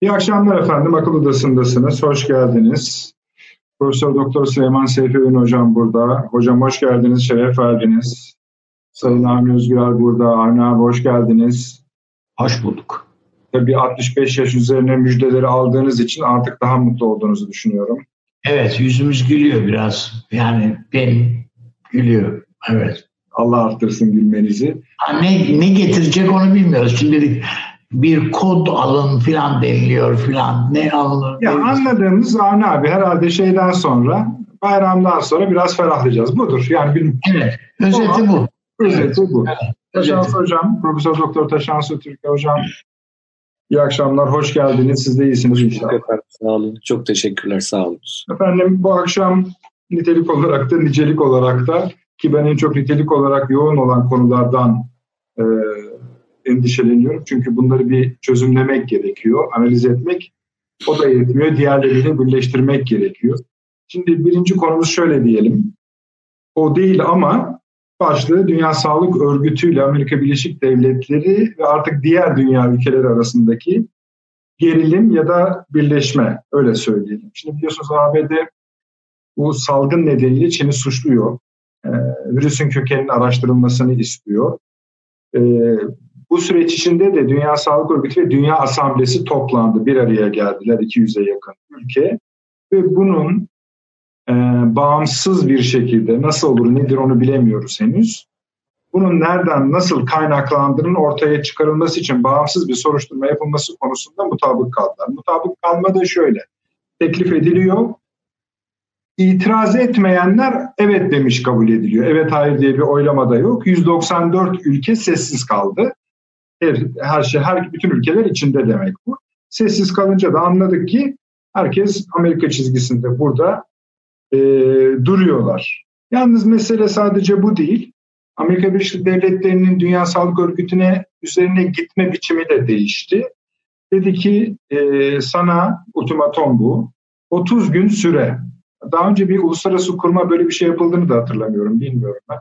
İyi akşamlar efendim. Akıl Odası'ndasınız. Hoş geldiniz. Profesör Doktor Süleyman Seyfi Ün Hocam burada. Hocam hoş geldiniz, şeref verdiniz. Sayın Avni Özgürel burada. Avni abi hoş geldiniz. Hoş bulduk. Tabii 65 yaş üzerine müjdeleri aldığınız için artık daha mutlu olduğunuzu düşünüyorum. Evet, yüzümüz gülüyor biraz. Yani benim gülüyor. Evet. Allah arttırsın gülmenizi. Ne, ne getirecek onu bilmiyoruz. Şimdi bir kod alın filan deniliyor filan. Ne alınır? Ya anladığımız Avni abi herhalde şeyden sonra bayramdan sonra biraz ferahlayacağız. Budur. Yani bir Evet. Özeti bu. Özeti bu. Evet. Hocam, Profesör Doktor Taşansı Türkiye Hocam. İyi akşamlar, hoş geldiniz. Siz de iyisiniz inşallah. Efendim, sağ olun. Çok teşekkürler, sağ olun. Efendim bu akşam nitelik olarak da nicelik olarak da ki ben en çok nitelik olarak yoğun olan konulardan e, endişeleniyorum. Çünkü bunları bir çözümlemek gerekiyor, analiz etmek o da yetmiyor. Diğerleriyle birleştirmek gerekiyor. Şimdi birinci konumuz şöyle diyelim. O değil ama başlığı Dünya Sağlık Örgütü ile Amerika Birleşik Devletleri ve artık diğer dünya ülkeleri arasındaki gerilim ya da birleşme öyle söyleyelim. Şimdi biliyorsunuz ABD bu salgın nedeniyle Çin'i suçluyor. Ee, virüsün kökeninin araştırılmasını istiyor. Ee, bu süreç içinde de Dünya Sağlık Örgütü ve Dünya Asamblesi toplandı. Bir araya geldiler 200'e yakın ülke. Ve bunun e, bağımsız bir şekilde nasıl olur nedir onu bilemiyoruz henüz. Bunun nereden nasıl kaynaklandığının ortaya çıkarılması için bağımsız bir soruşturma yapılması konusunda mutabık kaldılar. Mutabık kalma da şöyle. Teklif ediliyor. İtiraz etmeyenler evet demiş kabul ediliyor. Evet hayır diye bir oylama da yok. 194 ülke sessiz kaldı. Her, her şey, her bütün ülkeler içinde demek bu. Sessiz kalınca da anladık ki herkes Amerika çizgisinde burada e, duruyorlar. Yalnız mesele sadece bu değil. Amerika Birleşik Devletleri'nin Dünya Sağlık Örgütü'ne üzerine gitme biçimi de değişti. Dedi ki e, sana ultimatom bu. 30 gün süre. Daha önce bir uluslararası kurma böyle bir şey yapıldığını da hatırlamıyorum. Bilmiyorum ben.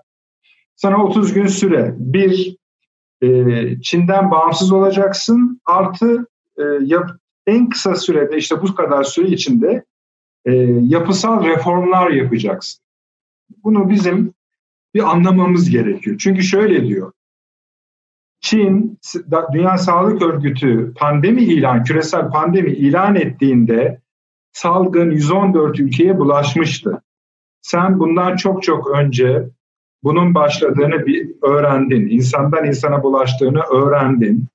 Sana 30 gün süre. Bir, e, Çin'den bağımsız olacaksın. Artı e, yap, en kısa sürede işte bu kadar süre içinde e, yapısal reformlar yapacaksın. Bunu bizim bir anlamamız gerekiyor. Çünkü şöyle diyor. Çin, Dünya Sağlık Örgütü pandemi ilan, küresel pandemi ilan ettiğinde salgın 114 ülkeye bulaşmıştı. Sen bundan çok çok önce bunun başladığını bir öğrendin. İnsandan insana bulaştığını öğrendin.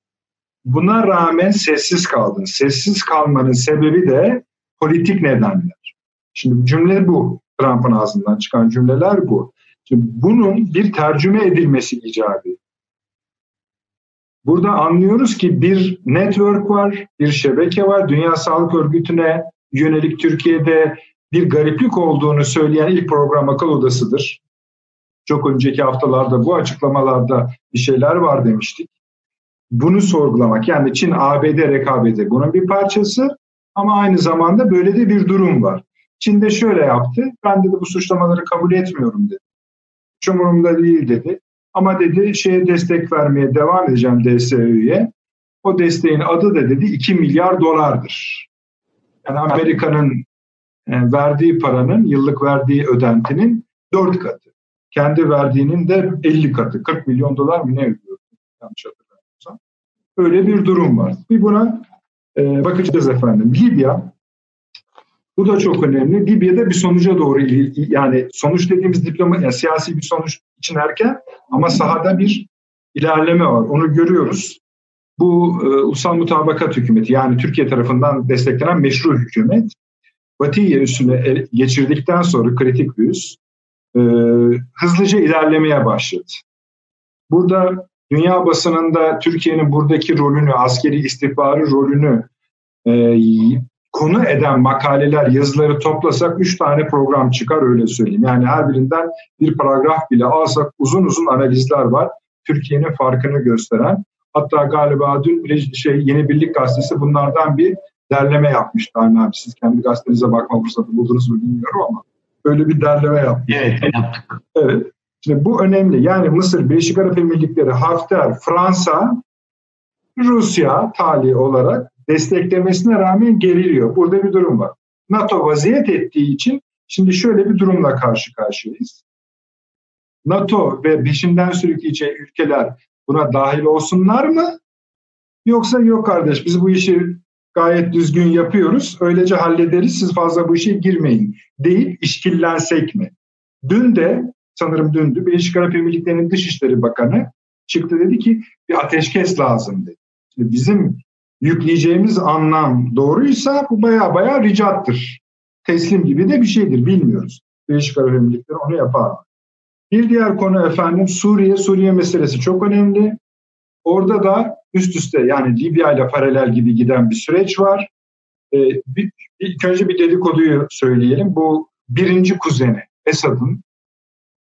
Buna rağmen sessiz kaldın. Sessiz kalmanın sebebi de politik nedenler. Şimdi cümle bu. Trump'ın ağzından çıkan cümleler bu. Şimdi bunun bir tercüme edilmesi ediyor. Burada anlıyoruz ki bir network var, bir şebeke var. Dünya Sağlık Örgütü'ne yönelik Türkiye'de bir gariplik olduğunu söyleyen ilk program akıl odasıdır. Çok önceki haftalarda bu açıklamalarda bir şeyler var demiştik. Bunu sorgulamak yani Çin ABD rekabeti bunun bir parçası ama aynı zamanda böyle de bir durum var. Çin de şöyle yaptı. Ben dedi bu suçlamaları kabul etmiyorum dedi. Hiç umurumda değil dedi. Ama dedi şeye destek vermeye devam edeceğim DSÜ'ye. O desteğin adı da dedi 2 milyar dolardır. Yani Amerika'nın e, verdiği paranın, yıllık verdiği ödentinin 4 katı. Kendi verdiğinin de 50 katı. 40 milyon dolar mı ne ödüyor? Yanlış hatırlamıyorsam. Öyle bir durum var. Bir buna e, bakacağız efendim. Libya bu da çok önemli. Libya'da bir sonuca doğru yani sonuç dediğimiz diploma yani siyasi bir sonuç için erken ama sahada bir ilerleme var. Onu görüyoruz. Bu e, Ulusal Mutabakat Hükümeti yani Türkiye tarafından desteklenen meşru hükümet Vatiye üstüne geçirdikten sonra kritik bir üs e, hızlıca ilerlemeye başladı. Burada dünya basınında Türkiye'nin buradaki rolünü, askeri istihbari rolünü e, konu eden makaleler, yazıları toplasak üç tane program çıkar öyle söyleyeyim. Yani her birinden bir paragraf bile alsak uzun uzun analizler var. Türkiye'nin farkını gösteren. Hatta galiba dün şey Yeni Birlik Gazetesi bunlardan bir derleme yapmıştı. Hani abi siz kendi gazetenize bakma fırsatı buldunuz mu bilmiyorum ama öyle bir derleme yaptı. Evet yaptık. Evet. Şimdi bu önemli. Yani Mısır, Birleşik Arap Emirlikleri, Hafter, Fransa, Rusya tali olarak desteklemesine rağmen geriliyor. Burada bir durum var. NATO vaziyet ettiği için şimdi şöyle bir durumla karşı karşıyayız. NATO ve peşinden sürükleyeceği ülkeler buna dahil olsunlar mı? Yoksa yok kardeş biz bu işi gayet düzgün yapıyoruz. Öylece hallederiz siz fazla bu işe girmeyin deyip işkillensek mi? Dün de sanırım dündü Birleşik Arap Emirlikleri'nin Dışişleri Bakanı çıktı dedi ki bir ateşkes lazım dedi. Şimdi bizim yükleyeceğimiz anlam doğruysa bu baya baya ricattır. Teslim gibi de bir şeydir bilmiyoruz. Birleşik Arap Emirlikleri onu yapar? Bir diğer konu efendim Suriye. Suriye meselesi çok önemli. Orada da üst üste yani Libya ile paralel gibi giden bir süreç var. Ee, bir, ilk önce bir dedikoduyu söyleyelim. Bu birinci kuzeni Esad'ın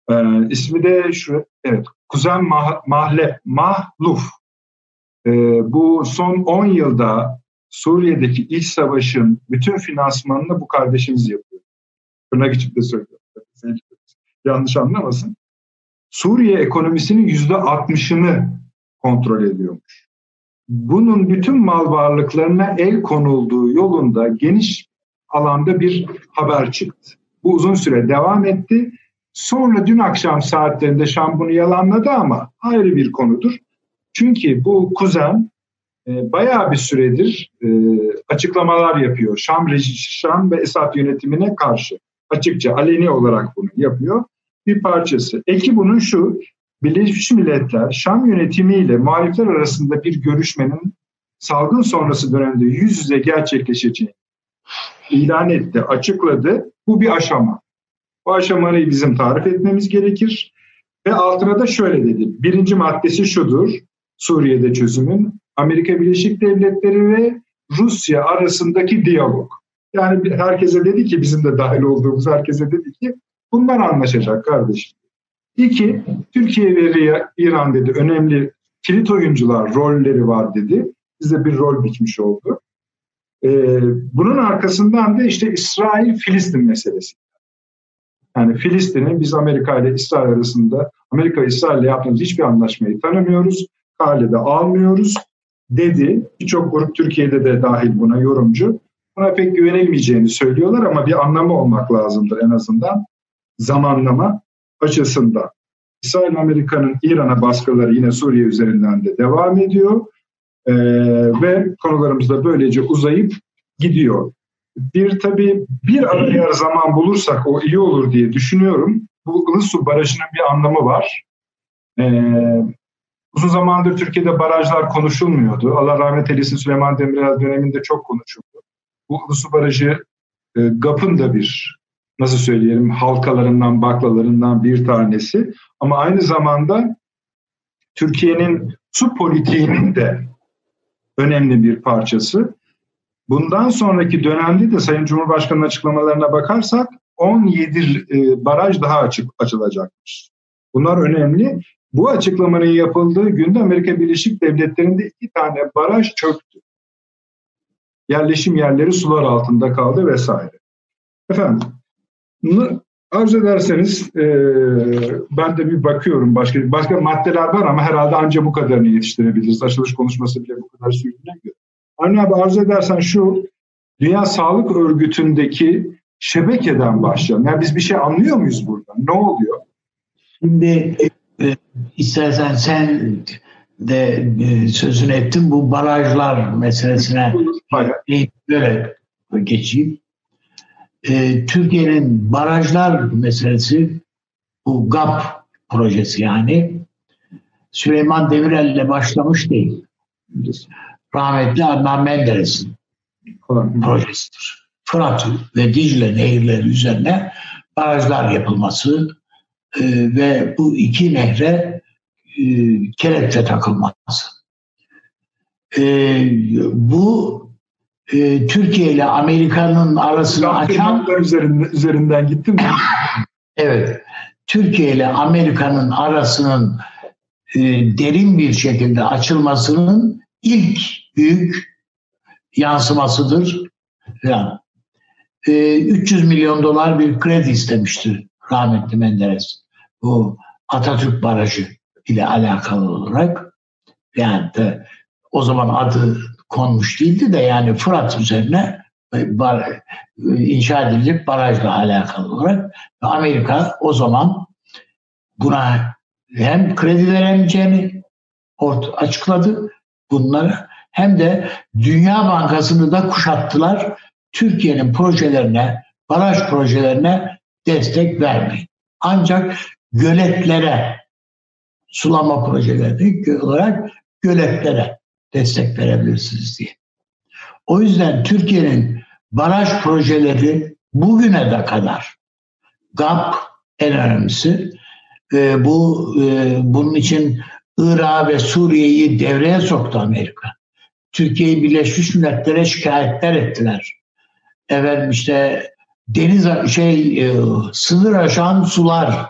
e, ismi de şu evet Kuzen Mah, Mahle, Mahluf. E, bu son 10 yılda Suriye'deki iç savaşın bütün finansmanını bu kardeşimiz yapıyor. Tırnak içinde söylüyorum. Yanlış anlamasın. Suriye ekonomisinin yüzde altmışını kontrol ediyormuş. Bunun bütün mal varlıklarına el konulduğu yolunda geniş alanda bir haber çıktı. Bu uzun süre devam etti. Sonra dün akşam saatlerinde Şam bunu yalanladı ama ayrı bir konudur. Çünkü bu kuzen e, bayağı bir süredir e, açıklamalar yapıyor. Şam, Şam ve Esad yönetimine karşı açıkça aleni olarak bunu yapıyor bir parçası. Eki bunun şu, Birleşmiş Milletler Şam yönetimiyle muhalifler arasında bir görüşmenin salgın sonrası dönemde yüz yüze gerçekleşeceğini ilan etti, açıkladı. Bu bir aşama. Bu aşamayı bizim tarif etmemiz gerekir. Ve altına da şöyle dedi. Birinci maddesi şudur. Suriye'de çözümün Amerika Birleşik Devletleri ve Rusya arasındaki diyalog. Yani herkese dedi ki bizim de dahil olduğumuz herkese dedi ki Bunlar anlaşacak kardeşim. İki, Türkiye ve İran dedi önemli kilit oyuncular rolleri var dedi. Bize bir rol biçmiş oldu. Ee, bunun arkasından da işte İsrail-Filistin meselesi. Yani Filistin'in biz Amerika ile İsrail arasında Amerika İsrail ile yaptığımız hiçbir anlaşmayı tanımıyoruz. Kale de almıyoruz dedi. Birçok grup Türkiye'de de dahil buna yorumcu. Buna pek güvenilmeyeceğini söylüyorlar ama bir anlamı olmak lazımdır en azından zamanlama açısından. İsrail Amerika'nın İran'a baskıları yine Suriye üzerinden de devam ediyor ee, ve konularımız da böylece uzayıp gidiyor. Bir tabii bir araya zaman bulursak o iyi olur diye düşünüyorum. Bu Ilısu Barajı'nın bir anlamı var. Ee, uzun zamandır Türkiye'de barajlar konuşulmuyordu. Allah rahmet eylesin Süleyman Demirel döneminde çok konuşuldu. Bu Ilısu Barajı e, GAP'ın da bir nasıl söyleyelim halkalarından, baklalarından bir tanesi. Ama aynı zamanda Türkiye'nin su politiğinin de önemli bir parçası. Bundan sonraki dönemde de Sayın Cumhurbaşkanı'nın açıklamalarına bakarsak 17 e, baraj daha açık açılacakmış. Bunlar önemli. Bu açıklamanın yapıldığı günde Amerika Birleşik Devletleri'nde iki tane baraj çöktü. Yerleşim yerleri sular altında kaldı vesaire. Efendim Arz ederseniz e, ben de bir bakıyorum başka başka maddeler var ama herhalde ancak bu kadarını yetiştirebiliriz. Açılış konuşması bile bu kadar sürdüğüne göre. Avni abi arz edersen şu Dünya Sağlık Örgütü'ndeki şebekeden başlayalım. Yani biz bir şey anlıyor muyuz burada? Ne oluyor? Şimdi e, istersen sen de e, sözünü ettin bu barajlar meselesine böyle geçeyim e, Türkiye'nin barajlar meselesi bu GAP projesi yani Süleyman Demirel ile başlamış değil. Rahmetli Adnan Menderes'in projesidir. Fırat ve Dicle nehirleri üzerine barajlar yapılması e, ve bu iki nehre e, kelepçe takılması. E, bu e, Türkiye ile Amerika'nın arasını açan üzerinden, üzerinden gittim mi? evet. Türkiye ile Amerika'nın arasının e, derin bir şekilde açılmasının ilk büyük yansımasıdır. Yani, e, 300 milyon dolar bir kredi istemişti rahmetli Menderes. Bu Atatürk Barajı ile alakalı olarak. Yani de o zaman adı konmuş değildi de yani Fırat üzerine e, bar, e, inşa edilecek barajla alakalı olarak Amerika o zaman buna hem kredi veremeyeceğini açıkladı bunları hem de Dünya Bankası'nı da kuşattılar. Türkiye'nin projelerine, baraj projelerine destek vermeyin. Ancak göletlere, sulama projeleri olarak göletlere destek verebilirsiniz diye. O yüzden Türkiye'nin baraj projeleri bugüne de kadar GAP en önemlisi e, bu e, bunun için Irak ve Suriye'yi devreye soktu Amerika. Türkiye'yi Birleşmiş Milletler'e şikayetler ettiler. Efendim işte deniz şey e, sınır aşan sular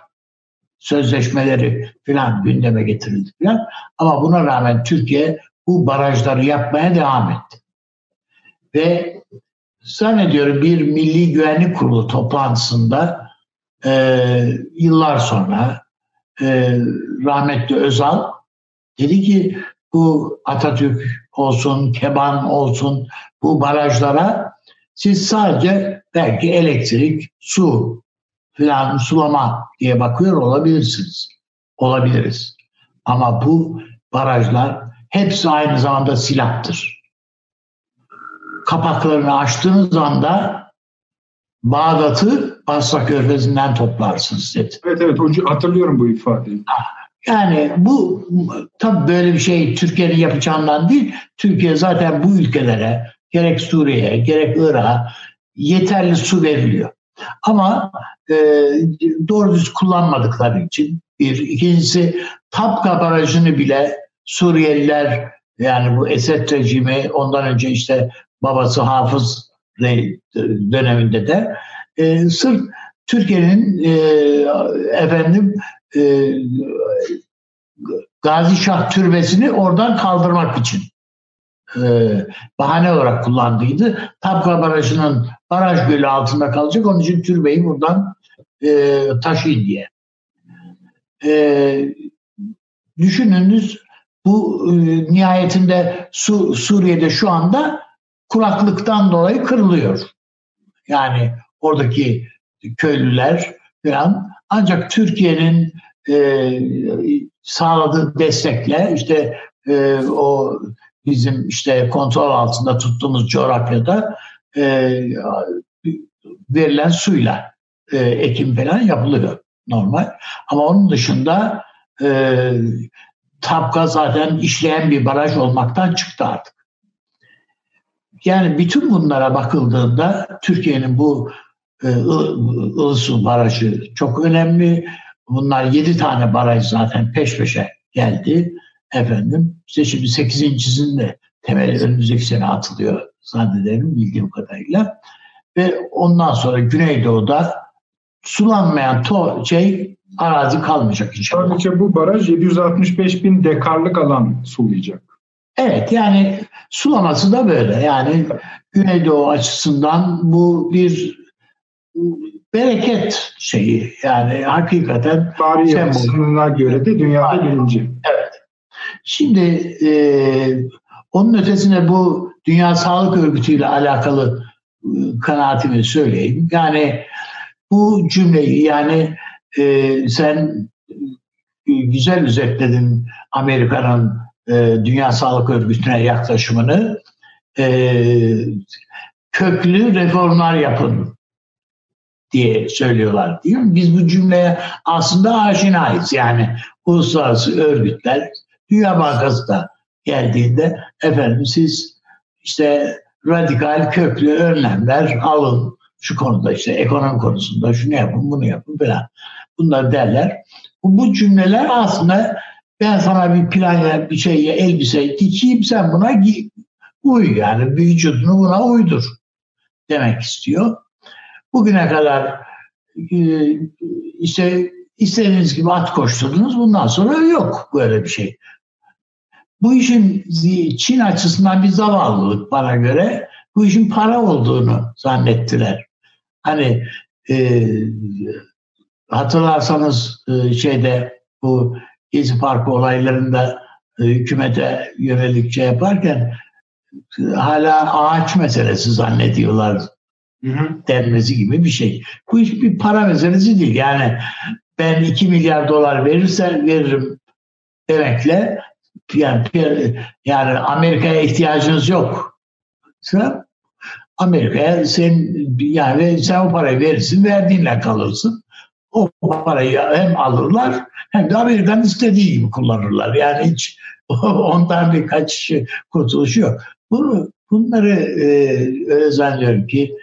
sözleşmeleri filan gündeme getirildi filan. Ama buna rağmen Türkiye bu barajları yapmaya devam etti. Ve zannediyorum bir Milli Güvenlik Kurulu toplantısında e, yıllar sonra e, rahmetli Özal dedi ki bu Atatürk olsun, Keban olsun bu barajlara siz sadece belki elektrik, su filan sulama diye bakıyor olabilirsiniz. Olabiliriz. Ama bu barajlar hepsi aynı zamanda silahtır. Kapaklarını açtığınız anda Bağdat'ı Basra Körfezi'nden toplarsınız dedi. Evet evet hatırlıyorum bu ifadeyi. Yani bu tabii böyle bir şey Türkiye'nin yapacağından değil. Türkiye zaten bu ülkelere gerek Suriye'ye gerek Irak'a yeterli su veriliyor. Ama e, doğru düz kullanmadıkları için bir. ikincisi Tapka Barajı'nı bile Suriyeliler yani bu Esed rejimi ondan önce işte babası Hafız döneminde de e, sırf Türkiye'nin e, efendim e, Gazi Şah Türbesi'ni oradan kaldırmak için e, bahane olarak kullandıydı. Tapka Barajı'nın baraj gölü altında kalacak. Onun için türbeyi buradan e, taşıyın diye. E, düşününüz bu e, nihayetinde Su, Suriye'de şu anda kuraklıktan dolayı kırılıyor. Yani oradaki köylüler falan ancak Türkiye'nin e, sağladığı destekle işte e, o bizim işte kontrol altında tuttuğumuz coğrafyada e, verilen suyla e, ekim falan yapılıyor normal. Ama onun dışında e, Tapka zaten işleyen bir baraj olmaktan çıktı artık. Yani bütün bunlara bakıldığında Türkiye'nin bu e, Ilısu Barajı çok önemli. Bunlar yedi tane baraj zaten peş peşe geldi. Efendim işte şimdi sekizincisinin de temeli önümüzdeki sene atılıyor zannederim bildiğim kadarıyla. Ve ondan sonra Güneydoğu'da sulanmayan to şey arazi kalmayacak inşallah. Sadece bu baraj 765 bin dekarlık alan sulayacak. Evet yani sulaması da böyle. Yani Güneydoğu açısından bu bir bereket şeyi yani hakikaten tarihi yapısına göre de dünyada birinci. Evet. Şimdi e, onun ötesine bu Dünya Sağlık Örgütü ile alakalı e, kanaatimi söyleyeyim. Yani bu cümleyi yani e, sen güzel özetledin Amerika'nın e, Dünya Sağlık Örgütü'ne yaklaşımını. E, köklü reformlar yapın diye söylüyorlar değil mi? Biz bu cümleye aslında aşinayız. Yani uluslararası örgütler, Dünya Bankası da geldiğinde efendim siz işte radikal köklü önlemler alın şu konuda işte ekonomi konusunda şunu yapın bunu yapın falan. Bunlar derler. Bu cümleler aslında ben sana bir plan bir şey elbise dikeyim sen buna giy, uy yani vücudunu buna uydur demek istiyor. Bugüne kadar e, işte istediğiniz gibi at koşturdunuz. Bundan sonra yok böyle bir şey. Bu işin Çin açısından bir zavallılık bana göre. Bu işin para olduğunu zannettiler. Hani e, hatırlarsanız e, şeyde bu Gezi Parkı olaylarında e, hükümete yönelik şey yaparken hala ağaç meselesi zannediyorlar hı hı. denmesi gibi bir şey. Bu iş bir para meselesi değil. Yani ben 2 milyar dolar verirse veririm demekle yani, yani Amerika'ya ihtiyacınız yok. Sen Amerika'ya sen yani sen o parayı verirsin verdiğinle kalırsın. O parayı hem alırlar hem de Amerika'nın istediği gibi kullanırlar. Yani hiç ondan birkaç kurtuluş yok. Bunu, bunları e, öyle zannediyorum ki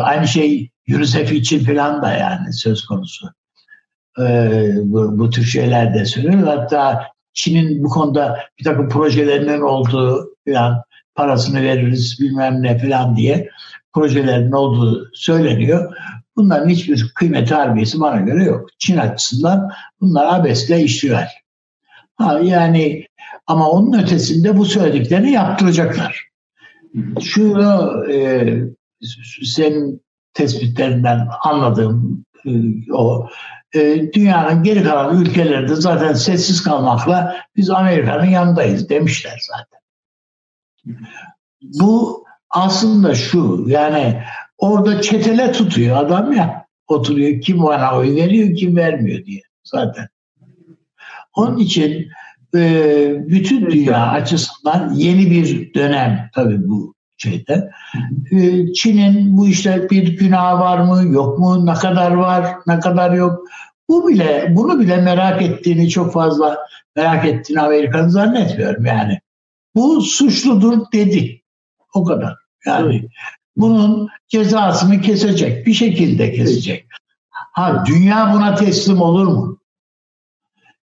aynı şey UNICEF için falan da yani söz konusu. E, bu, bu tür şeyler de söylüyor. Hatta Çin'in bu konuda bir takım projelerinin olduğu falan parasını veririz bilmem ne falan diye projelerin olduğu söyleniyor. Bunların hiçbir kıymet harbiyesi bana göre yok. Çin açısından bunlar abesle iştigal. Ha, yani ama onun ötesinde bu söylediklerini yaptıracaklar. Şunu e, senin tespitlerinden anladığım e, o e, dünyanın geri kalan ülkelerinde zaten sessiz kalmakla biz Amerika'nın yanındayız demişler zaten. Bu aslında şu yani orada çetele tutuyor adam ya oturuyor kim bana oy veriyor kim vermiyor diye zaten. Onun için e, bütün dünya açısından yeni bir dönem tabii bu şeyde. E, Çin'in bu işte bir günah var mı yok mu ne kadar var ne kadar yok bu bile bunu bile merak ettiğini çok fazla merak ettiğini Amerika'nın zannetmiyorum yani. Bu suçludur dedi. O kadar. Yani bunun cezasını kesecek. Bir şekilde kesecek. Ha dünya buna teslim olur mu?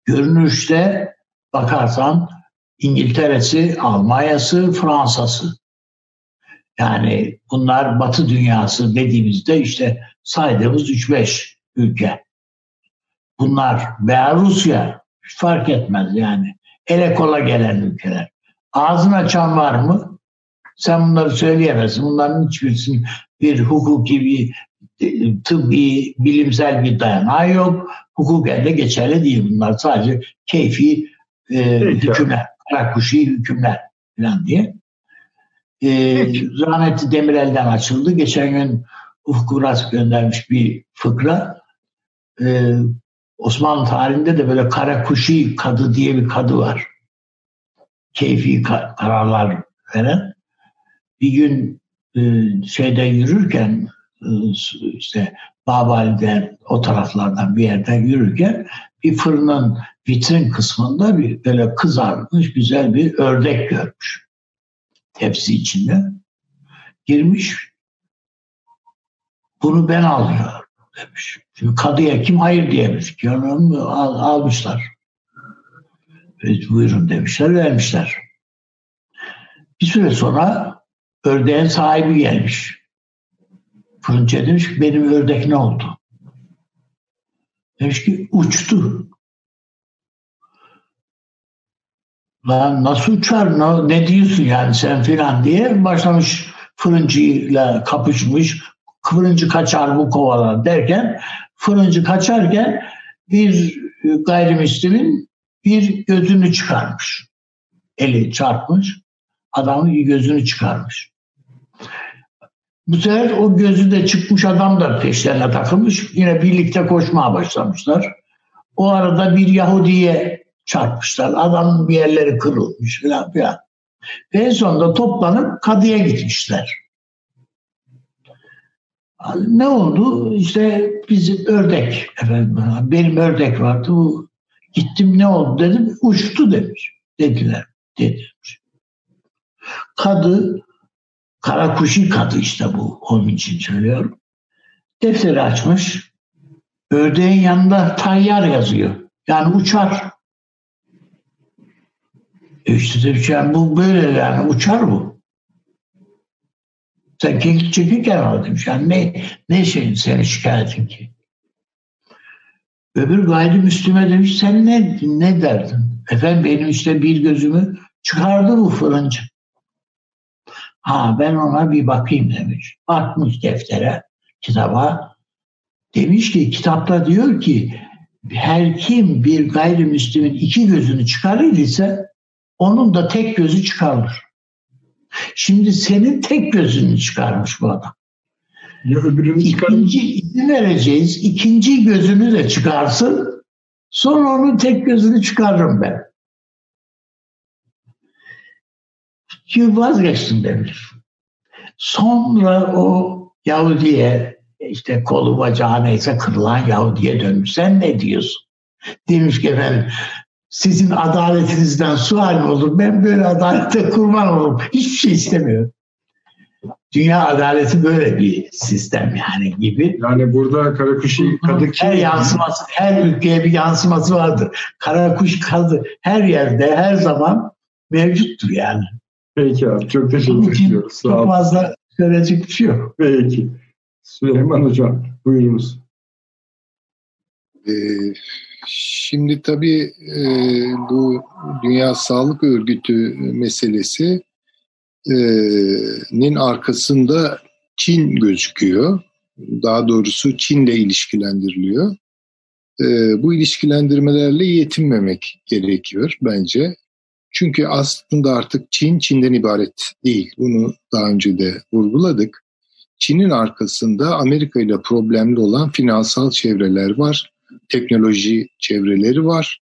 Görünüşte bakarsan İngiltere'si, Almanya'sı, Fransa'sı. Yani bunlar Batı dünyası dediğimizde işte saydığımız 3-5 ülke. Bunlar veya Rusya fark etmez yani. Ele kola gelen ülkeler. Ağzını açan var mı? Sen bunları söyleyemezsin. Bunların hiçbirisinin bir hukuki bir e, tıbbi, bilimsel bir dayanağı yok. Hukuk elde geçerli değil bunlar. Sadece keyfi e, hükümler, karakuşi hükümler falan diye. E, rahmetli Demirel'den açıldı. Geçen gün Ufuk Uras göndermiş bir fıkra. E, Osmanlı tarihinde de böyle karakuşi kadı diye bir kadı var. Keyfi kararlar veren. Bir gün e, şeyde yürürken e, işte Babali'den o taraflardan bir yerden yürürken bir fırının vitrin kısmında bir böyle kızarmış güzel bir ördek görmüş. Tepsi içinde. Girmiş. Bunu ben alıyorum demiş. Şimdi kadıya kim hayır diyemiş ki onu al, almışlar. Evet, buyurun demişler, vermişler. Bir süre sonra ördeğin sahibi gelmiş. Fırıncı demiş ki benim ördek ne oldu? Demiş ki uçtu. Lan nasıl uçar? Ne, ne diyorsun yani sen filan diye başlamış fırıncıyla kapışmış. Fırıncı kaçar bu kovalar derken fırıncı kaçarken bir gayrimüslimin bir gözünü çıkarmış. Eli çarpmış. Adamın gözünü çıkarmış. Bu sefer o gözü de çıkmış adam da peşlerine takılmış. Yine birlikte koşmaya başlamışlar. O arada bir Yahudi'ye çarpmışlar. Adamın bir yerleri kırılmış falan filan. Ve en sonunda toplanıp kadıya gitmişler. Ne oldu? İşte bizim ördek. Efendim, benim ördek vardı. Bu, gittim ne oldu dedim. Uçtu demiş. Dediler. Demiş. Kadı Karakuşi kadı işte bu. Onun için söylüyorum. Defteri açmış. Ördeğin yanında tayyar yazıyor. Yani uçar. E işte demiş yani bu böyle yani uçar bu. Sen kekik çekirken ama demiş. Yani ne, ne şeyin seni şikayetin ki? Öbür gayrimüslime demiş sen ne, ne derdin? Efendim benim işte bir gözümü çıkardı bu fırıncı. Ha ben ona bir bakayım demiş. Bakmış deftere, kitaba. Demiş ki kitapta diyor ki her kim bir gayrimüslimin iki gözünü çıkarır ise onun da tek gözü çıkarılır. Şimdi senin tek gözünü çıkarmış bu adam. Öbürünü. İkinci izin vereceğiz. ikinci gözünü de çıkarsın. Sonra onun tek gözünü çıkarırım ben. Ki vazgeçtim demiş. Sonra o Yahudi'ye işte kolu bacağı neyse kırılan Yahudi'ye dönmüş. Sen ne diyorsun? Demiş ki efendim sizin adaletinizden sual olur? Ben böyle adalete kurban olurum. Hiçbir şey istemiyorum. Dünya adaleti böyle bir sistem yani gibi. Yani burada Karakuşi Kadık Her yansıması, her ülkeye bir yansıması vardır. Karakuş kadı her yerde, her zaman mevcuttur yani. Peki abi çok teşekkür ediyoruz. Sağ Çok fazla söyleyecek bir şey yok. Peki. Süleyman Hocam buyurunuz. Ee, Şimdi tabii e, bu Dünya Sağlık Örgütü meselesi e, nin arkasında Çin gözüküyor. Daha doğrusu Çin'le ilişkilendiriliyor. Bu ilişkilendirmelerle yetinmemek gerekiyor bence. Çünkü aslında artık Çin Çin'den ibaret değil. Bunu daha önce de vurguladık. Çin'in arkasında Amerika ile problemli olan finansal çevreler var, teknoloji çevreleri var.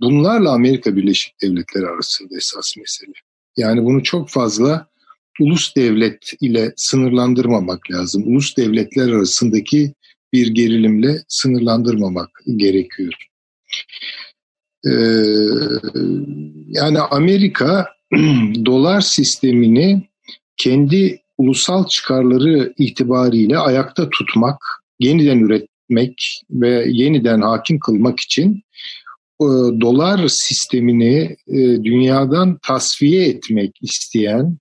Bunlarla Amerika Birleşik Devletleri arasında esas mesele. Yani bunu çok fazla ulus devlet ile sınırlandırmamak lazım. Ulus devletler arasındaki bir gerilimle sınırlandırmamak gerekiyor. Ee, yani Amerika dolar sistemini kendi ulusal çıkarları itibariyle ayakta tutmak, yeniden üretmek ve yeniden hakim kılmak için e, dolar sistemini e, dünyadan tasfiye etmek isteyen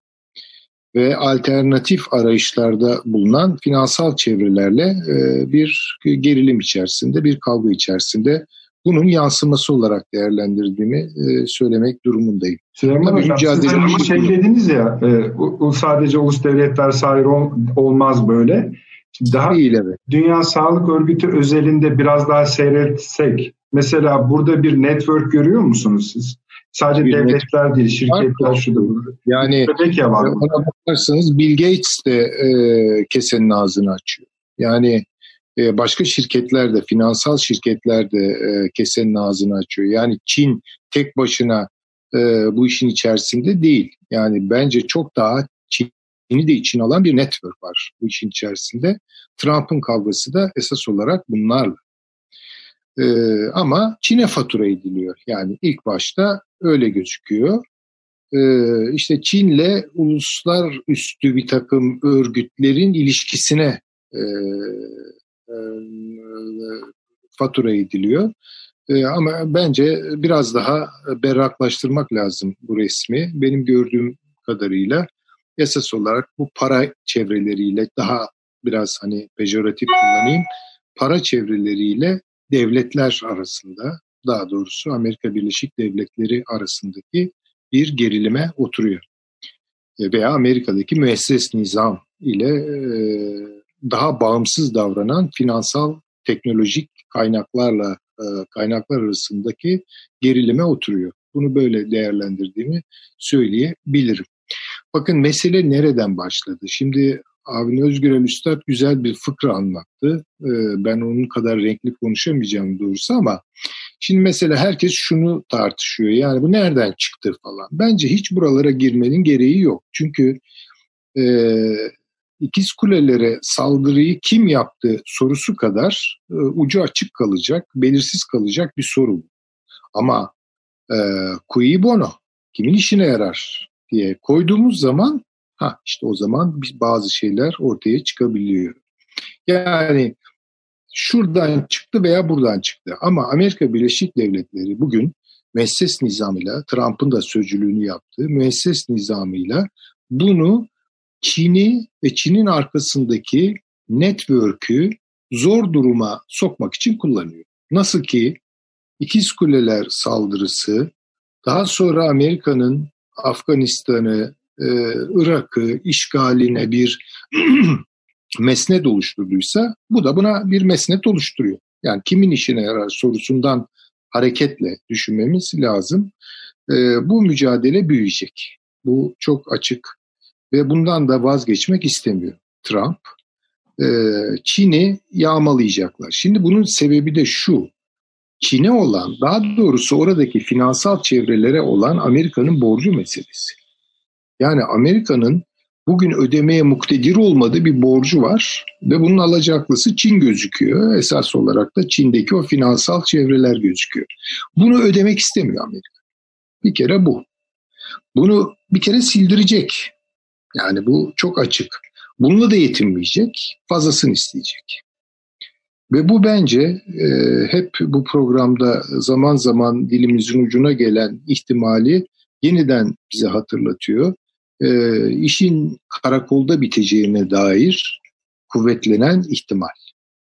ve alternatif arayışlarda bulunan finansal çevrelerle e, bir gerilim içerisinde, bir kavga içerisinde bunun yansıması olarak değerlendirdiğimi e, söylemek durumundayım. Süleyman Hocam siz hani şey dediniz ya e, sadece ulus devletler sahip ol- olmaz böyle. Daha Değil evet. Dünya Sağlık Örgütü özelinde biraz daha seyretsek mesela burada bir network görüyor musunuz siz? Sadece Bir devletler değil, şirketler Var. şu da bu. Yani ya var. ona bakarsanız Bill Gates de e, kesenin ağzını açıyor. Yani e, başka şirketler de, finansal şirketler de e, kesenin ağzını açıyor. Yani Çin tek başına e, bu işin içerisinde değil. Yani bence çok daha Çin'i de içine alan bir network var bu işin içerisinde. Trump'ın kavgası da esas olarak bunlarla. E, ama Çin'e fatura ediliyor. Yani ilk başta öyle gözüküyor. Ee, işte Çin'le uluslararası bir takım örgütlerin ilişkisine e, e, fatura ediliyor. E, ama bence biraz daha berraklaştırmak lazım bu resmi. Benim gördüğüm kadarıyla esas olarak bu para çevreleriyle daha biraz hani pejoratif kullanayım. Para çevreleriyle devletler arasında daha doğrusu Amerika Birleşik Devletleri arasındaki bir gerilime oturuyor. E, Veya Amerika'daki müesses nizam ile e, daha bağımsız davranan finansal teknolojik kaynaklarla e, kaynaklar arasındaki gerilime oturuyor. Bunu böyle değerlendirdiğimi söyleyebilirim. Bakın mesele nereden başladı? Şimdi Avni Özgürel Üstad güzel bir fıkra anlattı. E, Ben onun kadar renkli konuşamayacağım doğrusu ama Şimdi mesela herkes şunu tartışıyor. Yani bu nereden çıktı falan. Bence hiç buralara girmenin gereği yok. Çünkü e, ikiz kulelere saldırıyı kim yaptı sorusu kadar e, ucu açık kalacak, belirsiz kalacak bir soru. Ama e, cui bono, kimin işine yarar diye koyduğumuz zaman ha işte o zaman bazı şeyler ortaya çıkabiliyor. Yani şuradan çıktı veya buradan çıktı. Ama Amerika Birleşik Devletleri bugün müesses nizamıyla, Trump'ın da sözcülüğünü yaptığı müesses nizamıyla bunu Çin'i ve Çin'in arkasındaki network'ü zor duruma sokmak için kullanıyor. Nasıl ki İkiz Kuleler saldırısı, daha sonra Amerika'nın Afganistan'ı, e, Irak'ı işgaline bir mesnet oluşturduysa bu da buna bir mesnet oluşturuyor. Yani kimin işine yarar sorusundan hareketle düşünmemiz lazım. Ee, bu mücadele büyüyecek. Bu çok açık. ve bundan da vazgeçmek istemiyor Trump. E, Çin'i yağmalayacaklar. Şimdi bunun sebebi de şu. Çin'e olan, daha doğrusu oradaki finansal çevrelere olan Amerika'nın borcu meselesi. Yani Amerika'nın bugün ödemeye muktedir olmadığı bir borcu var ve bunun alacaklısı Çin gözüküyor. Esas olarak da Çin'deki o finansal çevreler gözüküyor. Bunu ödemek istemiyor Amerika. Bir kere bu. Bunu bir kere sildirecek. Yani bu çok açık. Bununla da yetinmeyecek, fazlasını isteyecek. Ve bu bence e, hep bu programda zaman zaman dilimizin ucuna gelen ihtimali yeniden bize hatırlatıyor. E, işin karakolda biteceğine dair kuvvetlenen ihtimal.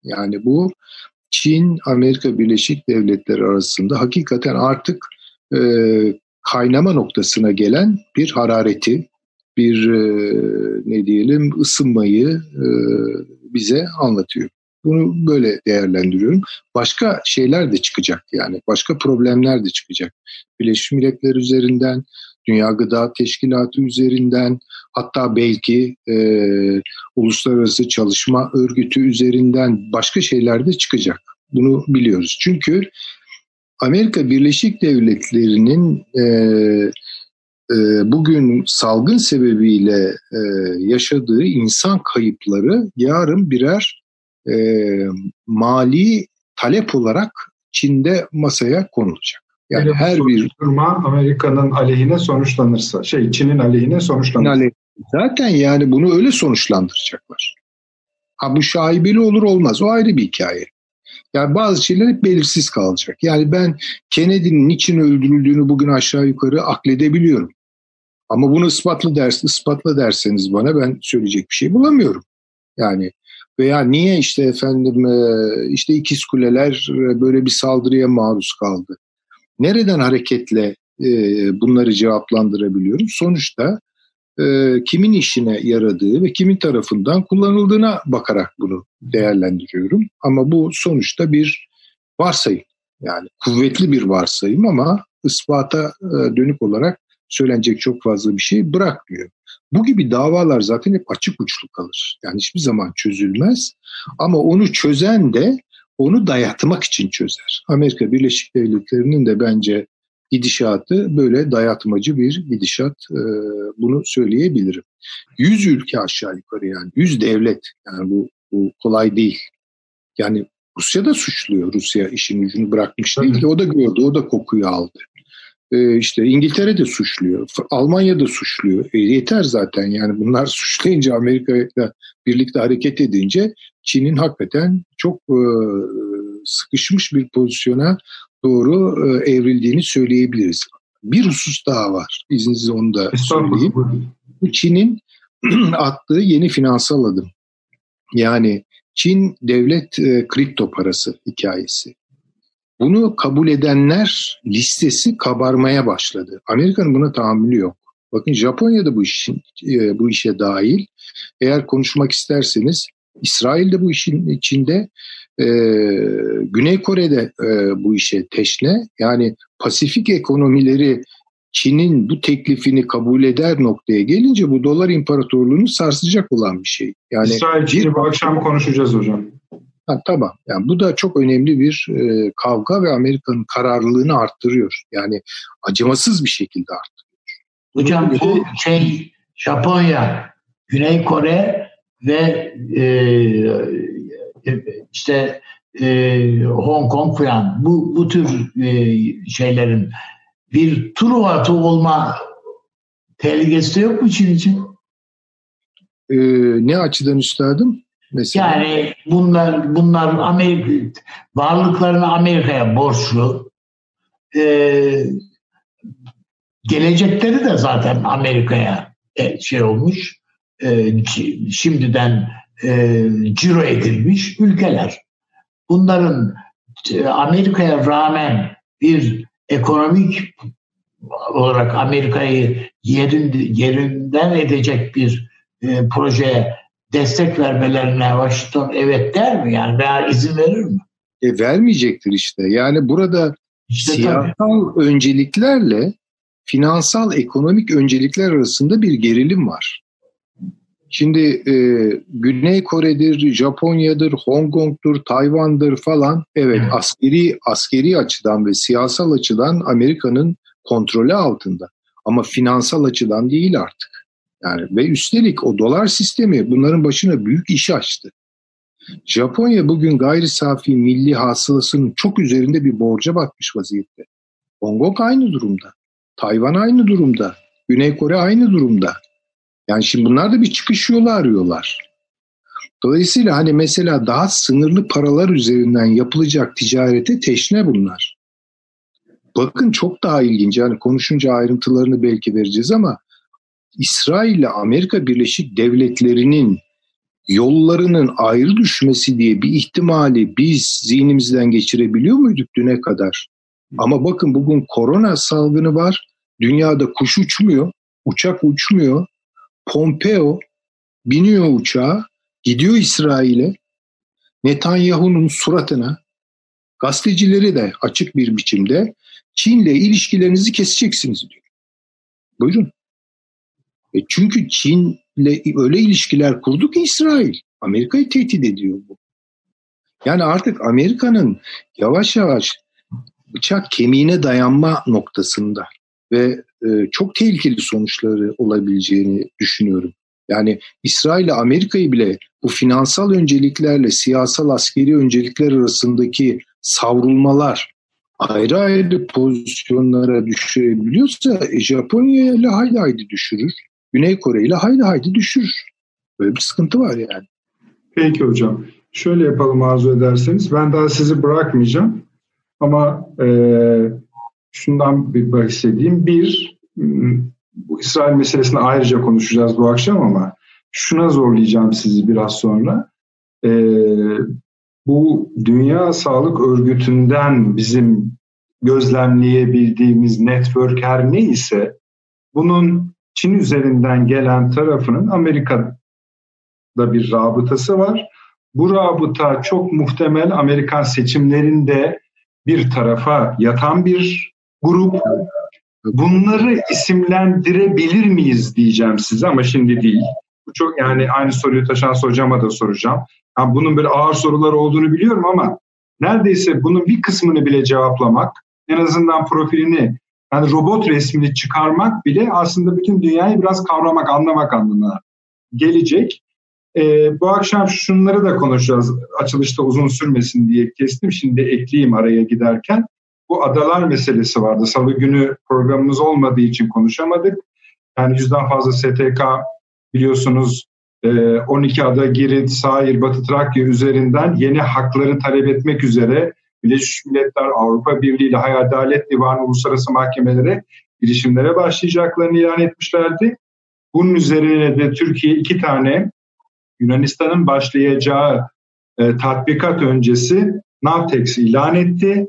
Yani bu Çin, Amerika Birleşik Devletleri arasında hakikaten artık e, kaynama noktasına gelen bir harareti, bir e, ne diyelim ısınmayı e, bize anlatıyor. Bunu böyle değerlendiriyorum. Başka şeyler de çıkacak yani. Başka problemler de çıkacak. Birleşmiş Milletler üzerinden, Dünya Gıda Teşkilatı üzerinden, hatta belki e, Uluslararası Çalışma Örgütü üzerinden başka şeyler de çıkacak. Bunu biliyoruz. Çünkü Amerika Birleşik Devletleri'nin e, e, bugün salgın sebebiyle e, yaşadığı insan kayıpları yarın birer e, mali talep olarak Çin'de masaya konulacak. Yani Öyle her bir durma Amerika'nın aleyhine sonuçlanırsa, şey Çin'in aleyhine sonuçlanırsa. Zaten yani bunu öyle sonuçlandıracaklar. Ha bu şaibeli olur olmaz o ayrı bir hikaye. Yani bazı şeyler hep belirsiz kalacak. Yani ben Kennedy'nin niçin öldürüldüğünü bugün aşağı yukarı akledebiliyorum. Ama bunu ispatla ders, ispatla derseniz bana ben söyleyecek bir şey bulamıyorum. Yani veya niye işte efendim e, işte ikiz kuleler e, böyle bir saldırıya maruz kaldı? Nereden hareketle e, bunları cevaplandırabiliyorum? Sonuçta kimin işine yaradığı ve kimin tarafından kullanıldığına bakarak bunu değerlendiriyorum. Ama bu sonuçta bir varsayım. Yani kuvvetli bir varsayım ama ispata dönük olarak söylenecek çok fazla bir şey bırakmıyor. Bu gibi davalar zaten hep açık uçlu kalır. Yani hiçbir zaman çözülmez. Ama onu çözen de onu dayatmak için çözer. Amerika Birleşik Devletleri'nin de bence gidişatı böyle dayatmacı bir gidişat. E, bunu söyleyebilirim. Yüz ülke aşağı yukarı yani. Yüz devlet. Yani bu, bu kolay değil. Yani Rusya da suçluyor. Rusya işin ucunu bırakmış değil ki. O da gördü, o da kokuyu aldı işte İngiltere de suçluyor, Almanya da suçluyor. E, yeter zaten yani bunlar suçlayınca Amerika ile birlikte hareket edince Çin'in hakikaten çok e, sıkışmış bir pozisyona doğru e, evrildiğini söyleyebiliriz. Bir husus daha var. İzninizle onu da söyleyeyim. Çin'in attığı yeni finansal adım. Yani Çin devlet e, kripto parası hikayesi. Bunu kabul edenler listesi kabarmaya başladı. Amerika'nın buna tahammülü yok. Bakın Japonya da bu işin e, bu işe dahil. Eğer konuşmak isterseniz İsrail de bu işin içinde, e, Güney Kore'de e, bu işe teşne. Yani Pasifik ekonomileri Çin'in bu teklifini kabul eder noktaya gelince bu dolar imparatorluğunu sarsacak olan bir şey. Yani İsrail Çin'i bu akşam konuşacağız hocam. Ha, tamam. Yani bu da çok önemli bir e, kavga ve Amerika'nın kararlılığını arttırıyor. Yani acımasız bir şekilde arttırıyor. Hocam bu şey Japonya, Güney Kore ve e, e, işte e, Hong Kong falan bu, bu tür e, şeylerin bir Truvat'ı olma tehlikesi yok mu Çin için? E, ne açıdan üstadım? Mesela. Yani bunlar bunlar Amerika varlıklarını Amerika'ya borçlu. Ee, gelecekleri de zaten Amerika'ya e, şey olmuş. E, şimdiden e, ciro edilmiş ülkeler. Bunların Amerika'ya rağmen bir ekonomik olarak Amerika'yı yerin, yerinden edecek bir e, projeye destek vermelerine Washington evet der mi? Yani veya izin verir mi? E, vermeyecektir işte. Yani burada işte siyasal tabii. önceliklerle finansal ekonomik öncelikler arasında bir gerilim var. Şimdi e, Güney Kore'dir, Japonya'dır, Hong Kong'dur, Tayvan'dır falan. Evet askeri askeri açıdan ve siyasal açıdan Amerika'nın kontrolü altında. Ama finansal açıdan değil artık. Yani ve üstelik o dolar sistemi bunların başına büyük iş açtı. Japonya bugün gayri safi milli hasılasının çok üzerinde bir borca batmış vaziyette. Hong Kong aynı durumda. Tayvan aynı durumda. Güney Kore aynı durumda. Yani şimdi bunlar da bir çıkış yolu arıyorlar. Dolayısıyla hani mesela daha sınırlı paralar üzerinden yapılacak ticarete teşne bunlar. Bakın çok daha ilginç yani konuşunca ayrıntılarını belki vereceğiz ama İsrail ile Amerika Birleşik Devletleri'nin yollarının ayrı düşmesi diye bir ihtimali biz zihnimizden geçirebiliyor muyduk düne kadar? Ama bakın bugün korona salgını var. Dünyada kuş uçmuyor, uçak uçmuyor. Pompeo biniyor uçağa, gidiyor İsrail'e. Netanyahu'nun suratına gazetecileri de açık bir biçimde Çin'le ilişkilerinizi keseceksiniz diyor. Buyurun. E çünkü Çin'le öyle ilişkiler kurdu ki İsrail. Amerika'yı tehdit ediyor bu. Yani artık Amerika'nın yavaş yavaş bıçak kemiğine dayanma noktasında ve e, çok tehlikeli sonuçları olabileceğini düşünüyorum. Yani İsrail ile Amerika'yı bile bu finansal önceliklerle siyasal askeri öncelikler arasındaki savrulmalar ayrı ayrı pozisyonlara düşürebiliyorsa e, Japonya ile hayli hayli düşürür. Güney Kore ile hayli hayli düşürür. Böyle bir sıkıntı var yani. Peki hocam. Şöyle yapalım arzu ederseniz. Ben daha sizi bırakmayacağım. Ama e, şundan bir bahsedeyim. Bir, bu İsrail meselesini ayrıca konuşacağız bu akşam ama şuna zorlayacağım sizi biraz sonra. E, bu Dünya Sağlık Örgütü'nden bizim gözlemleyebildiğimiz network her neyse bunun Çin üzerinden gelen tarafının Amerika'da bir rabıtası var. Bu rabıta çok muhtemel Amerikan seçimlerinde bir tarafa yatan bir grup. Bunları isimlendirebilir miyiz diyeceğim size ama şimdi değil. Bu çok yani aynı soruyu taşan hocama da soracağım. Yani bunun böyle ağır sorular olduğunu biliyorum ama neredeyse bunun bir kısmını bile cevaplamak, en azından profilini yani robot resmini çıkarmak bile aslında bütün dünyayı biraz kavramak, anlamak anlamına gelecek. Ee, bu akşam şunları da konuşacağız. Açılışta uzun sürmesin diye kestim. Şimdi ekleyeyim araya giderken. Bu adalar meselesi vardı. Salı günü programımız olmadığı için konuşamadık. Yani yüzden fazla STK biliyorsunuz 12 e, ada Girit, Sair, Batı Trakya üzerinden yeni hakları talep etmek üzere Birleşmiş Milletler, Avrupa Birliği ile Hay Adalet Divanı uluslararası mahkemelere girişimlere başlayacaklarını ilan etmişlerdi. Bunun üzerine de Türkiye iki tane Yunanistan'ın başlayacağı e, tatbikat öncesi Navtex ilan etti.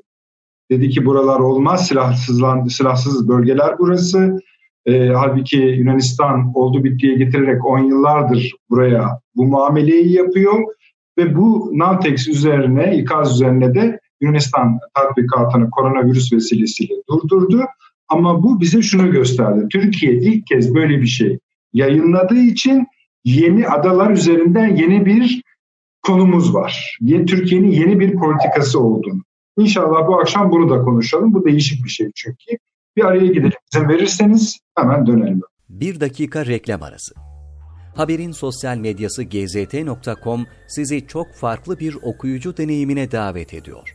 Dedi ki buralar olmaz, silahsızlandı, silahsız bölgeler burası. E, halbuki Yunanistan oldu bittiye getirerek 10 yıllardır buraya bu muameleyi yapıyor. Ve bu Navtex üzerine, ikaz üzerine de Yunanistan tatbikatını koronavirüs vesilesiyle durdurdu. Ama bu bize şunu gösterdi. Türkiye ilk kez böyle bir şey yayınladığı için yeni adalar üzerinden yeni bir konumuz var. Türkiye'nin yeni bir politikası olduğunu. İnşallah bu akşam bunu da konuşalım. Bu değişik bir şey çünkü. Bir araya gidelim. İzin verirseniz hemen dönelim. Bir dakika reklam arası. Haberin sosyal medyası gzt.com sizi çok farklı bir okuyucu deneyimine davet ediyor.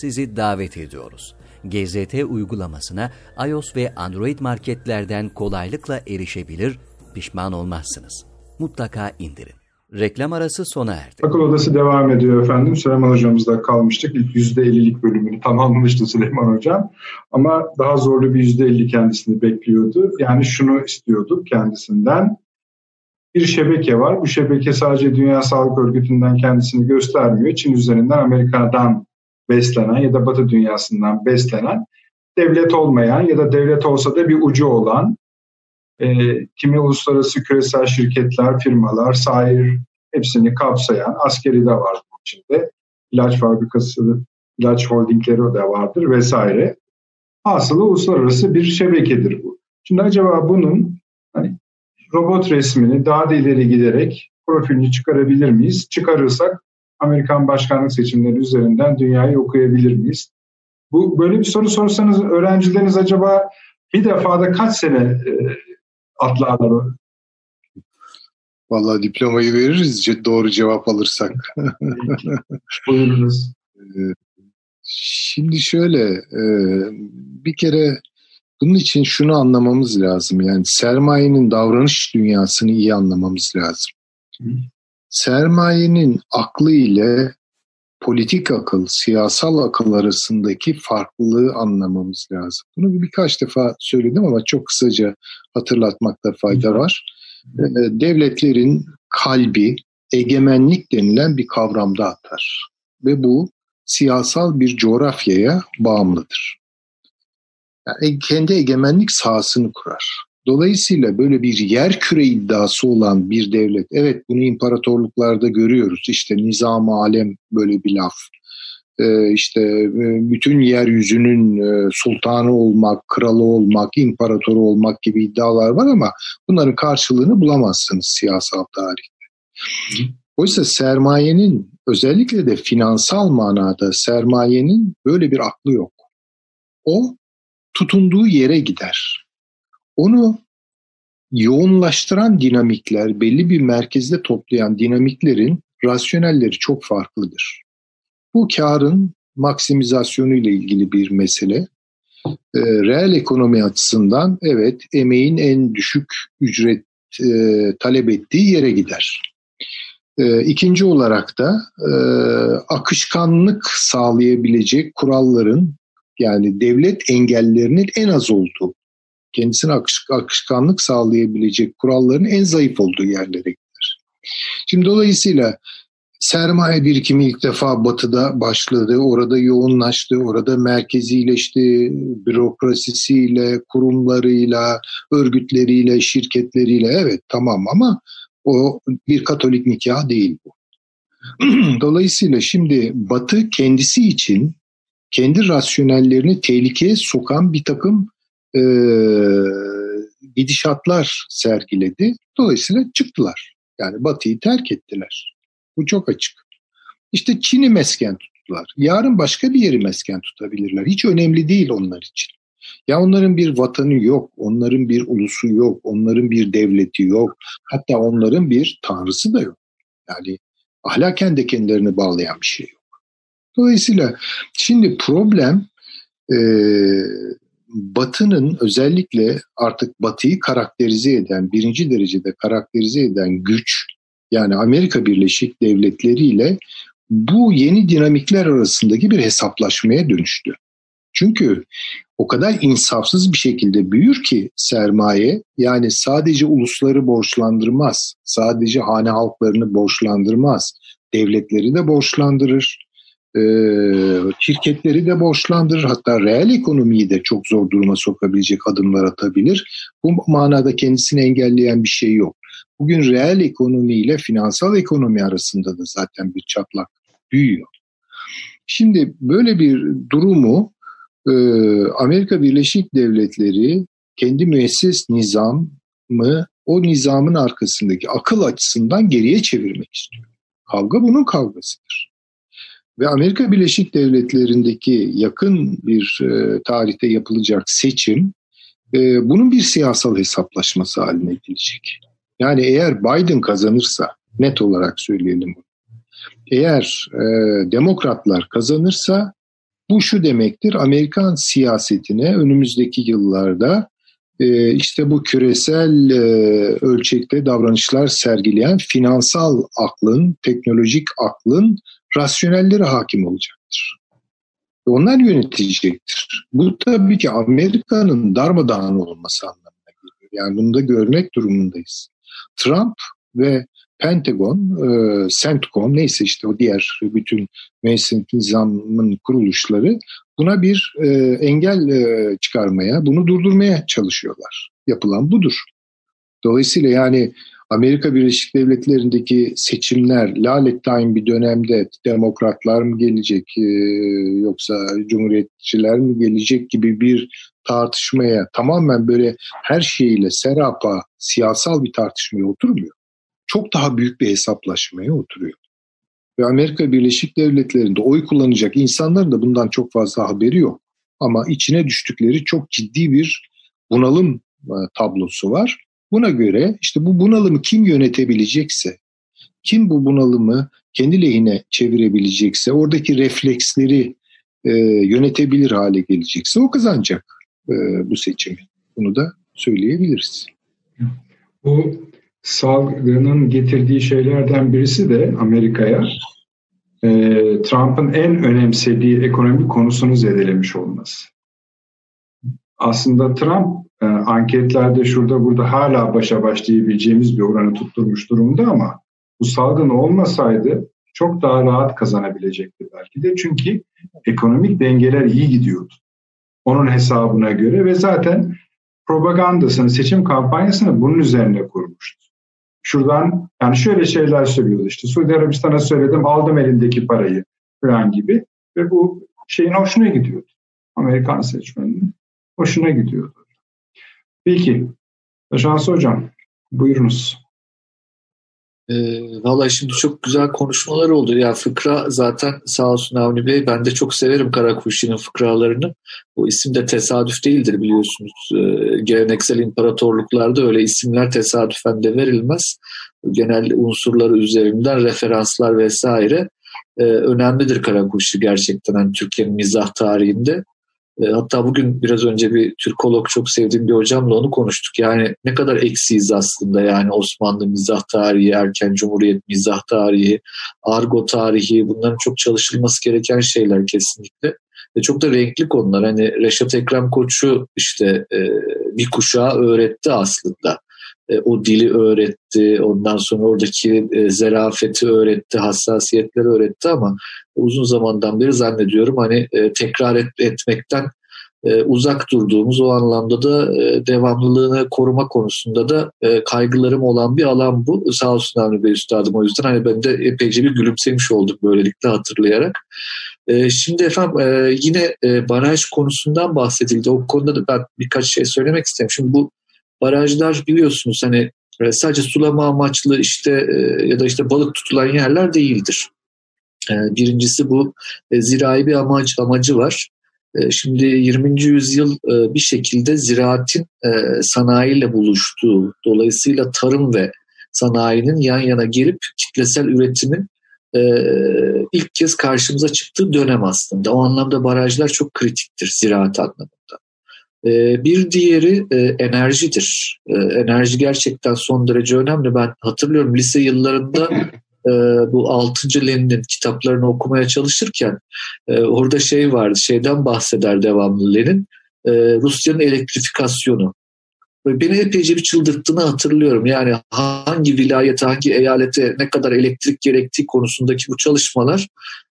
sizi davet ediyoruz. GZT uygulamasına iOS ve Android marketlerden kolaylıkla erişebilir, pişman olmazsınız. Mutlaka indirin. Reklam arası sona erdi. Akıl Odası devam ediyor efendim. Süleyman Hocamızda kalmıştık. İlk %50'lik bölümünü tamamlamıştı Süleyman Hocam. Ama daha zorlu bir %50 kendisini bekliyordu. Yani şunu istiyorduk kendisinden. bir şebeke var. Bu şebeke sadece Dünya Sağlık Örgütü'nden kendisini göstermiyor. Çin üzerinden Amerika'dan beslenen ya da Batı dünyasından beslenen devlet olmayan ya da devlet olsa da bir ucu olan e, kimi uluslararası küresel şirketler, firmalar, sahir hepsini kapsayan askeri de var bunun içinde. İlaç fabrikası, ilaç holdingleri de vardır vesaire. Aslında uluslararası bir şebekedir bu. Şimdi acaba bunun hani robot resmini daha da ileri giderek profilini çıkarabilir miyiz? Çıkarırsak Amerikan başkanlık seçimleri üzerinden dünyayı okuyabilir miyiz? Bu böyle bir soru sorsanız öğrencileriniz acaba bir defada kaç sene e, atlarlar? Vallahi diplomayı veririz doğru cevap alırsak. Buyurunuz. Ee, şimdi şöyle e, bir kere bunun için şunu anlamamız lazım. Yani sermayenin davranış dünyasını iyi anlamamız lazım. Sermayenin aklı ile politik akıl, siyasal akıl arasındaki farklılığı anlamamız lazım. Bunu birkaç defa söyledim ama çok kısaca hatırlatmakta fayda var. Ee, devletlerin kalbi egemenlik denilen bir kavramda atar. Ve bu siyasal bir coğrafyaya bağımlıdır. Yani e, kendi egemenlik sahasını kurar. Dolayısıyla böyle bir yer küre iddiası olan bir devlet, evet bunu imparatorluklarda görüyoruz. İşte nizam alem böyle bir laf. Ee, işte e, bütün yeryüzünün e, sultanı olmak, kralı olmak, imparatoru olmak gibi iddialar var ama bunların karşılığını bulamazsınız siyasal tarihte. Oysa sermayenin özellikle de finansal manada sermayenin böyle bir aklı yok. O tutunduğu yere gider. Onu yoğunlaştıran dinamikler, belli bir merkezde toplayan dinamiklerin rasyonelleri çok farklıdır. Bu karın maksimizasyonu ile ilgili bir mesele. E, reel ekonomi açısından evet emeğin en düşük ücret e, talep ettiği yere gider. E, ikinci olarak da e, akışkanlık sağlayabilecek kuralların yani devlet engellerinin en az olduğu, kendisine akış, akışkanlık sağlayabilecek kuralların en zayıf olduğu yerlere gider. Şimdi dolayısıyla sermaye birikimi ilk defa batıda başladı, orada yoğunlaştı, orada merkezileşti, bürokrasisiyle, kurumlarıyla, örgütleriyle, şirketleriyle evet tamam ama o bir katolik nikah değil bu. Dolayısıyla şimdi Batı kendisi için kendi rasyonellerini tehlikeye sokan bir takım e, gidişatlar sergiledi. Dolayısıyla çıktılar. Yani Batı'yı terk ettiler. Bu çok açık. İşte Çin'i mesken tuttular. Yarın başka bir yeri mesken tutabilirler. Hiç önemli değil onlar için. Ya onların bir vatanı yok, onların bir ulusu yok, onların bir devleti yok. Hatta onların bir tanrısı da yok. Yani ahlaken de kendilerini bağlayan bir şey yok. Dolayısıyla şimdi problem e, Batı'nın özellikle artık Batı'yı karakterize eden, birinci derecede karakterize eden güç, yani Amerika Birleşik Devletleri ile bu yeni dinamikler arasındaki bir hesaplaşmaya dönüştü. Çünkü o kadar insafsız bir şekilde büyür ki sermaye yani sadece ulusları borçlandırmaz, sadece hane halklarını borçlandırmaz, devletleri de borçlandırır, e, şirketleri de borçlandırır hatta reel ekonomiyi de çok zor duruma sokabilecek adımlar atabilir. Bu manada kendisini engelleyen bir şey yok. Bugün reel ekonomi ile finansal ekonomi arasında da zaten bir çatlak büyüyor. Şimdi böyle bir durumu e, Amerika Birleşik Devletleri kendi müesses nizamı o nizamın arkasındaki akıl açısından geriye çevirmek istiyor. Kavga bunun kavgasıdır. Ve Amerika Birleşik Devletleri'ndeki yakın bir e, tarihte yapılacak seçim e, bunun bir siyasal hesaplaşması haline gelecek. Yani eğer Biden kazanırsa net olarak söyleyelim bunu. Eğer e, demokratlar kazanırsa bu şu demektir Amerikan siyasetine önümüzdeki yıllarda işte bu küresel e, ölçekte davranışlar sergileyen finansal aklın, teknolojik aklın rasyonelleri hakim olacaktır. Onlar yönetecektir. Bu tabii ki Amerika'nın darmadağın olması anlamına geliyor. Yani bunu da görmek durumundayız. Trump ve Pentagon, e, CENTCOM neyse işte o diğer bütün müesseset nizamın kuruluşları buna bir e, engel e, çıkarmaya, bunu durdurmaya çalışıyorlar. Yapılan budur. Dolayısıyla yani Amerika Birleşik Devletleri'ndeki seçimler lalettayn bir dönemde demokratlar mı gelecek e, yoksa cumhuriyetçiler mi gelecek gibi bir tartışmaya tamamen böyle her şeyiyle serapa siyasal bir tartışmaya oturmuyor. Çok daha büyük bir hesaplaşmaya oturuyor. Ve Amerika Birleşik Devletleri'nde oy kullanacak insanların da bundan çok fazla haberi yok. Ama içine düştükleri çok ciddi bir bunalım e, tablosu var. Buna göre işte bu bunalımı kim yönetebilecekse, kim bu bunalımı kendi lehine çevirebilecekse, oradaki refleksleri e, yönetebilir hale gelecekse o kazanacak e, bu seçimi. Bunu da söyleyebiliriz. Bu salgının getirdiği şeylerden birisi de Amerika'ya e, Trump'ın en önemsediği ekonomi konusunu zedelemiş olması. Aslında Trump e, anketlerde şurada burada hala başa baş diyebileceğimiz bir oranı tutturmuş durumda ama bu salgın olmasaydı çok daha rahat kazanabilecekti belki de. Çünkü ekonomik dengeler iyi gidiyordu. Onun hesabına göre ve zaten propagandasını, seçim kampanyasını bunun üzerine kurmuştu. Şuradan yani şöyle şeyler söylüyordu işte Suudi Arabistan'a söyledim aldım elindeki parayı falan gibi ve bu şeyin hoşuna gidiyordu. Amerikan seçmeninin hoşuna gidiyordu. Peki. Şansı Hocam buyurunuz. E, Valla şimdi çok güzel konuşmalar oldu. Ya fıkra zaten sağ olsun Avni Bey ben de çok severim Karakuşi'nin fıkralarını. Bu isim de tesadüf değildir biliyorsunuz. E, geleneksel imparatorluklarda öyle isimler tesadüfen de verilmez. Genel unsurları üzerinden referanslar vesaire e, önemlidir Karakuşi gerçekten hani Türkiye'nin mizah tarihinde. E, hatta bugün biraz önce bir Türkolog çok sevdiğim bir hocamla onu konuştuk. Yani ne kadar eksiyiz aslında yani Osmanlı mizah tarihi, erken cumhuriyet mizah tarihi, argo tarihi bunların çok çalışılması gereken şeyler kesinlikle. Ve çok da renkli konular. Hani Reşat Ekrem Koç'u işte e, bir kuşağı öğretti aslında. E, o dili öğretti, ondan sonra oradaki e, zerafeti öğretti, hassasiyetleri öğretti ama uzun zamandan beri zannediyorum hani e, tekrar et, etmekten uzak durduğumuz o anlamda da devamlılığını koruma konusunda da kaygılarım olan bir alan bu. Sağ olsun Avni Bey Üstadım o yüzden hani ben de epeyce bir gülümsemiş olduk böylelikle hatırlayarak. Şimdi efendim yine baraj konusundan bahsedildi. O konuda da ben birkaç şey söylemek isterim. Şimdi bu barajlar biliyorsunuz hani e, sadece sulama amaçlı işte e, ya da işte balık tutulan yerler değildir. E, birincisi bu zirai bir amaç, amacı var. Şimdi 20. yüzyıl bir şekilde ziraatin sanayiyle buluştuğu, dolayısıyla tarım ve sanayinin yan yana gelip kitlesel üretimin ilk kez karşımıza çıktığı dönem aslında. O anlamda barajlar çok kritiktir ziraat anlamında. Ee, bir diğeri e, enerjidir. Ee, enerji gerçekten son derece önemli. Ben hatırlıyorum lise yıllarında e, bu 6. Lenin'in kitaplarını okumaya çalışırken e, orada şey vardı, şeyden bahseder devamlı Lenin. Rusya'nın elektrifikasyonu. Beni epeyce bir çıldırttığını hatırlıyorum. Yani hangi vilayete, hangi eyalete ne kadar elektrik gerektiği konusundaki bu çalışmalar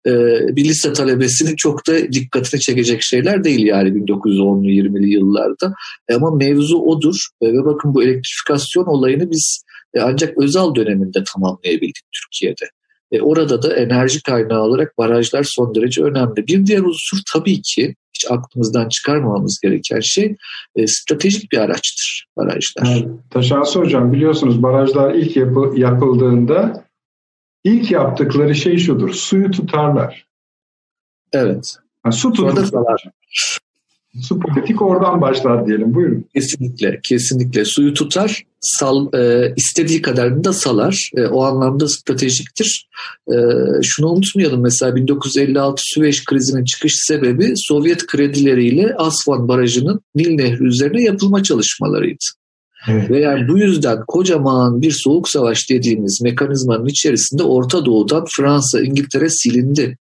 e, bir lise talebesinin çok da dikkatini çekecek şeyler değil yani 1910'lu 20'li yıllarda. E, ama mevzu odur e, ve bakın bu elektrifikasyon olayını biz ancak özel döneminde tamamlayabildik Türkiye'de. Orada da enerji kaynağı olarak barajlar son derece önemli. Bir diğer unsur tabii ki hiç aklımızdan çıkarmamamız gereken şey e, stratejik bir araçtır barajlar. Evet, Taşansı Hocam biliyorsunuz barajlar ilk yapı, yapıldığında ilk yaptıkları şey şudur. Suyu tutarlar. Evet. Yani su tutarlar. Su politik oradan başlar diyelim. Buyurun. Kesinlikle, kesinlikle. Suyu tutar, sal, e, istediği kadarını da salar. E, o anlamda stratejiktir. E, şunu unutmayalım mesela 1956 Süveyş krizinin çıkış sebebi Sovyet kredileriyle Asvan Barajı'nın Nil Nehri üzerine yapılma çalışmalarıydı. Evet. Ve yani bu yüzden kocaman bir soğuk savaş dediğimiz mekanizmanın içerisinde Orta Doğu'dan Fransa, İngiltere silindi.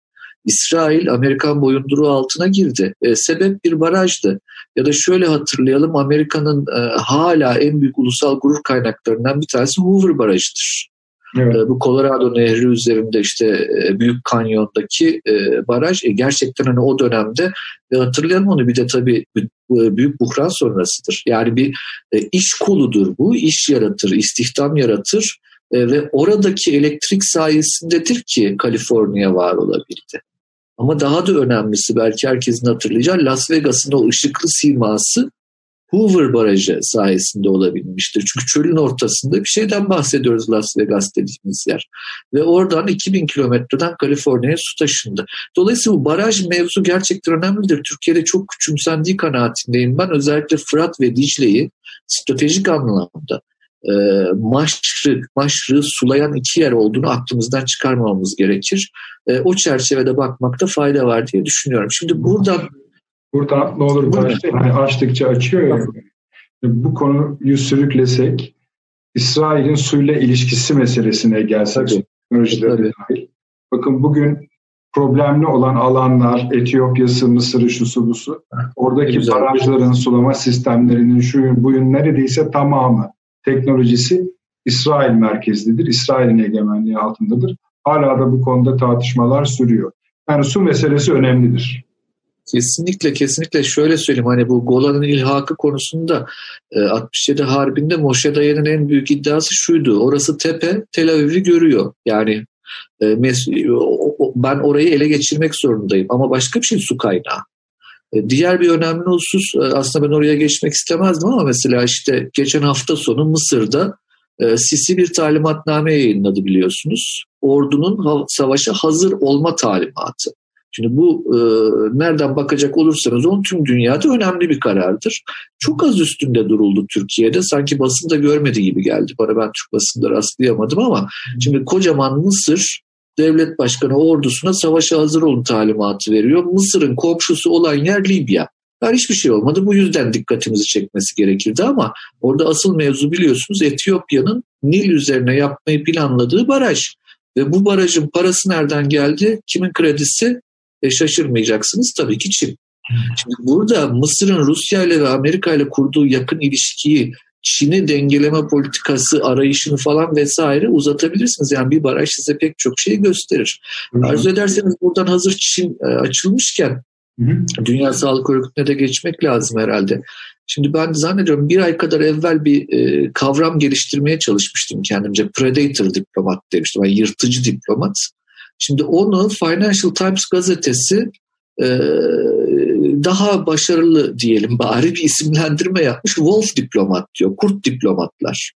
İsrail Amerikan boyunduruğu altına girdi. E, sebep bir barajdı. Ya da şöyle hatırlayalım Amerika'nın e, hala en büyük ulusal gurur kaynaklarından bir tanesi Hoover Barajı'dır. Evet. E, bu Colorado Nehri üzerinde işte e, Büyük Kanyon'daki e, baraj e, gerçekten hani o dönemde e, hatırlayalım onu bir de tabii büyük buhran sonrasıdır. Yani bir e, iş koludur bu, iş yaratır, istihdam yaratır ve oradaki elektrik sayesindedir ki Kaliforniya var olabildi. Ama daha da önemlisi belki herkesin hatırlayacağı Las Vegas'ın o ışıklı siması Hoover Barajı sayesinde olabilmiştir. Çünkü çölün ortasında bir şeyden bahsediyoruz Las Vegas dediğimiz yer. Ve oradan 2000 kilometreden Kaliforniya'ya su taşındı. Dolayısıyla bu baraj mevzu gerçekten önemlidir. Türkiye'de çok küçümsendiği kanaatindeyim ben. Özellikle Fırat ve Dicle'yi stratejik anlamda e, maşrı, maşrı sulayan iki yer olduğunu aklımızdan çıkarmamamız gerekir. E, o çerçevede bakmakta fayda var diye düşünüyorum. Şimdi buradan Burada ne olur başlayın. Hani açtıkça açıyor ya. Bu konuyu sürüklesek İsrail'in suyla ilişkisi meselesine gelsek teknolojileri dahil. Bakın bugün problemli olan alanlar Etiyopya'sı, Mısır'ı, şusu busu. Oradaki Güzel. barajların, sulama sistemlerinin şu bugün neredeyse tamamı teknolojisi İsrail merkezlidir. İsrail'in egemenliği altındadır. Hala da bu konuda tartışmalar sürüyor. Yani su meselesi önemlidir. Kesinlikle kesinlikle şöyle söyleyeyim hani bu Golan'ın ilhakı konusunda 67 e, Harbi'nde Moşe Dayan'ın en büyük iddiası şuydu. Orası tepe Tel Aviv'i görüyor. Yani e, ben orayı ele geçirmek zorundayım ama başka bir şey su kaynağı. E, diğer bir önemli husus aslında ben oraya geçmek istemezdim ama mesela işte geçen hafta sonu Mısır'da Sisi bir talimatname yayınladı biliyorsunuz. Ordunun savaşa hazır olma talimatı. Şimdi bu e, nereden bakacak olursanız onun tüm dünyada önemli bir karardır. Çok az üstünde duruldu Türkiye'de. Sanki basında görmedi gibi geldi bana. Ben Türk basında rastlayamadım ama şimdi kocaman Mısır devlet başkanı ordusuna savaşa hazır olun talimatı veriyor. Mısır'ın komşusu olan yer Libya. Yani hiçbir şey olmadı. Bu yüzden dikkatimizi çekmesi gerekirdi ama orada asıl mevzu biliyorsunuz Etiyopya'nın Nil üzerine yapmayı planladığı baraj. Ve bu barajın parası nereden geldi? Kimin kredisi? e, şaşırmayacaksınız tabii ki Çin. Şimdi burada Mısır'ın Rusya ile ve Amerika ile kurduğu yakın ilişkiyi Çin'i dengeleme politikası arayışını falan vesaire uzatabilirsiniz. Yani bir baraj size pek çok şey gösterir. Hı-hı. Arzu ederseniz buradan hazır Çin e, açılmışken Hı-hı. Dünya Sağlık Örgütü'ne de geçmek lazım herhalde. Şimdi ben zannediyorum bir ay kadar evvel bir e, kavram geliştirmeye çalışmıştım kendimce. Predator diplomat demiştim. Yani yırtıcı diplomat. Şimdi onu Financial Times gazetesi daha başarılı diyelim bari bir isimlendirme yapmış. Wolf diplomat diyor. Kurt diplomatlar.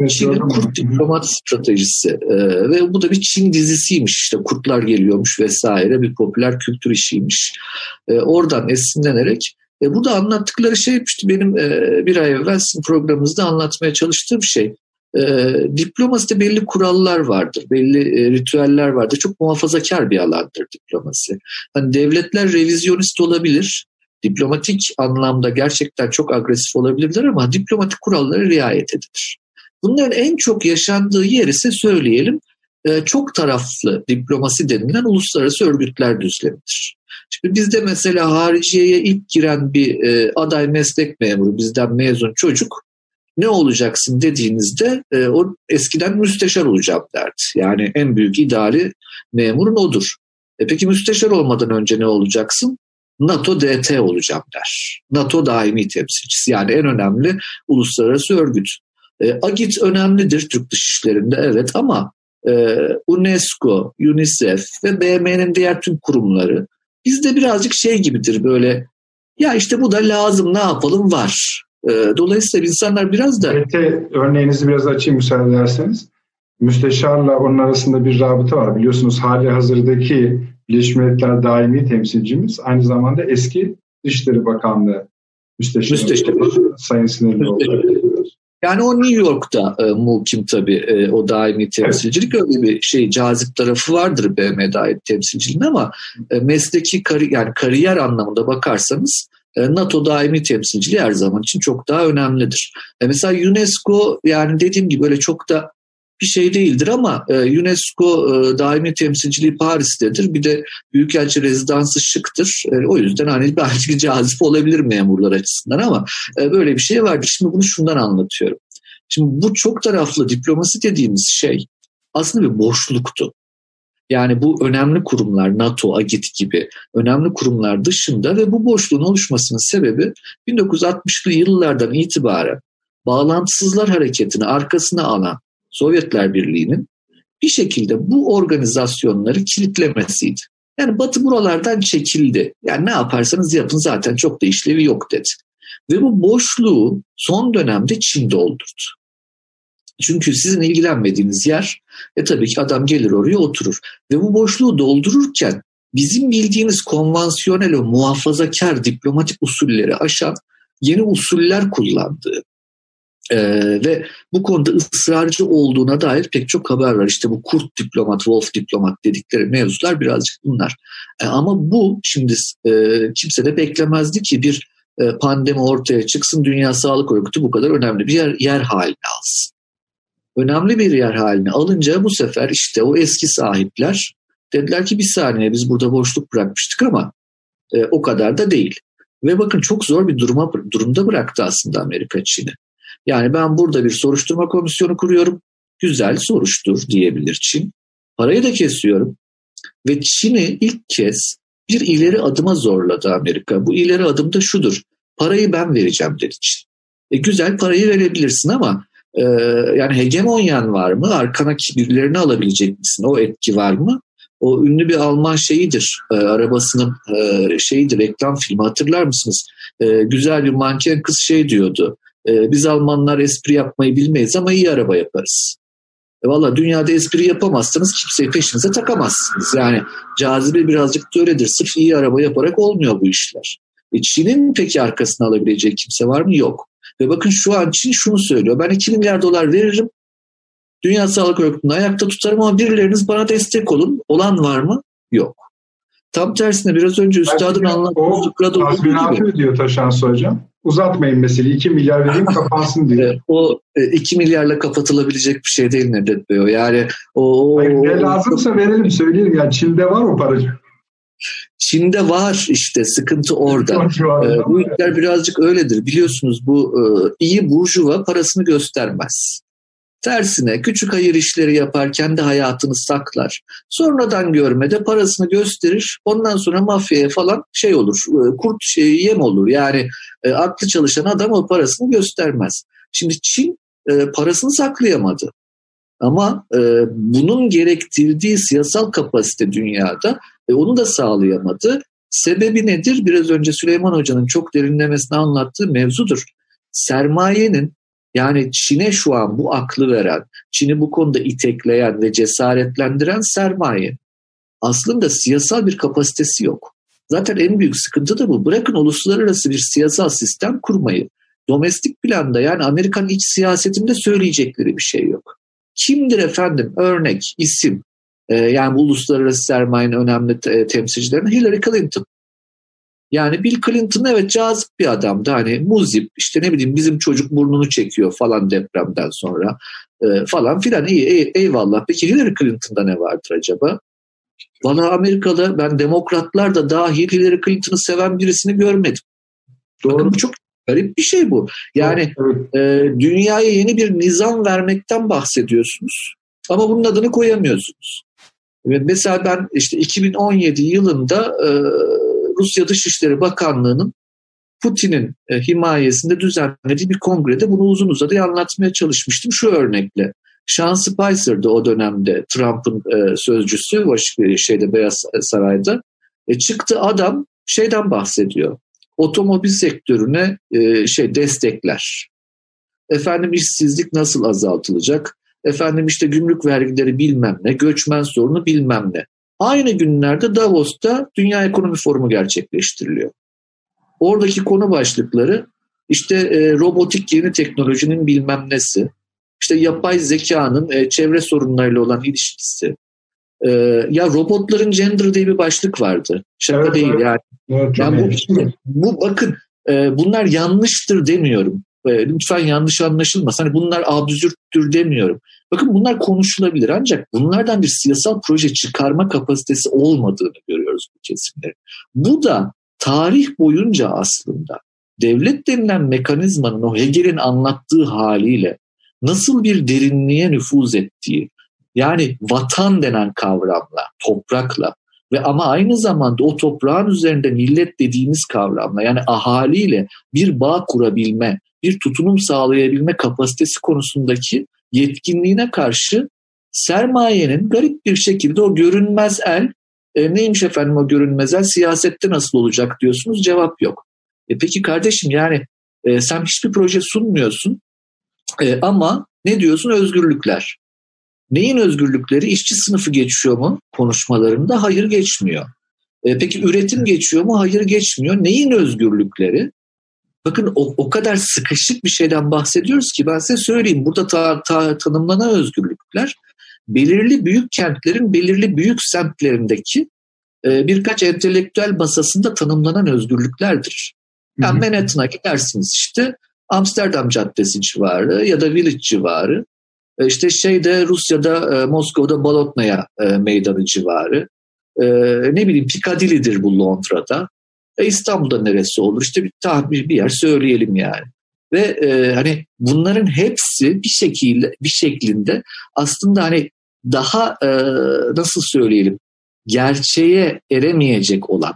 Evet, Çin'in kurt diplomat stratejisi ee, ve bu da bir Çin dizisiymiş işte kurtlar geliyormuş vesaire bir popüler kültür işiymiş. Ee, oradan esinlenerek e, bu da anlattıkları şey benim e, bir ay evvel sizin programımızda anlatmaya çalıştığım şey. E, diplomaside belli kurallar vardır, belli e, ritüeller vardır. Çok muhafazakar bir alandır diplomasi. Hani devletler revizyonist olabilir, diplomatik anlamda gerçekten çok agresif olabilirler ama diplomatik kurallara riayet edilir. Bunların en çok yaşandığı yer ise söyleyelim e, çok taraflı diplomasi denilen uluslararası örgütler düzlemidir. Şimdi bizde mesela hariciyeye ilk giren bir e, aday meslek memuru, bizden mezun çocuk ne olacaksın dediğinizde e, o eskiden müsteşar olacağım derdi. Yani en büyük ideali memurun odur. E peki müsteşar olmadan önce ne olacaksın? NATO DT olacağım der. NATO daimi temsilcisi yani en önemli uluslararası örgüt. E, AGİT önemlidir Türk dışişlerinde evet ama e, UNESCO, UNICEF ve BM'nin diğer tüm kurumları bizde birazcık şey gibidir böyle ya işte bu da lazım ne yapalım var. Ee, dolayısıyla insanlar biraz da... ET örneğinizi biraz açayım müsaade ederseniz. Müsteşarla onun arasında bir rabıta var. Biliyorsunuz hali hazırdaki Birleşmiş Milletler daimi temsilcimiz aynı zamanda eski Dışişleri Bakanlığı müsteşarı, müsteşarı. Sayın Sinirlioğlu. Yani o New York'ta e, muhkim tabii e, o daimi temsilcilik evet. öyle bir şey cazip tarafı vardır BM daimi temsilciliğin ama e, mesleki kari, yani kariyer anlamında bakarsanız NATO daimi temsilciliği her zaman için çok daha önemlidir. E mesela UNESCO yani dediğim gibi böyle çok da bir şey değildir ama e, UNESCO e, daimi temsilciliği Paris'tedir. Bir de Büyükelçi rezidansı şıktır. E, o yüzden hani belki cazip olabilir memurlar açısından ama e, böyle bir şey vardır. Şimdi bunu şundan anlatıyorum. Şimdi bu çok taraflı diplomasi dediğimiz şey aslında bir boşluktu. Yani bu önemli kurumlar NATO, AGİT gibi önemli kurumlar dışında ve bu boşluğun oluşmasının sebebi 1960'lı yıllardan itibaren bağlantısızlar hareketini arkasına alan Sovyetler Birliği'nin bir şekilde bu organizasyonları kilitlemesiydi. Yani Batı buralardan çekildi. Yani ne yaparsanız yapın zaten çok da işlevi yok dedi. Ve bu boşluğu son dönemde Çin doldurdu. Çünkü sizin ilgilenmediğiniz yer, e tabii ki adam gelir oraya oturur. Ve bu boşluğu doldururken bizim bildiğimiz konvansiyonel o muhafazakar diplomatik usulleri aşan yeni usuller kullandığı ee, ve bu konuda ısrarcı olduğuna dair pek çok haber var. İşte bu kurt diplomat, wolf diplomat dedikleri mevzular birazcık bunlar. Ee, ama bu şimdi e, kimse de beklemezdi ki bir e, pandemi ortaya çıksın, Dünya Sağlık Örgütü bu kadar önemli bir yer, yer haline alsın. Önemli bir yer haline alınca bu sefer işte o eski sahipler dediler ki bir saniye biz burada boşluk bırakmıştık ama e, o kadar da değil. Ve bakın çok zor bir duruma durumda bıraktı aslında Amerika Çin'i. Yani ben burada bir soruşturma komisyonu kuruyorum. Güzel soruştur diyebilir Çin. Parayı da kesiyorum. Ve Çin'i ilk kez bir ileri adıma zorladı Amerika. Bu ileri adım da şudur. Parayı ben vereceğim dedi Çin. E, güzel parayı verebilirsin ama e, yani hegemonyan var mı? Arkana birilerini alabilecek misin? O etki var mı? O ünlü bir Alman şeyidir. E, arabasının e, şeyidir reklam filmi hatırlar mısınız? E, güzel bir manken kız şey diyordu. E, biz Almanlar espri yapmayı bilmeyiz ama iyi araba yaparız. E, Valla dünyada espri yapamazsanız kimseyi peşinize takamazsınız. Yani cazibe birazcık da öyledir. Sırf iyi araba yaparak olmuyor bu işler. E Çin'in peki arkasına alabileceği kimse var mı? Yok. Ve bakın şu an Çin şunu söylüyor. Ben 2 milyar dolar veririm. Dünya Sağlık Örgütü'nü ayakta tutarım ama birileriniz bana destek olun. Olan var mı? Yok. Tam tersine biraz önce üstadın anlattığı fıkrada olduğu gibi. diyor Taşansı Hocam. Uzatmayın meseleyi. 2 milyar vereyim kapansın diyor. o 2 e, milyarla kapatılabilecek bir şey değil Nedret Bey o. Yani o, Hayır, ne lazımsa verelim söyleyelim. Yani Çin'de var o paracı. Çin'de var işte sıkıntı orada. Ee, bu işler birazcık öyledir. Biliyorsunuz bu e, iyi burjuva parasını göstermez. Tersine küçük hayır işleri yapar, kendi hayatını saklar. Sonradan görmede parasını gösterir. Ondan sonra mafyaya falan şey olur, e, kurt şey, yem olur. Yani e, aklı çalışan adam o parasını göstermez. Şimdi Çin e, parasını saklayamadı. Ama e, bunun gerektirdiği siyasal kapasite dünyada e, onu da sağlayamadı. Sebebi nedir? Biraz önce Süleyman Hoca'nın çok derinlemesine anlattığı mevzudur. Sermayenin yani Çin'e şu an bu aklı veren, Çin'i bu konuda itekleyen ve cesaretlendiren sermaye. Aslında siyasal bir kapasitesi yok. Zaten en büyük sıkıntı da bu. Bırakın uluslararası bir siyasal sistem kurmayı. Domestik planda yani Amerikan iç siyasetinde söyleyecekleri bir şey yok. Kimdir efendim örnek, isim? Ee, yani bu uluslararası sermayenin önemli te- temsilcilerinden Hillary Clinton. Yani Bill Clinton evet cazip bir adamdı. Hani muzip işte ne bileyim bizim çocuk burnunu çekiyor falan depremden sonra e, falan filan iyi ey, eyvallah. Peki Hillary Clinton'da ne vardır acaba? Valla Amerika'da ben demokratlar da dahil Hillary Clinton'ı seven birisini görmedim. Doğru. Bakın bu çok garip bir şey bu. Yani e, dünyaya yeni bir nizam vermekten bahsediyorsunuz ama bunun adını koyamıyorsunuz. Mesela ben işte 2017 yılında e, Rusya Dışişleri Bakanlığı'nın Putin'in e, himayesinde düzenlediği bir kongrede bunu uzun uzadıya anlatmaya çalışmıştım şu örnekle. Sean Spicer'dı o dönemde Trump'ın e, sözcüsü şeyde Beyaz Saray'da. E, çıktı adam şeyden bahsediyor. Otomobil sektörüne e, şey destekler. Efendim işsizlik nasıl azaltılacak? Efendim işte gümrük vergileri bilmem ne, göçmen sorunu bilmem ne. Aynı günlerde Davos'ta Dünya Ekonomi Forumu gerçekleştiriliyor. Oradaki konu başlıkları işte e, robotik yeni teknolojinin bilmem nesi, işte yapay zekanın e, çevre sorunlarıyla olan ilişkisi. E, ya robotların gender diye bir başlık vardı. Şaka evet, değil evet. yani. Evet, yani bu, bu bakın e, bunlar yanlıştır demiyorum. e, lütfen yanlış anlaşılmasın. Hani bunlar absürttür demiyorum. Bakın bunlar konuşulabilir ancak bunlardan bir siyasal proje çıkarma kapasitesi olmadığını görüyoruz bu kesimlerin. Bu da tarih boyunca aslında devlet denilen mekanizmanın o Hegel'in anlattığı haliyle nasıl bir derinliğe nüfuz ettiği, yani vatan denen kavramla, toprakla ve ama aynı zamanda o toprağın üzerinde millet dediğimiz kavramla yani ahaliyle bir bağ kurabilme, bir tutunum sağlayabilme kapasitesi konusundaki yetkinliğine karşı sermayenin garip bir şekilde o görünmez el, e, neymiş efendim o görünmez el, siyasette nasıl olacak diyorsunuz cevap yok. E peki kardeşim yani e, sen hiçbir proje sunmuyorsun e, ama ne diyorsun özgürlükler. Neyin özgürlükleri? İşçi sınıfı geçiyor mu konuşmalarında? Hayır geçmiyor. E, peki üretim geçiyor mu? Hayır geçmiyor. Neyin özgürlükleri? Bakın o, o kadar sıkışık bir şeyden bahsediyoruz ki ben size söyleyeyim. Burada ta, ta, tanımlanan özgürlükler belirli büyük kentlerin belirli büyük semtlerindeki e, birkaç entelektüel masasında tanımlanan özgürlüklerdir. Yani Manhattan'a gidersiniz işte Amsterdam Caddesi civarı ya da Village civarı. E, işte şeyde Rusya'da, e, Moskova'da Bolotnaya e, meydanı civarı. Ne bileyim Piccadilly'dir bu Londra'da. İstanbul'da neresi olur? İşte bir tahmin bir yer söyleyelim yani. Ve e, hani bunların hepsi bir şekilde bir şeklinde aslında hani daha e, nasıl söyleyelim gerçeğe eremeyecek olan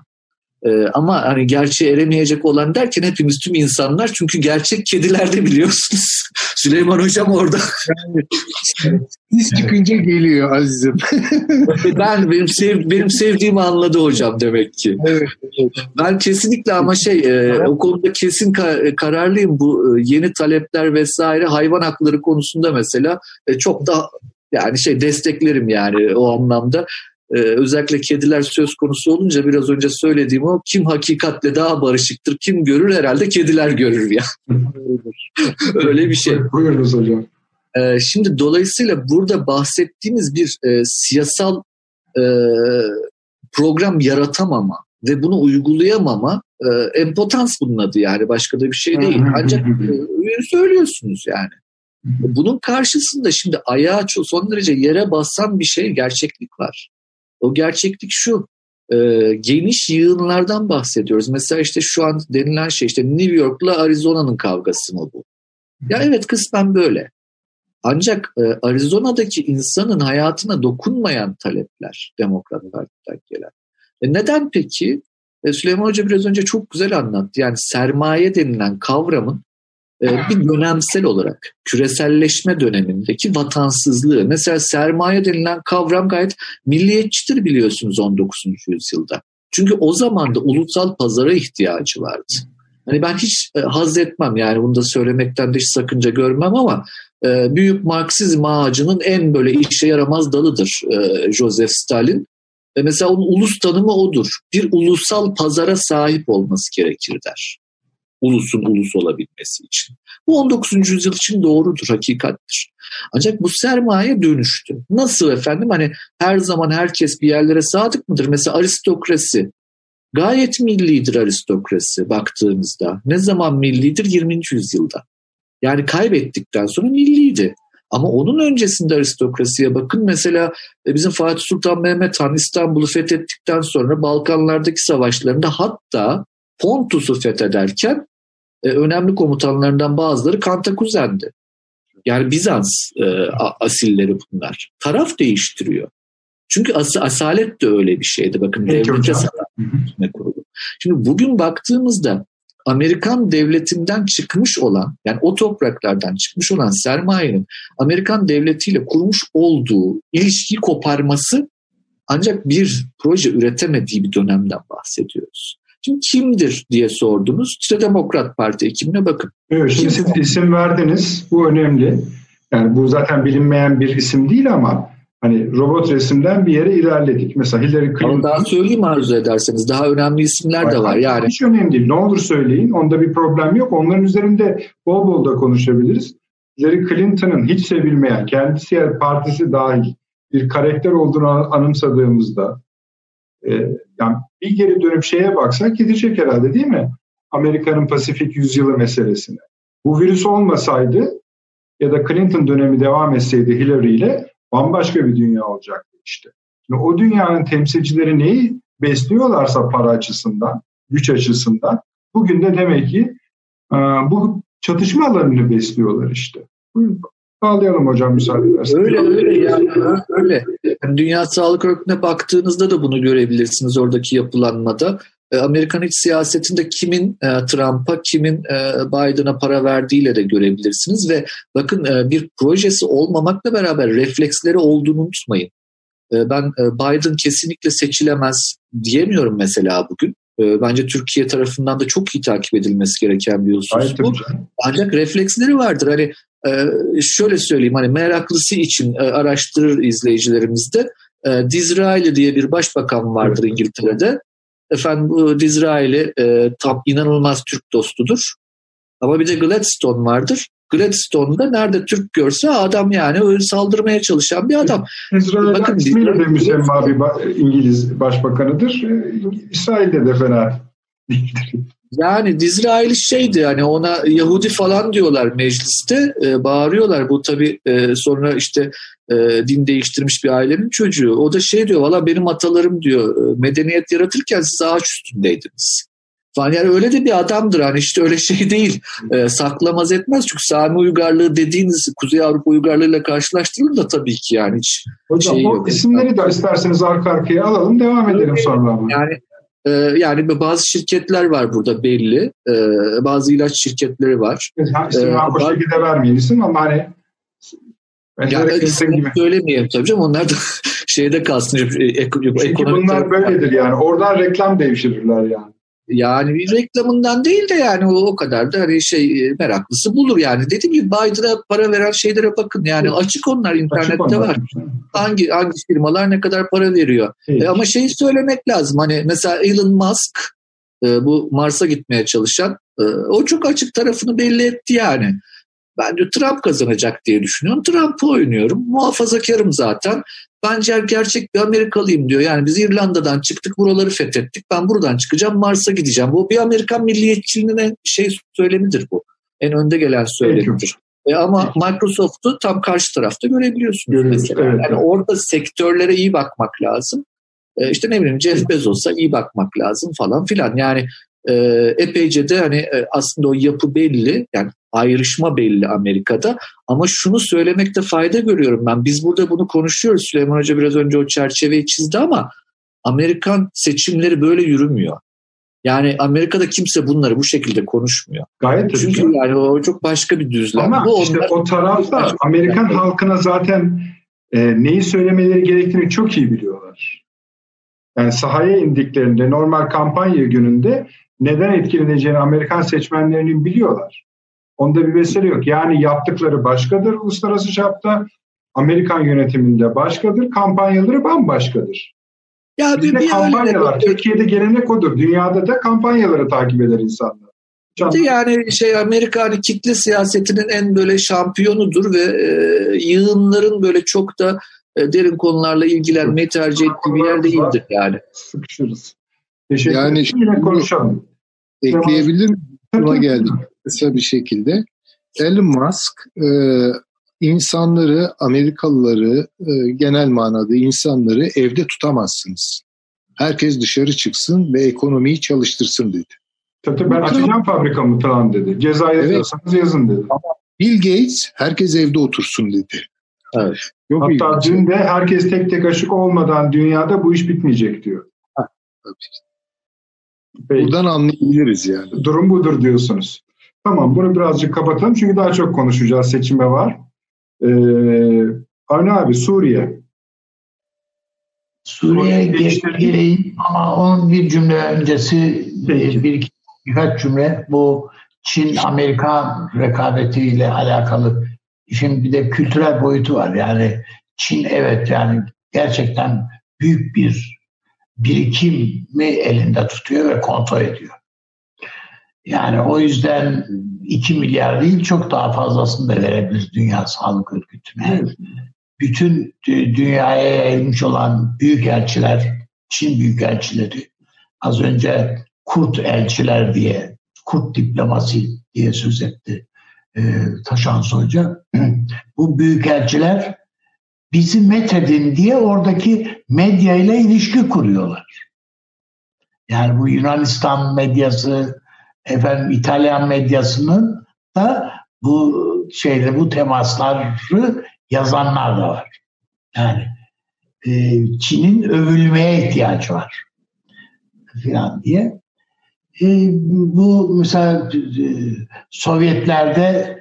ee, ama hani gerçeğe eremeyecek olan derken hepimiz tüm insanlar çünkü gerçek kedilerde biliyorsunuz. Süleyman Hocam orada. Biz çıkınca geliyor Aziz'im. ben benim, sev, benim sevdiğimi anladı hocam demek ki. Evet, evet. Ben kesinlikle ama şey e, o konuda kesin ka- kararlıyım. Bu e, yeni talepler vesaire hayvan hakları konusunda mesela e, çok da yani şey desteklerim yani o anlamda e, özellikle kediler söz konusu olunca biraz önce söylediğim o kim hakikatle daha barışıktır kim görür herhalde kediler görür ya. Öyle bir şey. Buyurunuz hocam. E, şimdi dolayısıyla burada bahsettiğimiz bir e, siyasal e, program yaratamama ve bunu uygulayamama e, empotans bunun adı yani başka da bir şey değil. Ancak e, söylüyorsunuz yani. Bunun karşısında şimdi ayağı son derece yere basan bir şey gerçeklik var. O gerçeklik şu. E, geniş yığınlardan bahsediyoruz. Mesela işte şu an denilen şey işte New York'la Arizona'nın kavgası mı bu? Ya evet kısmen böyle. Ancak e, Arizona'daki insanın hayatına dokunmayan talepler Demokrat Parti'den gelen. E neden peki? E, Süleyman Hoca biraz önce çok güzel anlattı. Yani sermaye denilen kavramın bir dönemsel olarak küreselleşme dönemindeki vatansızlığı. Mesela sermaye denilen kavram gayet milliyetçidir biliyorsunuz 19. yüzyılda. Çünkü o zaman da ulusal pazara ihtiyacı vardı. Hani ben hiç e, haz etmem yani bunu da söylemekten de hiç sakınca görmem ama e, büyük Marksizm ağacının en böyle işe yaramaz dalıdır e, Joseph Stalin. Mesela onun ulus tanımı odur. Bir ulusal pazara sahip olması gerekir der ulusun ulus olabilmesi için. Bu 19. yüzyıl için doğrudur, hakikattir. Ancak bu sermaye dönüştü. Nasıl efendim? Hani her zaman herkes bir yerlere sadık mıdır? Mesela aristokrasi. Gayet millidir aristokrasi baktığımızda. Ne zaman millidir? 20. yüzyılda. Yani kaybettikten sonra milliydi. Ama onun öncesinde aristokrasiye bakın. Mesela e, bizim Fatih Sultan Mehmet Han İstanbul'u fethettikten sonra Balkanlardaki savaşlarında hatta Pontus'u fethederken e, önemli komutanlarından bazıları Kantakuzen'di. Yani Bizans e, asilleri bunlar. Taraf değiştiriyor. Çünkü as asalet de öyle bir şeydi. Bakın devlet asalet kurulu. Şimdi bugün baktığımızda Amerikan devletinden çıkmış olan yani o topraklardan çıkmış olan sermayenin Amerikan devletiyle kurmuş olduğu ilişkiyi koparması ancak bir proje üretemediği bir dönemden bahsediyoruz. Şimdi kimdir diye sordunuz. İşte Demokrat Parti ekibine bakın. Evet, şimdi siz isim verdiniz. Bu önemli. Yani bu zaten bilinmeyen bir isim değil ama hani robot resimden bir yere ilerledik. Mesela Hillary Clinton. Ama daha söyleyeyim arzu ederseniz. Daha önemli isimler Hayır, de var. Yani. Hiç önemli değil. Ne olur söyleyin. Onda bir problem yok. Onların üzerinde bol bol da konuşabiliriz. Hillary Clinton'ın hiç sevilmeyen, kendisi partisi dahil bir karakter olduğunu anımsadığımızda e, yani bir geri dönüp şeye baksak gidecek herhalde değil mi? Amerika'nın Pasifik yüzyılı meselesine. Bu virüs olmasaydı ya da Clinton dönemi devam etseydi Hillary ile bambaşka bir dünya olacaktı işte. Şimdi o dünyanın temsilcileri neyi besliyorlarsa para açısından, güç açısından bugün de demek ki e, bu çatışma alanını besliyorlar işte. Bağlayalım hocam müsaade ederseniz. Öyle öyle yani öyle. Yani Dünya Sağlık Örgütü'ne baktığınızda da bunu görebilirsiniz oradaki yapılanmada. E, Amerikan iç siyasetinde kimin e, Trump'a, kimin e, Biden'a para verdiğiyle de görebilirsiniz ve bakın bir projesi olmamakla beraber refleksleri olduğunu unutmayın. Ben Biden kesinlikle seçilemez diyemiyorum mesela bugün. Bence Türkiye tarafından da çok iyi takip edilmesi gereken bir husus bu. Ancak refleksleri vardır. Hani şöyle söyleyeyim hani meraklısı için araştırır izleyicilerimiz de. Disraeli diye bir başbakan vardır İngiltere'de. Efendim bu Disraeli e, tam inanılmaz Türk dostudur. Ama bir de Gladstone vardır. Gladstone'da nerede Türk görse adam yani saldırmaya çalışan bir adam. İsrail'de Bakın, ismiyle de müsemma bir İngiliz başbakanıdır. E, İsrail'de de fena değildir. Yani Dizrail şeydi hani ona Yahudi falan diyorlar mecliste e, bağırıyorlar. Bu tabii e, sonra işte e, din değiştirmiş bir ailenin çocuğu. O da şey diyor valla benim atalarım diyor e, medeniyet yaratırken siz ağaç üstündeydiniz. Falan yani öyle de bir adamdır hani işte öyle şey değil. E, saklamaz etmez çünkü Sami uygarlığı dediğiniz Kuzey Avrupa uygarlığıyla karşılaştırılır da tabii ki yani hiç Hocam şey o isimleri de isterseniz arka arkaya alalım devam edelim sonra. Yani ee, yani bazı şirketler var burada belli. Ee, bazı ilaç şirketleri var. İsim ee, o şekilde vermeyin isim ama hani yani isim gibi. söylemeyelim tabii canım. Onlar da şeyde kalsın. Çünkü bunlar böyledir yani. Oradan reklam devşirirler yani. Yani bir reklamından değil de yani o, o kadar da hani şey e, meraklısı bulur yani. Dediğim gibi Biden'a para veren şeylere bakın yani açık onlar internette açık onlar. var. Hangi hangi firmalar ne kadar para veriyor. E, ama şeyi söylemek lazım hani mesela Elon Musk e, bu Mars'a gitmeye çalışan e, o çok açık tarafını belli etti yani. Ben de Trump kazanacak diye düşünüyorum. Trump'ı oynuyorum. Muhafazakarım zaten. Ben gerçek bir Amerikalıyım diyor. Yani biz İrlanda'dan çıktık buraları fethettik. Ben buradan çıkacağım Mars'a gideceğim. Bu bir Amerikan milliyetçiliğinin en şey söylemidir bu. En önde gelen söylemidir. E ama Microsoft'u tam karşı tarafta görebiliyorsunuz Görüyoruz, mesela. Evet. Yani orada sektörlere iyi bakmak lazım. E işte ne bileyim Jeff Bezos'a iyi bakmak lazım falan filan. Yani e, epeyce de hani e, aslında o yapı belli. Yani ayrışma belli Amerika'da. Ama şunu söylemekte fayda görüyorum ben. Biz burada bunu konuşuyoruz. Süleyman Hoca biraz önce o çerçeveyi çizdi ama Amerikan seçimleri böyle yürümüyor. Yani Amerika'da kimse bunları bu şekilde konuşmuyor. Gayet Çünkü tabii. yani o çok başka bir düzlem. Ama bu işte o tarafta Amerikan yani. halkına zaten e, neyi söylemeleri gerektiğini çok iyi biliyorlar. Yani sahaya indiklerinde normal kampanya gününde neden etkileneceğini Amerikan seçmenlerinin biliyorlar. Onda bir mesele yok. Yani yaptıkları başkadır uluslararası çapta. Amerikan yönetiminde başkadır. Kampanyaları bambaşkadır. Ya bir, bir kampanyalar. Bir, Türkiye'de gelenek odur. Dünyada da kampanyaları takip eder insanlar. Yani şey Amerika hani kitle siyasetinin en böyle şampiyonudur ve e, yığınların böyle çok da e, derin konularla ilgilenmeyi tercih ettiği bir yer değildir yani. Sıkışırız. Teşekkür yani Yine konuşalım. Ekleyebilir miyim? Buna geldik kısa bir şekilde. Elon Musk e, insanları, Amerikalıları e, genel manada insanları evde tutamazsınız. Herkes dışarı çıksın ve ekonomiyi çalıştırsın dedi. Tabii ben açacağım fabrikamı falan dedi. Ceza yazıyorsanız evet. yazın dedi. Ama Bill Gates herkes evde otursun dedi. Evet. Yok Hatta dün de herkes tek tek aşık olmadan dünyada bu iş bitmeyecek diyor. Ha, tabii. Peki. Buradan anlayabiliriz yani. Durum budur diyorsunuz. Tamam bunu birazcık kapatalım çünkü daha çok konuşacağız seçime var. Ee, Avni abi Suriye. Suriye geleyim ama onun bir cümle öncesi Peki. bir iki, birkaç cümle bu Çin-Amerikan rekabetiyle alakalı işin bir de kültürel boyutu var. Yani Çin evet yani gerçekten büyük bir birikimi elinde tutuyor ve kontrol ediyor. Yani o yüzden 2 milyar değil çok daha fazlasını da verebilir Dünya Sağlık Örgütü'ne. Bütün dünyaya yayılmış olan büyük elçiler, Çin büyük elçileri, az önce kurt elçiler diye, kurt diplomasi diye söz etti e, Taşansı Hoca. Bu büyükelçiler bizi methedin diye oradaki medya ile ilişki kuruyorlar. Yani bu Yunanistan medyası, efendim İtalyan medyasının da bu şeyde bu temasları yazanlar da var. Yani e, Çin'in övülmeye ihtiyacı var filan diye. E, bu mesela e, Sovyetlerde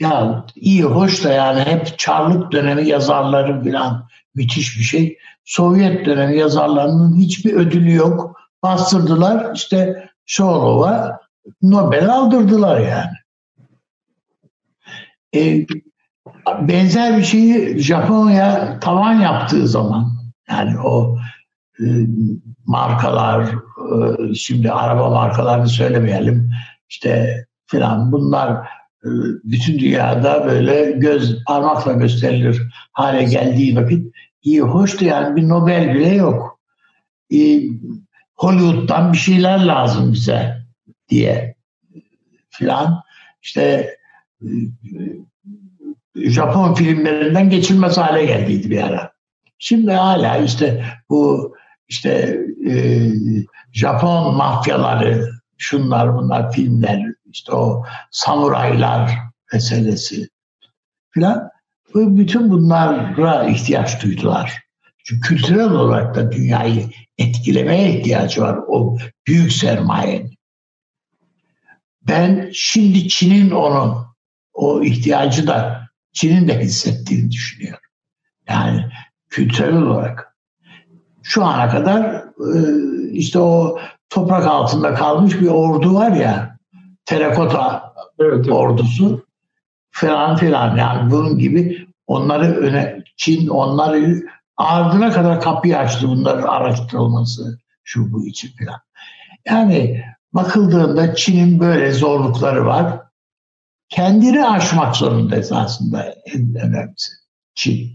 ya iyi hoş da yani hep Çarlık dönemi yazarları filan müthiş bir şey. Sovyet dönemi yazarlarının hiçbir ödülü yok. Bastırdılar işte Şorova Nobel aldırdılar yani. E, benzer bir şeyi Japonya tavan yaptığı zaman yani o e, markalar e, şimdi araba markalarını söylemeyelim işte filan bunlar e, bütün dünyada böyle göz parmakla gösterilir hale geldiği vakit iyi hoştu yani bir Nobel bile yok. E, Hollywood'dan bir şeyler lazım bize diye filan işte e, Japon filmlerinden geçilmez hale geldiydi bir ara. Şimdi hala işte bu işte e, Japon mafyaları, şunlar bunlar filmler, işte o samuraylar meselesi filan. Bütün bunlara ihtiyaç duydular. Çünkü kültürel olarak da dünyayı etkilemeye ihtiyacı var o büyük sermayenin. Ben şimdi Çin'in onu o ihtiyacı da Çin'in de hissettiğini düşünüyorum. Yani kültürel olarak. Şu ana kadar e, işte o toprak altında kalmış bir ordu var ya terakota evet, evet. ordusu falan filan yani bunun gibi onları öne Çin onları ardına kadar kapıyı açtı bunların araştırılması şu bu için filan. Yani bakıldığında Çin'in böyle zorlukları var kendini aşmak zorunda esasında en önemlisi. Çin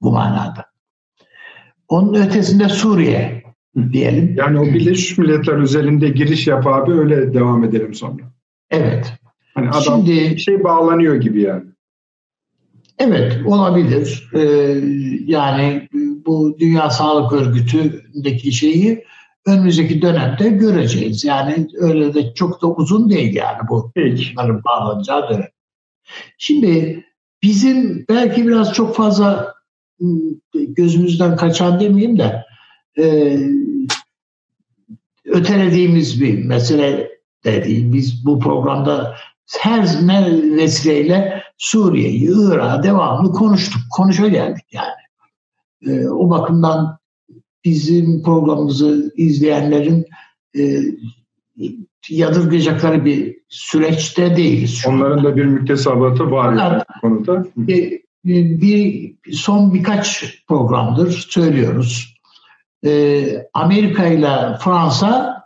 bu manada. Onun ötesinde Suriye diyelim. Yani o Birleşmiş Milletler üzerinde giriş yap abi öyle devam edelim sonra. Evet. Hani adam Şimdi, bir şey bağlanıyor gibi yani. Evet olabilir. Ee, yani bu Dünya Sağlık Örgütü'ndeki şeyi önümüzdeki dönemde göreceğiz. Yani öyle de çok da uzun değil yani bu bunların bağlanacağı dönem. Şimdi bizim belki biraz çok fazla ıı, gözümüzden kaçan demeyeyim de e, ötelediğimiz bir mesele de değil. Biz bu programda her vesileyle Suriye'yi, Irak'ı devamlı konuştuk. Konuşa geldik yani. E, o bakımdan bizim programımızı izleyenlerin e, yadırgayacakları bir süreçte değiliz. Onların da bir müktesebatı var yani konuda. Bir, bir, son birkaç programdır söylüyoruz. E, Amerika ile Fransa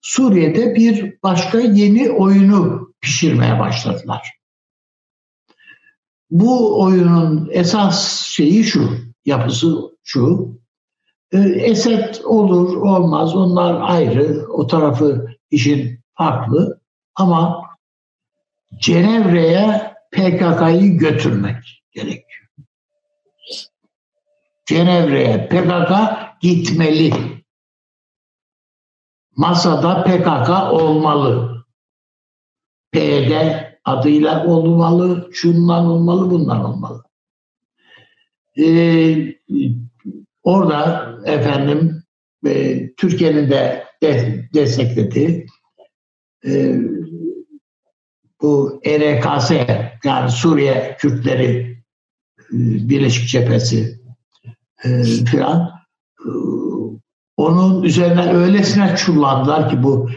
Suriye'de bir başka yeni oyunu pişirmeye başladılar. Bu oyunun esas şeyi şu, yapısı şu. E, Esed olur olmaz onlar ayrı o tarafı işin farklı ama Cenevre'ye PKK'yı götürmek gerekiyor. Cenevre'ye PKK gitmeli. Masada PKK olmalı. PYD adıyla olmalı, şundan olmalı, bundan olmalı. Ee, Orada efendim e, Türkiye'nin de, de desteklediği e, bu ERKS yani Suriye Kürtleri e, Birleşik Cephesi e, filan e, onun üzerine öylesine çullandılar ki bu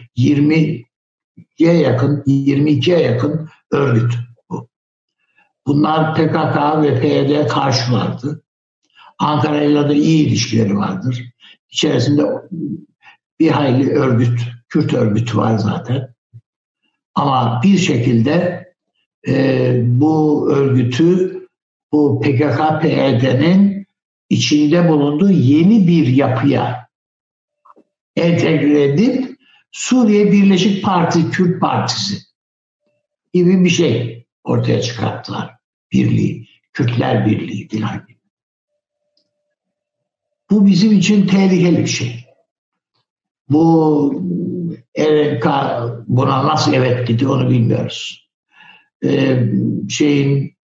20'ye yakın 22'ye yakın örgüt bu. Bunlar PKK ve PYD karşılardı. Ankara ile de iyi ilişkileri vardır. İçerisinde bir hayli örgüt, Kürt örgütü var zaten. Ama bir şekilde e, bu örgütü bu PKK-PYD'nin içinde bulunduğu yeni bir yapıya entegre edip Suriye Birleşik Parti, Kürt Partisi gibi bir şey ortaya çıkarttılar. Birliği, Kürtler Birliği filan gibi. Bu bizim için tehlikeli bir şey. Bu RNK buna nasıl evet dedi onu bilmiyoruz. Ee, şeyin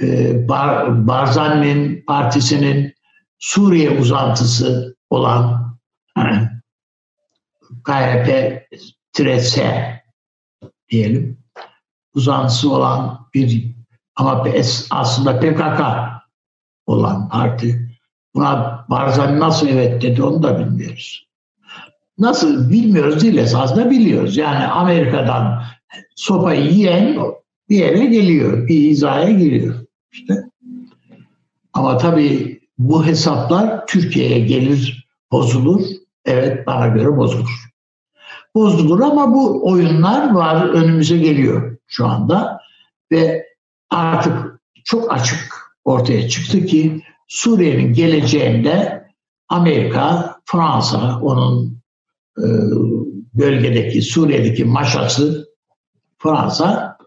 e, Bar, Barzani'nin partisinin Suriye uzantısı olan KHP-S diyelim uzantısı olan bir ama aslında PKK olan parti. Buna Barzani nasıl evet dedi onu da bilmiyoruz. Nasıl bilmiyoruz değil esasında biliyoruz. Yani Amerika'dan sopayı yiyen bir yere geliyor, bir hizaya giriyor. İşte. Ama tabii bu hesaplar Türkiye'ye gelir, bozulur. Evet bana göre bozulur. Bozulur ama bu oyunlar var önümüze geliyor şu anda ve artık çok açık ortaya çıktı ki Suriye'nin geleceğinde Amerika, Fransa, onun e, bölgedeki Suriye'deki maşası Fransa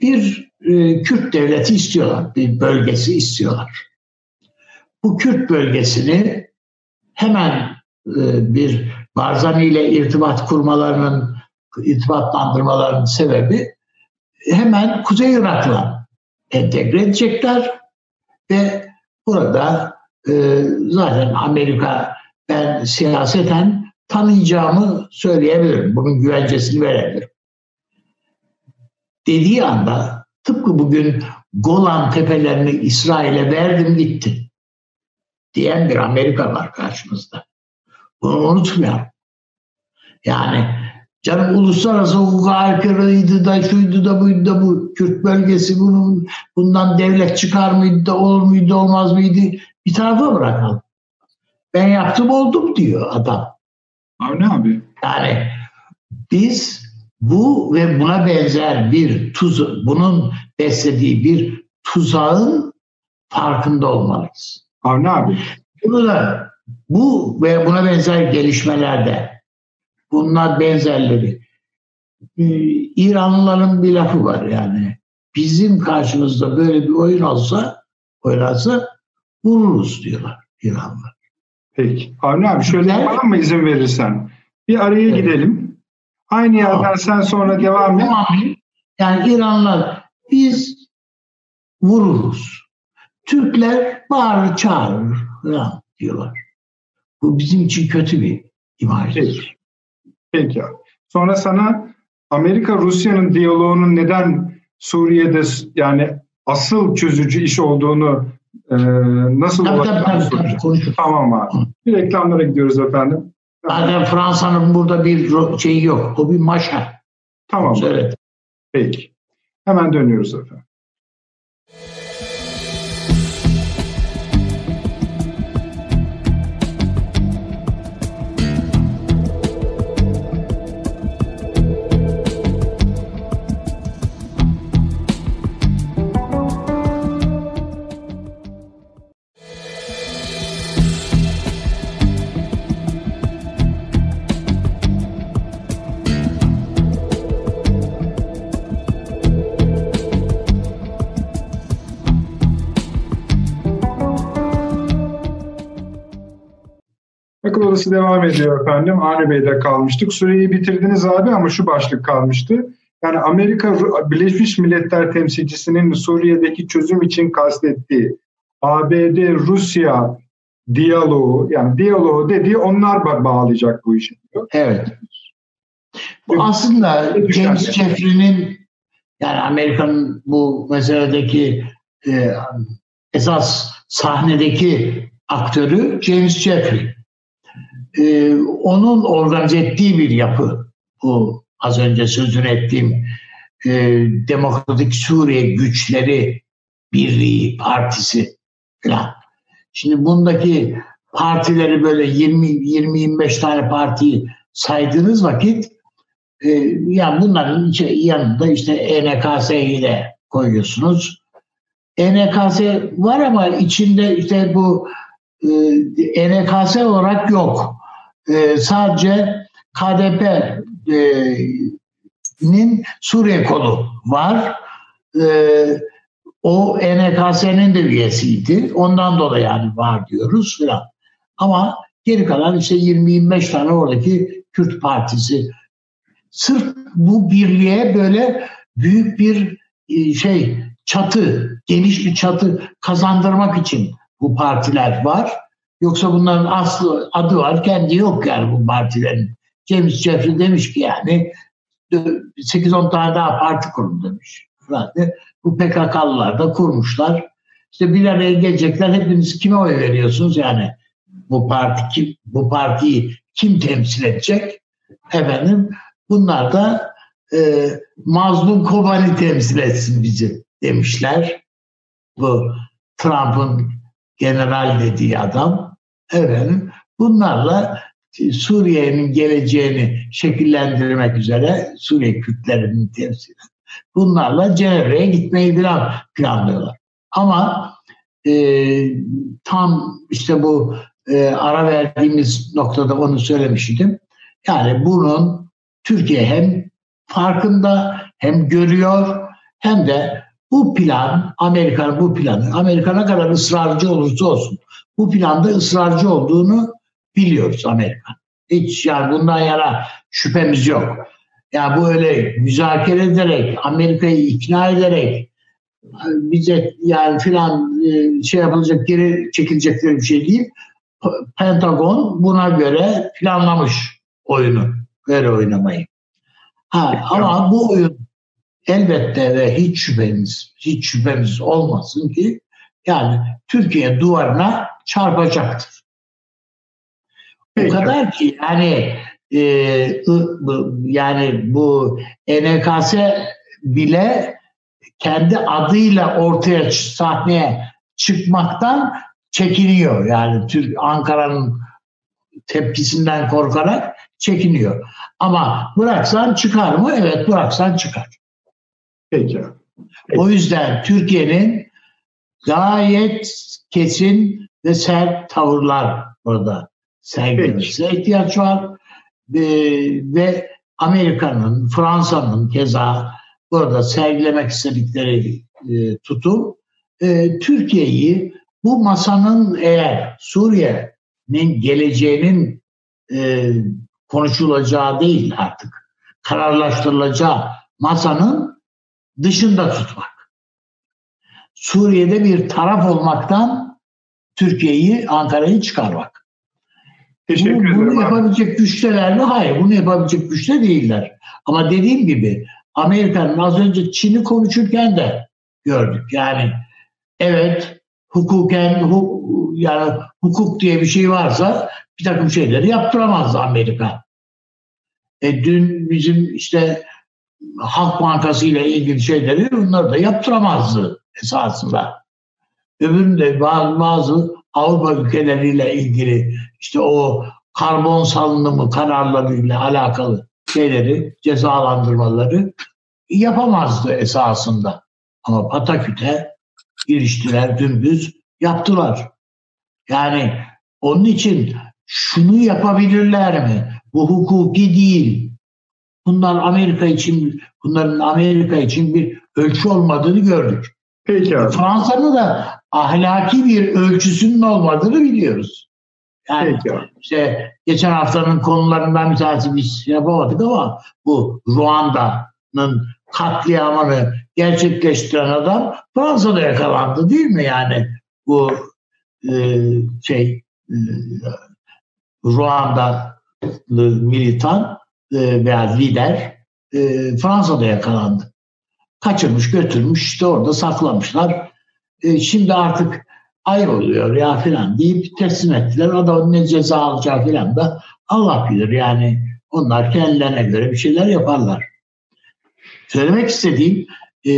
bir e, Kürt devleti istiyorlar, bir bölgesi istiyorlar. Bu Kürt bölgesini hemen bir Barzani ile irtibat kurmalarının, irtibatlandırmalarının sebebi hemen Kuzey Irak'la entegre edecekler ve burada e, zaten Amerika ben siyaseten tanıyacağımı söyleyebilirim. Bunun güvencesini verebilirim. Dediği anda tıpkı bugün Golan tepelerini İsrail'e verdim gitti diyen bir Amerika var karşımızda. Bunu unutmayalım. Yani canım uluslararası hukuka aykırıydı da şuydu da buydu da bu Kürt bölgesi bunun bundan devlet çıkar mıydı da olur muydu olmaz mıydı bir tarafa bırakalım. Ben yaptım oldum diyor adam. Avni abi. Yani biz bu ve buna benzer bir tuz, bunun beslediği bir tuzağın farkında olmalıyız. Avni abi. Bunu da bu ve buna benzer gelişmelerde bunlar benzerleri ee, İranlıların bir lafı var yani bizim karşımızda böyle bir oyun olsa oynarsa vururuz diyorlar İranlılar. Peki. Avni abi şöyle yapalım mı izin verirsen? Bir araya evet. gidelim. Aynı yerden tamam. sen sonra devam et. Yani İranlılar biz vururuz. Türkler bağırır çağırır falan diyorlar. Bu bizim için kötü bir imajdır. Peki. Peki. Sonra sana Amerika Rusya'nın diyaloğunun neden Suriye'de yani asıl çözücü iş olduğunu e, nasıl tabii, tabii, tabii, tabii, Tamam abi. Bir reklamlara gidiyoruz efendim. Zaten Fransa'nın burada bir şeyi yok. O bir maşa. Tamam. Evet. Peki. Hemen dönüyoruz efendim. Odası devam ediyor efendim. Avni Bey'de kalmıştık. Süreyi bitirdiniz abi ama şu başlık kalmıştı. Yani Amerika Birleşmiş Milletler temsilcisinin Suriye'deki çözüm için kastettiği ABD-Rusya diyaloğu yani diyaloğu dediği onlar bağlayacak bu işi. Evet. Bu aslında James Jeffrey'nin yani Amerika'nın bu meseledeki e, esas sahnedeki aktörü James Jeffrey e, onun organize ettiği bir yapı bu az önce sözünü ettiğim e, Demokratik Suriye Güçleri Birliği Partisi falan. Şimdi bundaki partileri böyle 20-25 tane partiyi saydığınız vakit e, yani bunların yanında işte ENKS'yi de koyuyorsunuz. ENKS var ama içinde işte bu e, ENKS olarak yok e, sadece KDP e, Suriye kolu var. E, o NKS'nin de üyesiydi. Ondan dolayı yani var diyoruz filan. Ama geri kalan işte 20-25 tane oradaki Kürt partisi. Sırf bu birliğe böyle büyük bir e, şey çatı, geniş bir çatı kazandırmak için bu partiler var. Yoksa bunların aslı adı var, kendi yok yani bu partilerin. James Jeffrey demiş ki yani 8-10 tane daha parti kurun demiş. Yani bu PKK'lılar da kurmuşlar. İşte bir araya gelecekler. Hepiniz kime oy veriyorsunuz yani? Bu parti kim, bu partiyi kim temsil edecek? Efendim bunlar da e, mazlum Kobani temsil etsin bizi demişler. Bu Trump'ın general dediği adam. Efendim bunlarla Suriye'nin geleceğini şekillendirmek üzere Suriye Kürtlerinin temsili. Bunlarla Cenevre'ye gitmeyi plan, planlıyorlar. Ama e, tam işte bu e, ara verdiğimiz noktada onu söylemiştim. Yani bunun Türkiye hem farkında hem görüyor hem de bu plan, Amerika'nın bu planı, Amerika ne kadar ısrarcı olursa olsun bu planda ısrarcı olduğunu biliyoruz Amerika. Hiç yani bundan yana şüphemiz yok. Ya bu öyle müzakere ederek, Amerika'yı ikna ederek bize yani filan e, şey yapılacak geri çekilecekleri bir şey değil. Pentagon buna göre planlamış oyunu. Böyle oynamayı. Ha, ama bu oyun elbette ve hiç şüphemiz, hiç şüphemiz olmasın ki yani Türkiye duvarına çarpacaktır. O kadar ki yani e, yani bu NKS bile kendi adıyla ortaya sahneye çıkmaktan çekiniyor. Yani Türk Ankara'nın tepkisinden korkarak çekiniyor. Ama bıraksan çıkar mı? Evet bıraksan çıkar. Peki. O yüzden Türkiye'nin gayet kesin ve sert tavırlar burada sergilemesine ihtiyaç var. Ee, ve Amerika'nın, Fransa'nın keza burada sergilemek istedikleri e, tutum e, Türkiye'yi bu masanın eğer Suriye'nin geleceğinin e, konuşulacağı değil artık kararlaştırılacağı masanın dışında tutmak. Suriye'de bir taraf olmaktan Türkiye'yi, Ankara'yı çıkarmak. Teşekkür bunu, ederim. Bunu yapabilecek güçteler mi? Hayır, bunu yapabilecek güçte değiller. Ama dediğim gibi Amerika'nın az önce Çin'i konuşurken de gördük. Yani evet hukuken hu, yani hukuk diye bir şey varsa bir takım şeyleri yaptıramaz Amerika. E, dün bizim işte Halk Bankası ile ilgili şeyleri bunları da yaptıramazdı esasında. Öbüründe bazı, bazı Avrupa ülkeleriyle ilgili işte o karbon salınımı kararlarıyla alakalı şeyleri, cezalandırmaları yapamazdı esasında. Ama pataküte giriştiler, dümdüz yaptılar. Yani onun için şunu yapabilirler mi? Bu hukuki değil. Bunlar Amerika için, bunların Amerika için bir ölçü olmadığını gördük. Peki abi. Fransa'nın da ahlaki bir ölçüsünün olmadığını biliyoruz. Yani Peki abi. işte geçen haftanın konularından bir tanesi biz yapamadık ama bu Ruanda'nın katliamını gerçekleştiren adam Fransa'da yakalandı değil mi yani bu e, şey e, Ruandalı militan e, veya lider e, Fransa'da yakalandı. Kaçırmış götürmüş işte orada saklamışlar. E, şimdi artık ay oluyor ya filan deyip teslim ettiler. Adamın ne ceza alacağı filan da Allah bilir yani onlar kendilerine göre bir şeyler yaparlar. Söylemek istediğim e,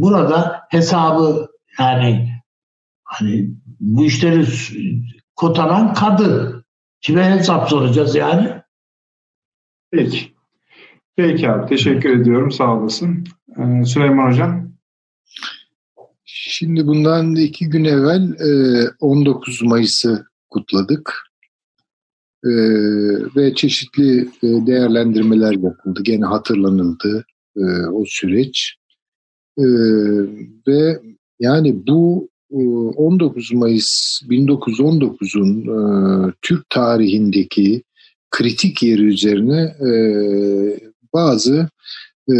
burada hesabı yani hani bu işleri kotaran kadın. Kime hesap soracağız yani? Peki. Peki abi. Teşekkür ediyorum. Sağ olasın. Ee, Süleyman Hocam. Şimdi bundan iki gün evvel 19 Mayıs'ı kutladık. Ve çeşitli değerlendirmeler yapıldı. Gene hatırlanıldı. e, o süreç. E, ve yani bu 19 Mayıs 1919'un e, Türk tarihindeki kritik yeri üzerine e, bazı e,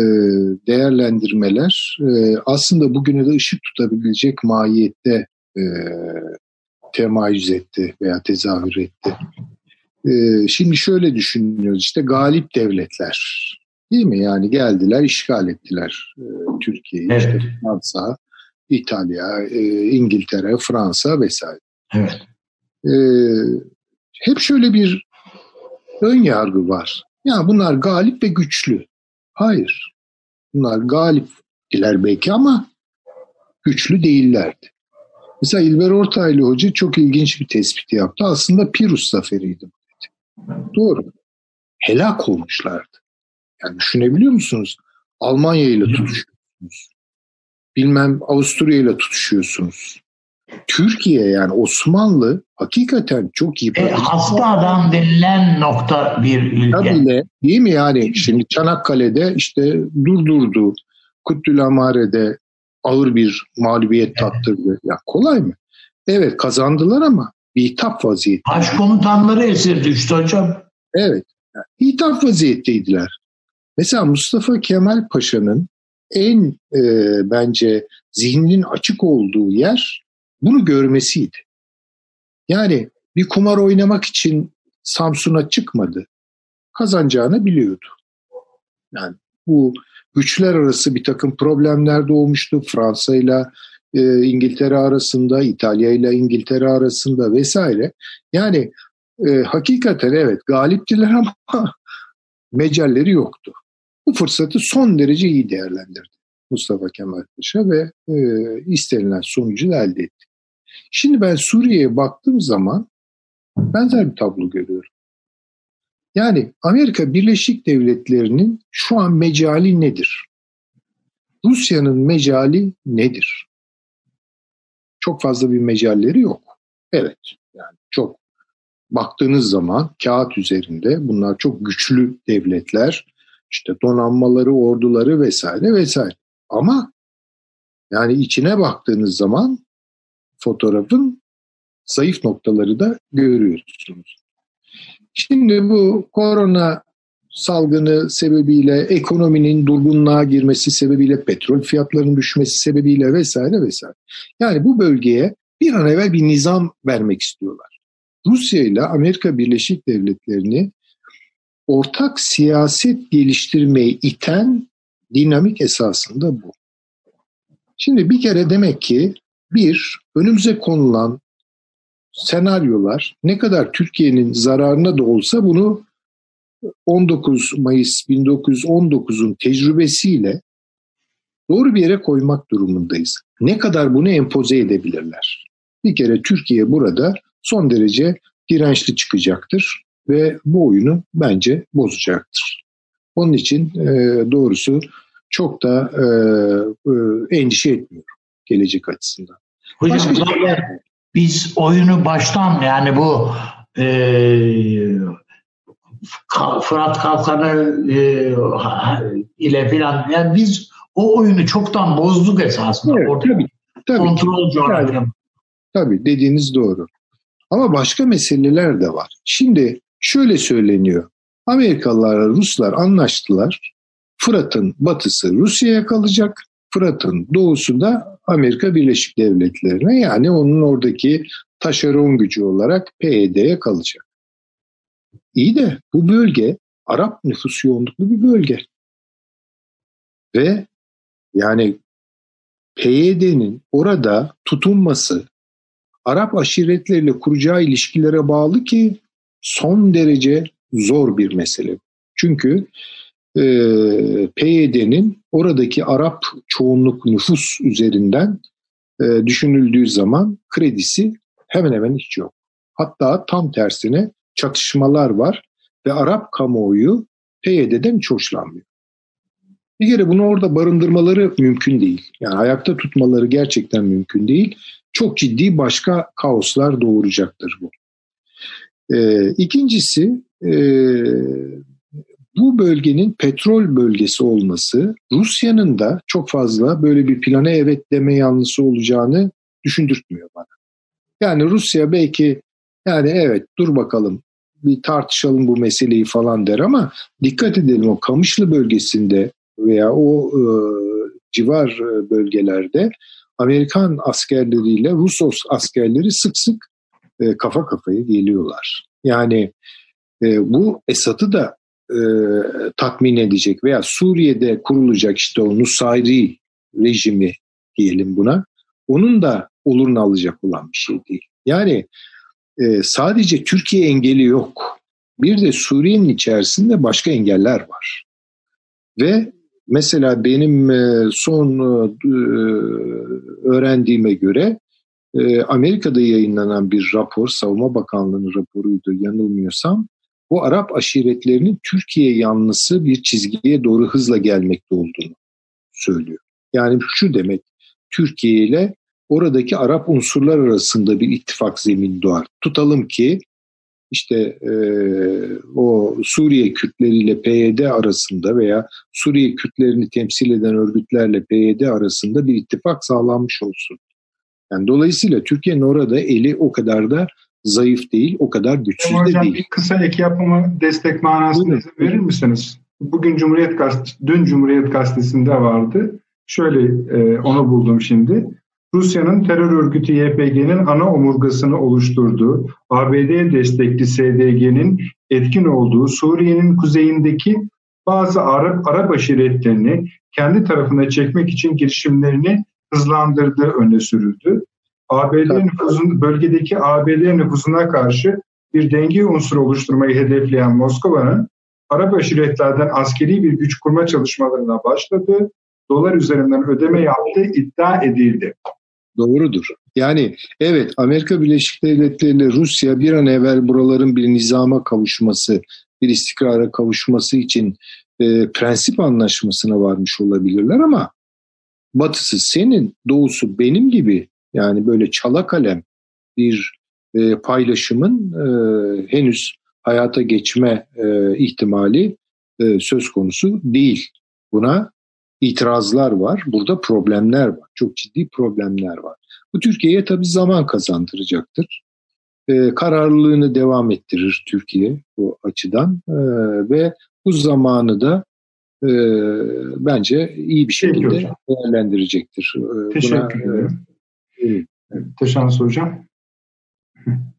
değerlendirmeler e, aslında bugüne de ışık tutabilecek mahiyette e, temayüz etti veya tezahür etti. E, şimdi şöyle düşünüyoruz işte galip devletler değil mi? Yani geldiler işgal ettiler e, Türkiye'yi. Evet. İşte Fransa, İtalya, e, İngiltere, Fransa vesaire. Evet. E, hep şöyle bir ön yargı var. Ya bunlar galip ve güçlü. Hayır. Bunlar galip diler belki ama güçlü değillerdi. Mesela İlber Ortaylı Hoca çok ilginç bir tespit yaptı. Aslında Pirus zaferiydi. Doğru. Helak olmuşlardı. Yani düşünebiliyor musunuz? Almanya ile tutuşuyorsunuz. Bilmem Avusturya ile tutuşuyorsunuz. Türkiye yani Osmanlı hakikaten çok iyi. E, hasta adam denilen nokta bir ülke. Bile, değil mi yani? Şimdi Çanakkale'de işte durdurdu. Kuttül Amare'de ağır bir mağlubiyet tattırdı. Ya kolay mı? Evet kazandılar ama bir hitap vaziyeti. Başkomutanları esir düştü hocam. Evet. Hitap vaziyetteydiler. Mesela Mustafa Kemal Paşa'nın en e, bence zihninin açık olduğu yer bunu görmesiydi. Yani bir kumar oynamak için Samsun'a çıkmadı. Kazanacağını biliyordu. Yani bu güçler arası bir takım problemler doğmuştu. Fransa ile e, İngiltere arasında, İtalya ile İngiltere arasında vesaire. Yani e, hakikaten evet galiptiler ama mecalleri yoktu. Bu fırsatı son derece iyi değerlendirdi Mustafa Kemal Paşa ve e, istenilen sonucu elde etti. Şimdi ben Suriye'ye baktığım zaman benzer bir tablo görüyorum. Yani Amerika Birleşik Devletleri'nin şu an mecali nedir? Rusya'nın mecali nedir? Çok fazla bir mecalleri yok. Evet, yani çok baktığınız zaman kağıt üzerinde bunlar çok güçlü devletler, işte donanmaları, orduları vesaire vesaire. Ama yani içine baktığınız zaman fotoğrafın zayıf noktaları da görüyorsunuz. Şimdi bu korona salgını sebebiyle ekonominin durgunluğa girmesi sebebiyle petrol fiyatlarının düşmesi sebebiyle vesaire vesaire. Yani bu bölgeye bir an evvel bir nizam vermek istiyorlar. Rusya ile Amerika Birleşik Devletleri'ni ortak siyaset geliştirmeyi iten dinamik esasında bu. Şimdi bir kere demek ki bir, önümüze konulan senaryolar ne kadar Türkiye'nin zararına da olsa bunu 19 Mayıs 1919'un tecrübesiyle doğru bir yere koymak durumundayız. Ne kadar bunu empoze edebilirler? Bir kere Türkiye burada son derece dirençli çıkacaktır ve bu oyunu bence bozacaktır. Onun için e, doğrusu çok da e, e, endişe etmiyorum gelecek açısından. Hocam Başka biz oyunu baştan yani bu e, Fırat Kalkanı e, ile filan yani biz o oyunu çoktan bozduk esasında. Evet, Orada tabii, tabii, kontrol coğrafyam. Tabii dediğiniz doğru. Ama başka meseleler de var. Şimdi şöyle söyleniyor. Amerikalılar, Ruslar anlaştılar. Fırat'ın batısı Rusya'ya kalacak. Fırat'ın doğusu da Amerika Birleşik Devletleri'ne yani onun oradaki taşeron gücü olarak PYD'ye kalacak. İyi de bu bölge Arap nüfus yoğunluklu bir bölge. Ve yani PYD'nin orada tutunması Arap aşiretleriyle kuracağı ilişkilere bağlı ki son derece zor bir mesele. Çünkü e, PYD'nin oradaki Arap çoğunluk nüfus üzerinden e, düşünüldüğü zaman kredisi hemen hemen hiç yok. Hatta tam tersine çatışmalar var ve Arap kamuoyu PYD'den hiç hoşlanmıyor. Bir kere bunu orada barındırmaları mümkün değil. Yani ayakta tutmaları gerçekten mümkün değil. Çok ciddi başka kaoslar doğuracaktır bu. Ee, ikincisi e, bu bölgenin petrol bölgesi olması Rusya'nın da çok fazla böyle bir plana evet deme yanlısı olacağını düşündürtmüyor bana. Yani Rusya belki yani evet dur bakalım bir tartışalım bu meseleyi falan der ama dikkat edelim o Kamışlı bölgesinde veya o e, civar e, bölgelerde Amerikan askerleriyle Rus askerleri sık sık e, kafa kafaya geliyorlar. Yani e, bu Esad'ı da e, tatmin edecek veya Suriye'de kurulacak işte o Nusayri rejimi diyelim buna. Onun da olurunu alacak olan bir şey değil. Yani e, sadece Türkiye engeli yok. Bir de Suriye'nin içerisinde başka engeller var. Ve mesela benim e, son e, öğrendiğime göre e, Amerika'da yayınlanan bir rapor, Savunma Bakanlığı'nın raporuydu yanılmıyorsam, bu Arap aşiretlerinin Türkiye yanlısı bir çizgiye doğru hızla gelmekte olduğunu söylüyor. Yani şu demek, Türkiye ile oradaki Arap unsurlar arasında bir ittifak zemin doğar. Tutalım ki işte e, o Suriye Kürtleriyle PYD arasında veya Suriye Kürtlerini temsil eden örgütlerle PYD arasında bir ittifak sağlanmış olsun. Yani dolayısıyla Türkiye'nin orada eli o kadar da zayıf değil, o kadar güçsüz Hocam, de değil. Bir kısa ek yapımı destek manasında izin verir misiniz? Bugün Cumhuriyet Gazetesi, dün Cumhuriyet Gazetesi'nde vardı. Şöyle e, onu buldum şimdi. Rusya'nın terör örgütü YPG'nin ana omurgasını oluşturduğu, ABD destekli SDG'nin etkin olduğu Suriye'nin kuzeyindeki bazı Arap, Arap aşiretlerini kendi tarafına çekmek için girişimlerini hızlandırdığı öne sürüldü. ABD nüfuzun, bölgedeki ABD nüfusuna karşı bir denge unsuru oluşturmayı hedefleyen Moskova'nın Arap aşiretlerden askeri bir güç kurma çalışmalarına başladı. Dolar üzerinden ödeme yaptığı iddia edildi. Doğrudur. Yani evet Amerika Birleşik Devletleri ile Rusya bir an evvel buraların bir nizama kavuşması, bir istikrara kavuşması için e, prensip anlaşmasına varmış olabilirler ama batısı senin, doğusu benim gibi yani böyle çala kalem bir e, paylaşımın e, henüz hayata geçme e, ihtimali e, söz konusu değil. Buna itirazlar var, burada problemler var, çok ciddi problemler var. Bu Türkiye'ye tabii zaman kazandıracaktır. E, kararlılığını devam ettirir Türkiye bu açıdan e, ve bu zamanı da e, bence iyi bir şekilde değerlendirecektir. E, Teşekkür Buna, ederim. Teşekkür Hocam.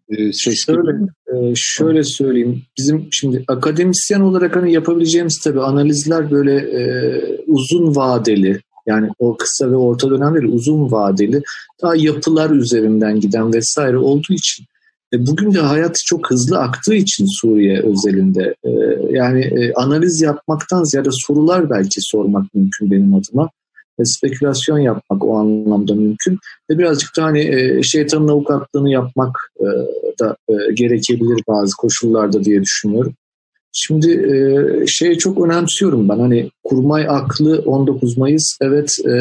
Ee, şöyle, e, şöyle söyleyeyim. Bizim şimdi akademisyen olarak hani yapabileceğimiz tabii analizler böyle e, uzun vadeli yani o kısa ve orta dönem değil uzun vadeli daha yapılar üzerinden giden vesaire olduğu için e, bugün de hayat çok hızlı aktığı için Suriye özelinde e, yani e, analiz yapmaktan ziyade sorular belki sormak mümkün benim adıma ve spekülasyon yapmak o anlamda mümkün. Ve birazcık da hani e, şeytanın avukatlığını yapmak e, da e, gerekebilir bazı koşullarda diye düşünüyorum. Şimdi e, şeyi çok önemsiyorum ben hani kurmay aklı 19 Mayıs evet e,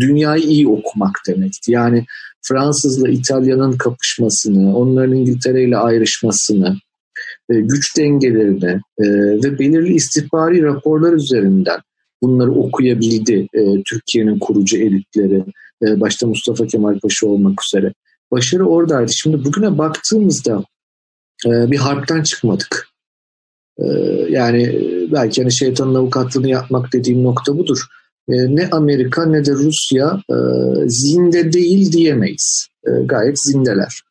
dünyayı iyi okumak demekti. Yani Fransızla İtalya'nın kapışmasını, onların İngiltere ile ayrışmasını, e, güç dengelerini e, ve belirli istihbari raporlar üzerinden bunları okuyabildi e, Türkiye'nin kurucu elitleri, e, başta Mustafa Kemal Paşa olmak üzere. Başarı oradaydı. Şimdi bugüne baktığımızda e, bir harpten çıkmadık. E, yani belki hani şeytanın avukatlığını yapmak dediğim nokta budur. E, ne Amerika ne de Rusya e, zinde değil diyemeyiz. E, gayet zindeler.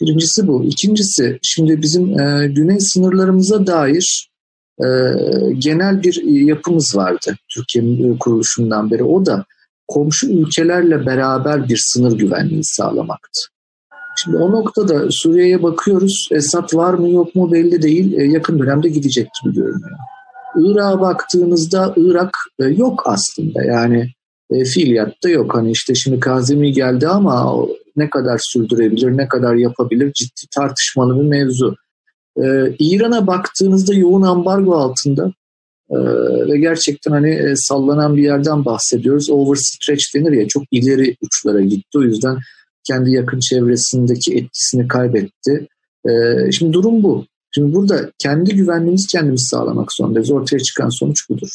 Birincisi bu. İkincisi şimdi bizim e, güney sınırlarımıza dair e, genel bir yapımız vardı Türkiye'nin kuruluşundan beri. O da komşu ülkelerle beraber bir sınır güvenliği sağlamaktı. Şimdi o noktada Suriye'ye bakıyoruz. Esad var mı yok mu belli değil. E, yakın dönemde gidecek gibi görünüyor. Irak'a baktığınızda Irak e, yok aslında. Yani e, fiiliyatta yok. Hani işte şimdi Kazemi geldi ama ne kadar sürdürebilir, ne kadar yapabilir ciddi tartışmalı bir mevzu. Ee, İran'a baktığınızda yoğun ambargo altında ee, ve gerçekten hani e, sallanan bir yerden bahsediyoruz. Overstretch denir ya çok ileri uçlara gitti. O yüzden kendi yakın çevresindeki etkisini kaybetti. Ee, şimdi durum bu. Şimdi burada kendi güvenliğimizi kendimiz sağlamak zorundayız. Ortaya çıkan sonuç budur.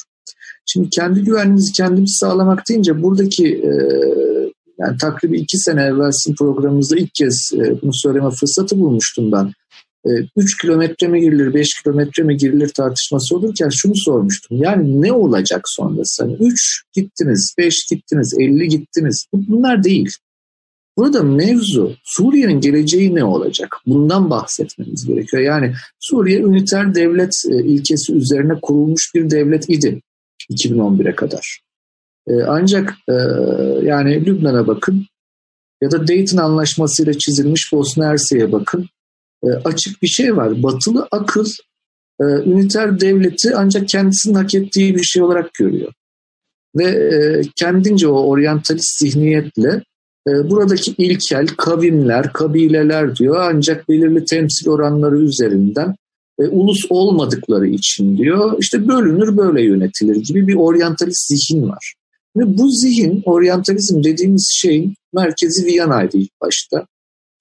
Şimdi kendi güvenliğimizi kendimiz sağlamak deyince buradaki e, yani takribi iki sene evvel sizin programımızda ilk kez e, bunu söyleme fırsatı bulmuştum ben. 3 kilometre mi girilir, 5 kilometre mi girilir tartışması olurken şunu sormuştum. Yani ne olacak sonrası? Hani 3 gittiniz, 5 gittiniz, 50 gittiniz. Bunlar değil. Burada mevzu Suriye'nin geleceği ne olacak? Bundan bahsetmemiz gerekiyor. Yani Suriye üniter devlet e, ilkesi üzerine kurulmuş bir devlet idi 2011'e kadar. E, ancak e, yani Lübnan'a bakın ya da Dayton Anlaşması ile çizilmiş Bosna Hersek'e bakın. Açık bir şey var. Batılı akıl üniter devleti ancak kendisinin hak ettiği bir şey olarak görüyor. Ve kendince o oryantalist zihniyetle buradaki ilkel kavimler, kabileler diyor ancak belirli temsil oranları üzerinden e, ulus olmadıkları için diyor işte bölünür böyle yönetilir gibi bir oryantalist zihin var. Ve bu zihin oryantalizm dediğimiz şeyin merkezi Viyana'ydı ilk başta.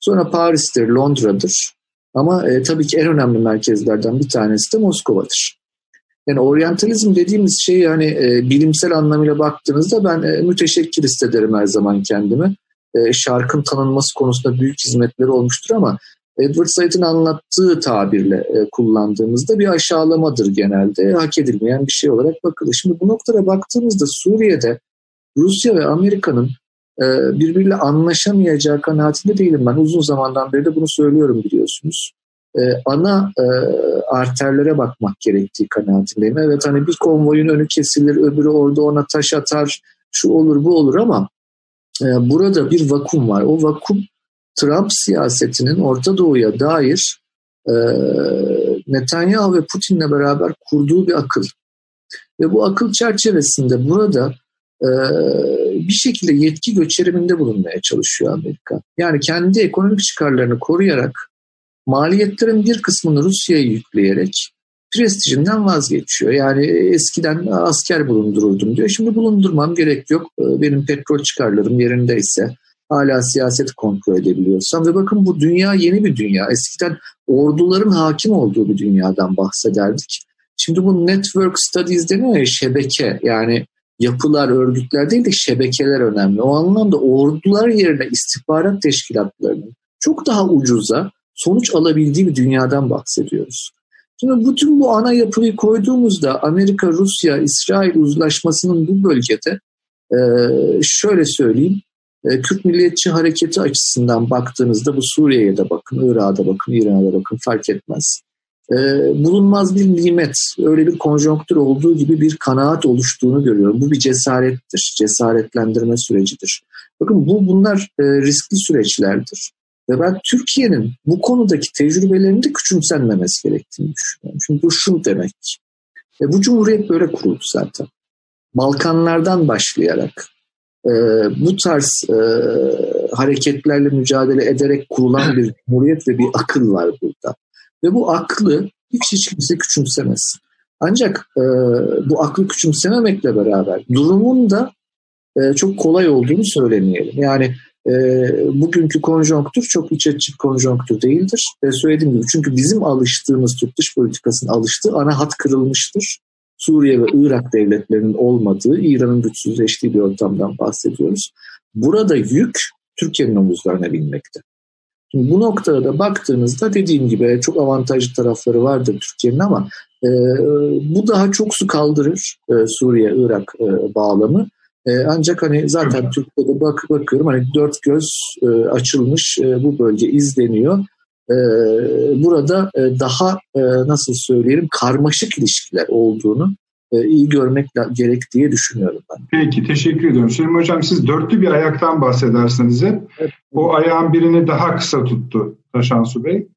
Sonra Paris'tir, Londra'dır. Ama e, tabii ki en önemli merkezlerden bir tanesi de Moskova'dır. Yani oryantalizm dediğimiz şey yani e, bilimsel anlamıyla baktığınızda ben e, müteşekkir hissederim her zaman kendimi. E, şarkın tanınması konusunda büyük hizmetleri olmuştur ama Edward Said'in anlattığı tabirle e, kullandığımızda bir aşağılamadır genelde. Hak edilmeyen bir şey olarak bakılır. Şimdi bu noktada baktığımızda Suriye'de Rusya ve Amerika'nın birbiriyle anlaşamayacağı kanaatinde değilim ben. Uzun zamandan beri de bunu söylüyorum biliyorsunuz. ana arterlere bakmak gerektiği kanaatindeyim. Evet hani bir konvoyun önü kesilir, öbürü orada ona taş atar, şu olur bu olur ama ee, burada bir vakum var. O vakum Trump siyasetinin Orta Doğu'ya dair e, Netanyahu ve Putin'le beraber kurduğu bir akıl. Ve bu akıl çerçevesinde burada e, bir şekilde yetki göçeriminde bulunmaya çalışıyor Amerika. Yani kendi ekonomik çıkarlarını koruyarak maliyetlerin bir kısmını Rusya'ya yükleyerek prestijinden vazgeçiyor. Yani eskiden asker bulundururdum diyor. Şimdi bulundurmam gerek yok. Ee, benim petrol çıkarlarım yerindeyse hala siyaset kontrol edebiliyorsam ve bakın bu dünya yeni bir dünya. Eskiden orduların hakim olduğu bir dünyadan bahsederdik. Şimdi bu network studies deniyor ya şebeke yani yapılar, örgütler değil de şebekeler önemli. O anlamda ordular yerine istihbarat teşkilatlarının çok daha ucuza sonuç alabildiği bir dünyadan bahsediyoruz. Şimdi bütün bu ana yapıyı koyduğumuzda Amerika, Rusya, İsrail uzlaşmasının bu bölgede e, şöyle söyleyeyim e, Kürt Milliyetçi Hareketi açısından baktığınızda bu Suriye'ye de bakın, Irak'a da bakın, İran'a da bakın fark etmez. E, bulunmaz bir nimet, öyle bir konjonktür olduğu gibi bir kanaat oluştuğunu görüyorum. Bu bir cesarettir, cesaretlendirme sürecidir. Bakın bu bunlar riskli süreçlerdir. Ve ben Türkiye'nin bu konudaki tecrübelerinde de küçümsenmemesi gerektiğini düşünüyorum. Çünkü bu şu demek. E, bu cumhuriyet böyle kuruldu zaten. Balkanlardan başlayarak e, bu tarz e, hareketlerle mücadele ederek kurulan bir cumhuriyet ve bir akıl var burada. Ve bu aklı hiç hiç kimse küçümsemez. Ancak e, bu aklı küçümsememekle beraber durumun da e, çok kolay olduğunu söylemeyelim. Yani e, bugünkü konjonktür çok iç açık konjonktür değildir. E, söylediğim gibi çünkü bizim alıştığımız Türk dış politikasının alıştığı ana hat kırılmıştır. Suriye ve Irak devletlerinin olmadığı, İran'ın güçsüzleştiği bir ortamdan bahsediyoruz. Burada yük Türkiye'nin omuzlarına binmekte. Şimdi bu noktada da baktığınızda dediğim gibi çok avantajlı tarafları vardır Türkiye'nin ama e, bu daha çok su kaldırır e, Suriye-Irak e, bağlamı. E, ancak hani zaten Türkiye'de bak, bakıyorum hani dört göz e, açılmış e, bu bölge izleniyor. E, burada e, daha e, nasıl söyleyelim karmaşık ilişkiler olduğunu e, iyi görmek gerek diye düşünüyorum ben. Peki teşekkür ediyorum. Süleyman Hocam siz dörtlü bir ayaktan bahsedersiniz hep. Evet. O ayağın birini daha kısa tuttu Taşansu Bey.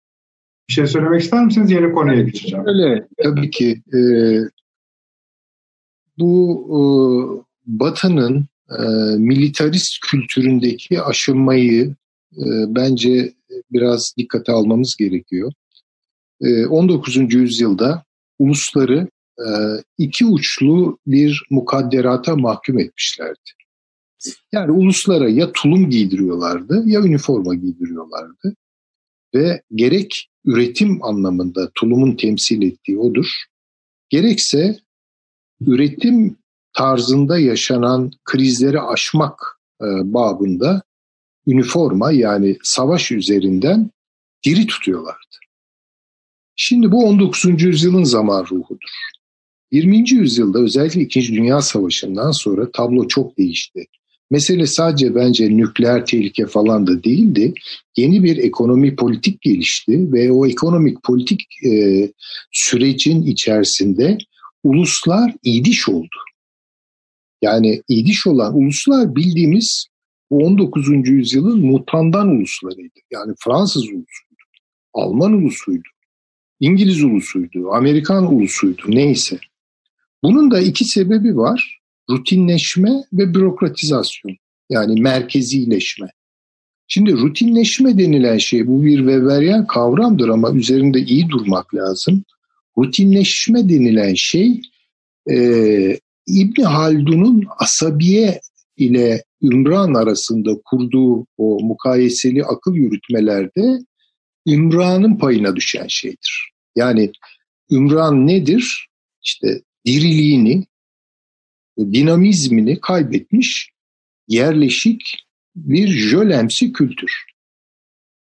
Bir şey söylemek ister misiniz? Yeni konuya geçeceğim. Öyle tabii ki. E, bu e, Batı'nın e, militarist kültüründeki aşınmayı e, bence biraz dikkate almamız gerekiyor. E, 19. yüzyılda ulusları e, iki uçlu bir mukadderata mahkum etmişlerdi. Yani uluslara ya tulum giydiriyorlardı ya üniforma giydiriyorlardı. Ve gerek üretim anlamında tulumun temsil ettiği odur. Gerekse üretim tarzında yaşanan krizleri aşmak e, babında üniforma yani savaş üzerinden diri tutuyorlardı. Şimdi bu 19. yüzyılın zaman ruhudur. 20. yüzyılda özellikle 2. Dünya Savaşı'ndan sonra tablo çok değişti. Mesele sadece bence nükleer tehlike falan da değildi. Yeni bir ekonomi politik gelişti ve o ekonomik politik e, sürecin içerisinde uluslar idiş oldu. Yani idiş olan uluslar bildiğimiz bu 19. yüzyılın mutandan uluslarıydı. Yani Fransız ulusuydu, Alman ulusuydu, İngiliz ulusuydu, Amerikan ulusuydu neyse. Bunun da iki sebebi var. Rutinleşme ve bürokratizasyon. Yani merkezileşme. Şimdi rutinleşme denilen şey bu bir Weberian kavramdır ama üzerinde iyi durmak lazım. Rutinleşme denilen şey e, İbni Haldun'un asabiye ile Ümran arasında kurduğu o mukayeseli akıl yürütmelerde Ümran'ın payına düşen şeydir. Yani Ümran nedir? İşte diriliğini, dinamizmini kaybetmiş yerleşik bir jölemsi kültür.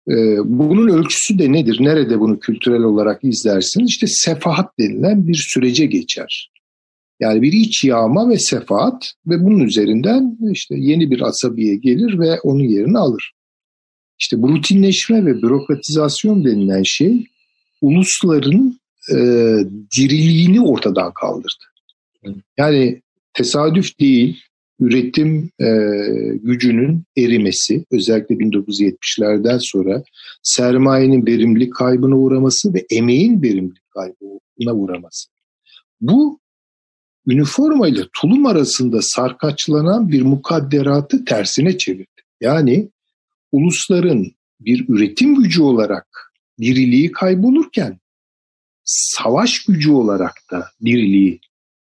Ee, bunun ölçüsü de nedir? Nerede bunu kültürel olarak izlersiniz? İşte sefahat denilen bir sürece geçer. Yani bir iç yağma ve sefaat ve bunun üzerinden işte yeni bir asabiye gelir ve onun yerini alır. İşte bu rutinleşme ve bürokratizasyon denilen şey ulusların e, diriliğini ortadan kaldırdı. Yani tesadüf değil, üretim e, gücünün erimesi, özellikle 1970'lerden sonra sermayenin verimlilik kaybına uğraması ve emeğin verimlilik kaybına uğraması. Bu üniforma ile tulum arasında sarkaçlanan bir mukadderatı tersine çevirdi. Yani ulusların bir üretim gücü olarak diriliği kaybolurken savaş gücü olarak da diriliği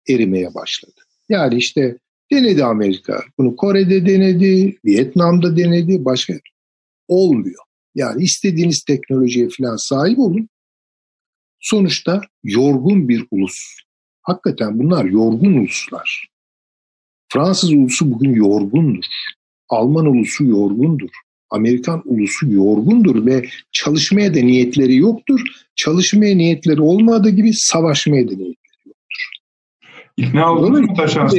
erimeye başladı. Yani işte denedi Amerika. Bunu Kore'de denedi, Vietnam'da denedi, başka olmuyor. Yani istediğiniz teknolojiye falan sahip olun. Sonuçta yorgun bir ulus. Hakikaten bunlar yorgun uluslar. Fransız ulusu bugün yorgundur. Alman ulusu yorgundur. Amerikan ulusu yorgundur ve çalışmaya da niyetleri yoktur. Çalışmaya niyetleri olmadığı gibi savaşmaya da niyetleri yoktur. İkna oldunuz mu Taşan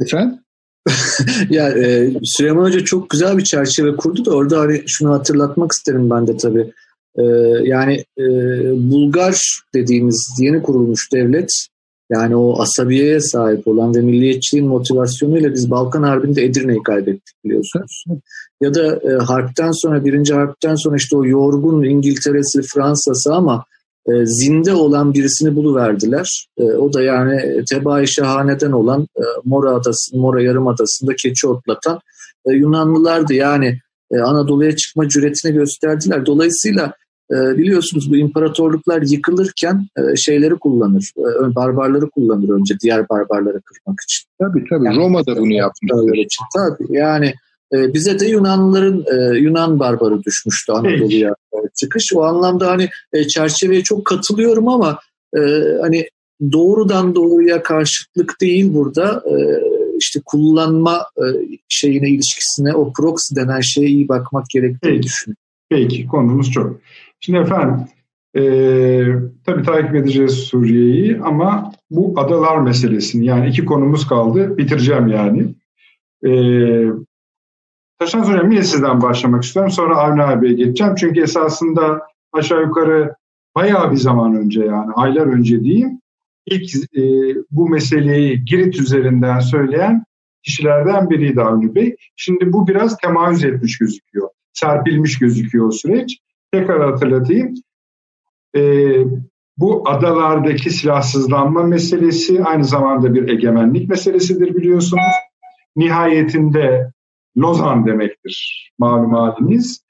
Efendim? ya e, Süleyman Hoca çok güzel bir çerçeve kurdu da orada hani şunu hatırlatmak isterim ben de tabii. E, yani e, Bulgar dediğimiz yeni kurulmuş devlet yani o asabiyeye sahip olan ve milliyetçiliğin motivasyonuyla biz Balkan Harbi'nde Edirne'yi kaybettik biliyorsunuz. Ya da e, harpten sonra, birinci harpten sonra işte o yorgun İngiltere'si, Fransa'sı ama e, zinde olan birisini buluverdiler. E, o da yani Tebai Şahane'den olan e, Mora Adası, Mora Yarımadası'nda keçi otlatan e, Yunanlılardı. Yani e, Anadolu'ya çıkma cüretini gösterdiler. Dolayısıyla biliyorsunuz bu imparatorluklar yıkılırken e, şeyleri kullanır, e, barbarları kullanır önce diğer barbarları kırmak için. Tabii tabii yani, Roma da bunu yapmış. Tabii yani e, bize de Yunanlıların Yunan barbarı düşmüştü Anadolu'ya çıkış. O anlamda hani çerçeveye çok katılıyorum ama hani doğrudan doğruya karşıtlık değil burada. İşte kullanma şeyine ilişkisine o proxy denen şeye iyi bakmak gerektiğini Peki. düşünüyorum. Peki konumuz çok. Şimdi efendim e, tabii takip edeceğiz Suriye'yi ama bu adalar meselesini yani iki konumuz kaldı bitireceğim yani. E, Taşan Hocam yine sizden başlamak istiyorum sonra Avni abiye geçeceğim. Çünkü esasında aşağı yukarı bayağı bir zaman önce yani aylar önce diyeyim ilk e, bu meseleyi Girit üzerinden söyleyen kişilerden biriydi Avni Bey. Şimdi bu biraz temayüz etmiş gözüküyor. Serpilmiş gözüküyor o süreç. Tekrar hatırlatayım. E, bu adalardaki silahsızlanma meselesi aynı zamanda bir egemenlik meselesidir biliyorsunuz. Nihayetinde Lozan demektir malum haliniz.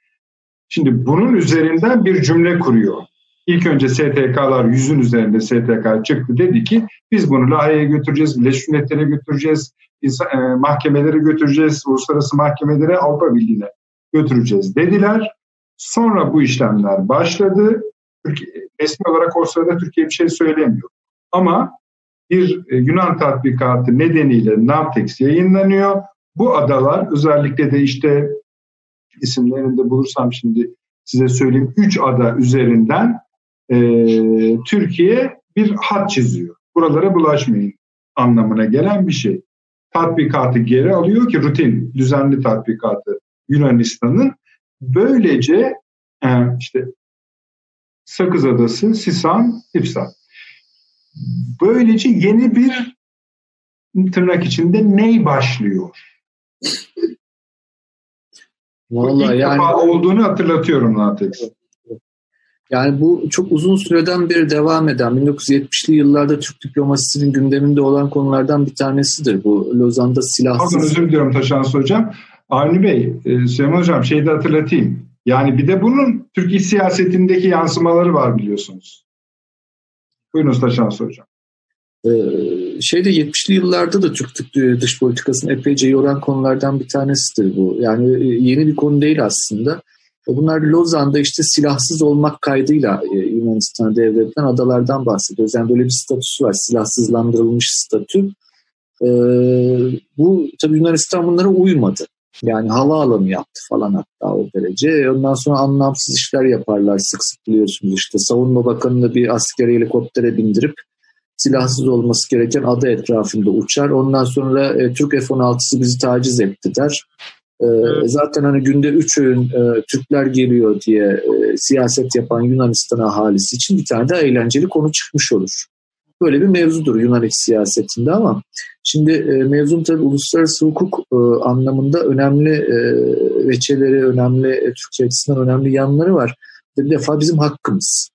Şimdi bunun üzerinden bir cümle kuruyor. İlk önce STK'lar yüzün üzerinde STK çıktı dedi ki biz bunu Lahey'e götüreceğiz, Birleşmiş götüreceğiz, e, mahkemelere götüreceğiz, uluslararası mahkemelere, Avrupa Birliği'ne götüreceğiz dediler. Sonra bu işlemler başladı. Türkiye, resmi olarak o sırada Türkiye bir şey söylemiyor. Ama bir e, Yunan tatbikatı nedeniyle Navtex yayınlanıyor. Bu adalar özellikle de işte isimlerini de bulursam şimdi size söyleyeyim. Üç ada üzerinden e, Türkiye bir hat çiziyor. Buralara bulaşmayın anlamına gelen bir şey. Tatbikatı geri alıyor ki rutin, düzenli tatbikatı Yunanistan'ın. Böylece e, işte Sakız Adası, Sisan, İpsa. Böylece yeni bir tırnak içinde ney başlıyor? Vallahi İlk yani defa olduğunu hatırlatıyorum Natex. Yani bu çok uzun süreden beri devam eden 1970'li yıllarda Türk diplomasisinin gündeminde olan konulardan bir tanesidir bu Lozan'da silahsız. Pardon özür diliyorum Taşans Hocam. Avni Bey, e, Süleyman Hocam şeyi de hatırlatayım. Yani bir de bunun Türkiye siyasetindeki yansımaları var biliyorsunuz. Buyurunuz Taşans Hocam. Ee, şeyde 70'li yıllarda da Türk dış politikasını epeyce yoran konulardan bir tanesidir bu. Yani e, yeni bir konu değil aslında. Bunlar Lozan'da işte silahsız olmak kaydıyla e, Yunanistan'a devredilen adalardan bahsediyoruz. Yani böyle bir statüsü var, silahsızlandırılmış statü. Ee, bu tabii Yunanistan bunlara uymadı. Yani havaalanı yaptı falan hatta o derece. Ondan sonra anlamsız işler yaparlar sık sık biliyorsunuz işte. Savunma Bakanı'nı bir askeri helikoptere bindirip silahsız olması gereken ada etrafında uçar. Ondan sonra e, Türk F-16'sı bizi taciz etti der. E, zaten hani günde üç öğün e, Türkler geliyor diye e, siyaset yapan Yunanistan ahalisi için bir tane de eğlenceli konu çıkmış olur. Böyle bir mevzudur Yunan iç siyasetinde ama şimdi e, mevzun tabii uluslararası hukuk e, anlamında önemli e, veçeleri, önemli e, Türkçe açısından önemli yanları var. Bir defa bizim hakkımız.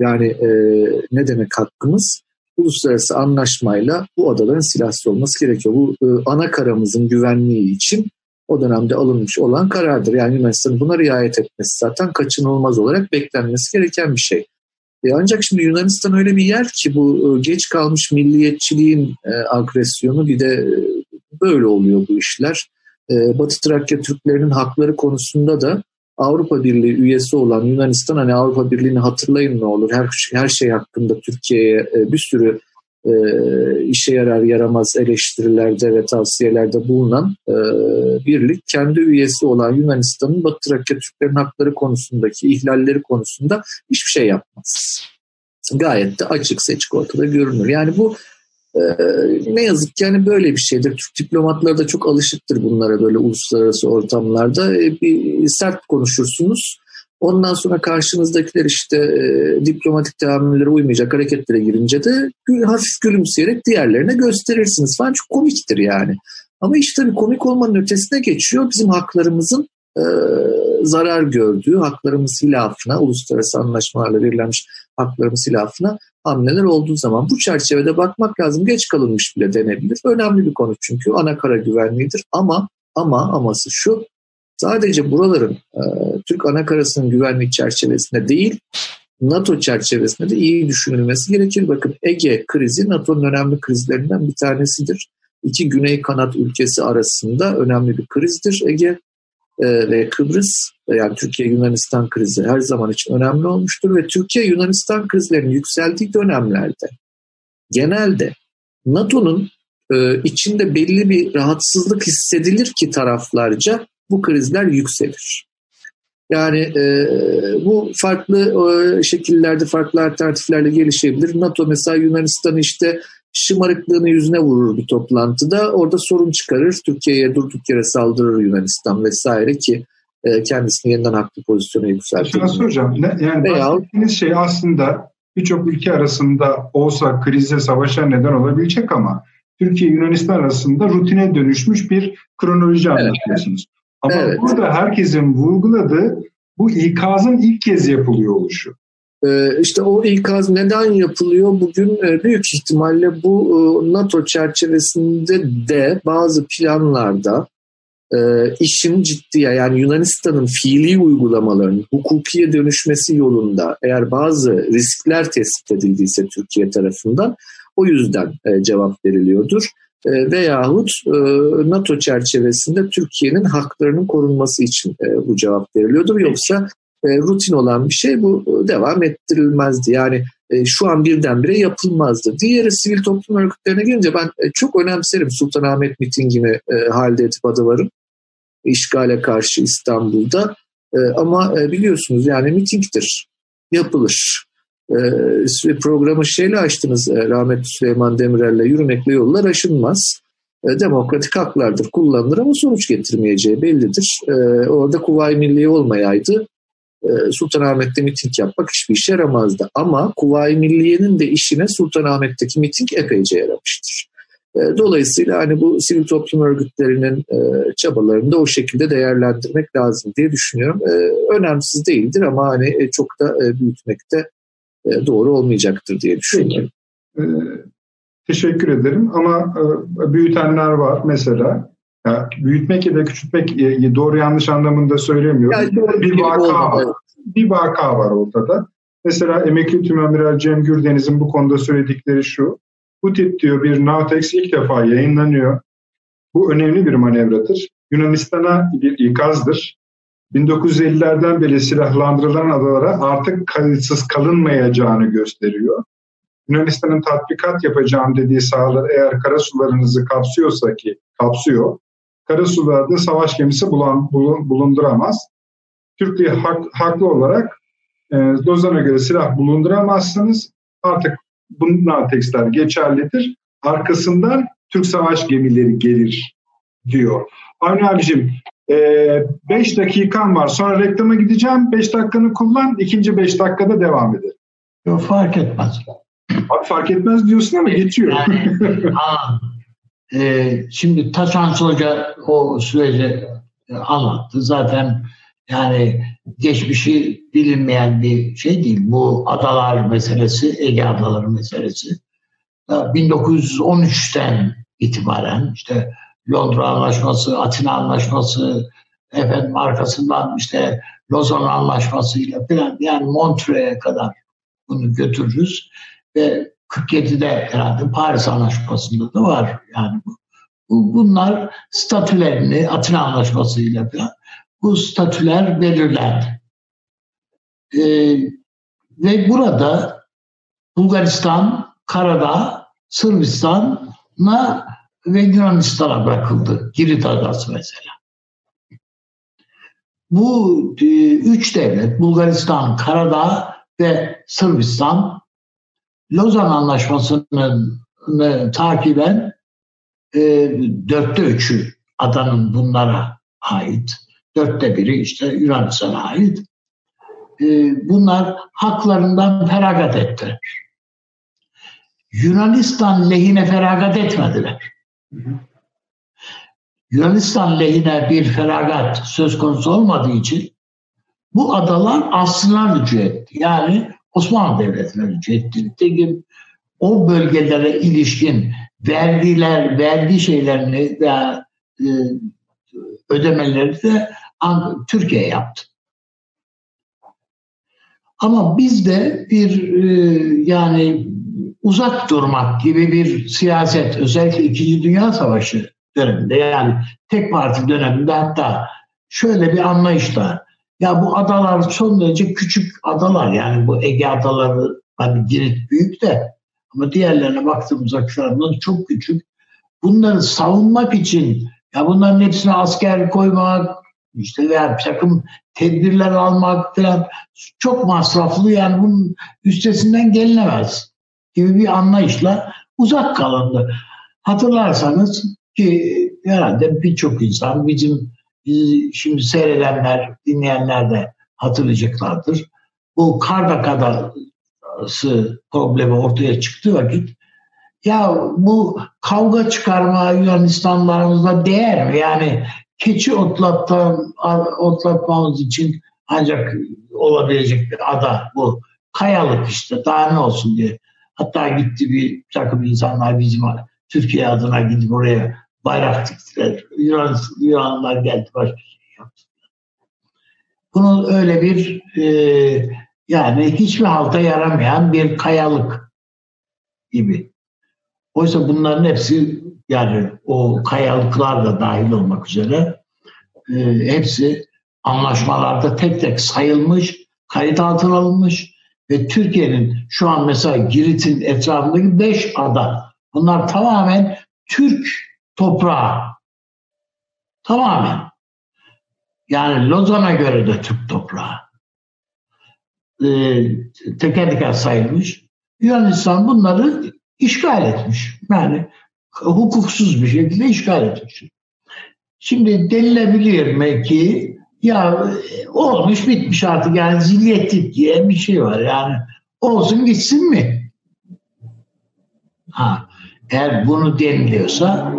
Yani e, ne demek hakkımız? uluslararası anlaşmayla bu adaların silahsız olması gerekiyor. Bu e, ana karamızın güvenliği için o dönemde alınmış olan karardır. Yani Yunanistan'ın buna riayet etmesi zaten kaçınılmaz olarak beklenmesi gereken bir şey. E ancak şimdi Yunanistan öyle bir yer ki bu e, geç kalmış milliyetçiliğin e, agresyonu bir de e, böyle oluyor bu işler. E, Batı Trakya Türklerinin hakları konusunda da Avrupa Birliği üyesi olan Yunanistan hani Avrupa Birliği'ni hatırlayın ne olur her her şey hakkında Türkiye'ye e, bir sürü e, işe yarar yaramaz eleştirilerde ve tavsiyelerde bulunan e, birlik kendi üyesi olan Yunanistan'ın Batı Trakya Türklerin hakları konusundaki ihlalleri konusunda hiçbir şey yapmaz. Gayet de açık seçik ortada görünür. Yani bu ee, ne yazık ki yani böyle bir şeydir. Türk diplomatları da çok alışıktır bunlara böyle uluslararası ortamlarda. E, bir sert konuşursunuz. Ondan sonra karşınızdakiler işte e, diplomatik teamüllere uymayacak hareketlere girince de hafif gülümseyerek diğerlerine gösterirsiniz falan. Çok komiktir yani. Ama işte tabii komik olmanın ötesine geçiyor. Bizim haklarımızın e, zarar gördüğü, haklarımız hilafına, uluslararası anlaşmalarla verilenmiş haklarımız hilafına hamleler olduğu zaman bu çerçevede bakmak lazım. Geç kalınmış bile denebilir. Önemli bir konu çünkü ana kara güvenliğidir ama ama aması şu sadece buraların e, Türk ana karasının güvenlik çerçevesinde değil NATO çerçevesinde de iyi düşünülmesi gerekir. Bakın Ege krizi NATO'nun önemli krizlerinden bir tanesidir. İki güney kanat ülkesi arasında önemli bir krizdir Ege e, ve Kıbrıs yani Türkiye-Yunanistan krizi her zaman için önemli olmuştur ve Türkiye-Yunanistan krizlerinin yükseldiği dönemlerde genelde NATO'nun e, içinde belli bir rahatsızlık hissedilir ki taraflarca bu krizler yükselir. Yani e, bu farklı e, şekillerde, farklı alternatiflerle gelişebilir. NATO mesela Yunanistan'ı işte şımarıklığını yüzüne vurur bir toplantıda. Orada sorun çıkarır. Türkiye'ye durduk yere saldırır Yunanistan vesaire ki e, kendisini yeniden haklı pozisyona yükseltir. Şuna soracağım. Ne, yani Veya, bahsettiğiniz şey aslında birçok ülke arasında olsa krize, savaşa neden olabilecek ama Türkiye Yunanistan arasında rutine dönüşmüş bir kronoloji evet. anlatıyorsunuz. Ama evet. burada herkesin vurguladığı bu ikazın ilk kez yapılıyor oluşu. Ee, işte o ikaz neden yapılıyor? Bugün e, büyük ihtimalle bu e, NATO çerçevesinde de bazı planlarda e, işin ciddiye yani Yunanistan'ın fiili uygulamalarının hukukiye dönüşmesi yolunda eğer bazı riskler tespit edildiyse Türkiye tarafından o yüzden cevap veriliyordur. Veyahut NATO çerçevesinde Türkiye'nin haklarının korunması için bu cevap veriliyordur. Yoksa e, rutin olan bir şey bu devam ettirilmezdi. Yani e, şu an birdenbire yapılmazdı. Diğeri sivil toplum örgütlerine gelince ben e, çok önemserim Sultanahmet mitingini e, halde edip adavarın işgale karşı İstanbul'da. E, ama e, biliyorsunuz yani mitingdir, yapılır. E, programı şeyle açtınız e, rahmetli Süleyman Demirel'le yürümekle yollar aşınmaz. E, demokratik haklardır, kullanılır ama sonuç getirmeyeceği bellidir. E, orada Kuvayi Milliye olmayaydı e, Sultanahmet'te miting yapmak hiçbir işe yaramazdı. Ama Kuvayi Milliye'nin de işine Sultanahmet'teki miting epeyce yaramıştır. E, dolayısıyla hani bu sivil toplum örgütlerinin e, çabalarını da o şekilde değerlendirmek lazım diye düşünüyorum. Önemsiz değildir ama hani çok da büyütmek de doğru olmayacaktır diye düşünüyorum. teşekkür ederim ama büyütenler var mesela. Ya, büyütmek ya da küçültmek doğru yanlış anlamında söylemiyorum. Yani bir vaka var. Bir vaka var ortada. Mesela emekli tümamiral Cem Gürdeniz'in bu konuda söyledikleri şu. Bu tip diyor bir Nautex ilk defa yayınlanıyor. Bu önemli bir manevradır. Yunanistan'a bir ikazdır. 1950'lerden beri silahlandırılan adalara artık kayıtsız kalınmayacağını gösteriyor. Yunanistan'ın tatbikat yapacağım dediği sahalar eğer karasularınızı kapsıyorsa ki kapsıyor, karasularda savaş gemisi bulan, bulunduramaz. Türkiye hak, haklı olarak e, Lozan'a göre silah bulunduramazsınız. Artık bunlar tekstler geçerlidir. Arkasından Türk savaş gemileri gelir diyor. Avni abicim 5 e, dakikan var. Sonra reklama gideceğim. 5 dakikanı kullan. ikinci 5 dakikada devam edelim. Yok fark etmez. Abi fark etmez diyorsun ama geçiyor. Yani, e, şimdi Taşan Hoca o süreci anlattı. Zaten yani geçmişi bilinmeyen bir şey değil. Bu adalar meselesi, Ege adaları meselesi. 1913'ten itibaren işte Londra Anlaşması, Atina Anlaşması, efendim arkasından işte Lozan Anlaşması ile falan yani Montreux'e kadar bunu götürürüz ve 47'de herhalde Paris Anlaşması'nda da var yani bu. Bunlar statülerini Atina Anlaşması ile falan bu statüler belirlendi. Ee, ve burada Bulgaristan, Karadağ, Sırbistan'a ve Yunanistan'a bırakıldı. Girit Adası mesela. Bu e, üç devlet Bulgaristan, Karadağ ve Sırbistan Lozan Anlaşması'nın takiben e, dörtte üçü adanın bunlara ait. Dörtte biri işte Yunanistan'a ait. E, bunlar haklarından feragat ettiler. Yunanistan lehine feragat etmediler. Yunanistan lehine bir feragat söz konusu olmadığı için bu adalar aslına rücu etti. Yani Osmanlı Devleti'ne rücu etti. Nitekim o bölgelere ilişkin verdiler, verdiği şeylerini veya e, ödemeleri de Türkiye yaptı. Ama bizde bir e, yani uzak durmak gibi bir siyaset özellikle İkinci Dünya Savaşı döneminde yani tek parti döneminde hatta şöyle bir anlayışla ya bu adalar son derece küçük adalar yani bu Ege adaları hani Girit büyük de ama diğerlerine baktığımız akşamlar çok küçük. Bunları savunmak için ya bunların hepsine asker koymak, işte veya bir takım tedbirler almak falan çok masraflı yani bunun üstesinden gelinemez gibi bir anlayışla uzak kalındı. Hatırlarsanız ki herhalde birçok insan bizim bizi şimdi seyredenler, dinleyenler de hatırlayacaklardır. Bu Kardakadası problemi ortaya çıktığı vakit ya bu kavga çıkarma Yunanistanlarımızda değer mi? Yani keçi otlattan, otlatmamız için ancak olabilecek bir ada bu. Kayalık işte daha ne olsun diye. Hatta gitti bir takım insanlar bizim Türkiye adına gidip oraya bayrak diktiler. Yunan, Yunanlılar geldi başka şey yaptı. Bunun öyle bir e, yani hiçbir halta yaramayan bir kayalık gibi. Oysa bunların hepsi yani o kayalıklar da dahil olmak üzere e, hepsi anlaşmalarda tek tek sayılmış, kayıt altına alınmış ve Türkiye'nin şu an mesela Girit'in etrafındaki beş ada bunlar tamamen Türk toprağı. Tamamen. Yani Lozan'a göre de Türk toprağı. Ee, teker teker sayılmış. Yunanistan bunları işgal etmiş. Yani hukuksuz bir şekilde işgal etmiş. Şimdi denilebilir mi ki ya olmuş bitmiş artık yani zilyetlik diye bir şey var yani olsun gitsin mi? Ha, eğer bunu deniliyorsa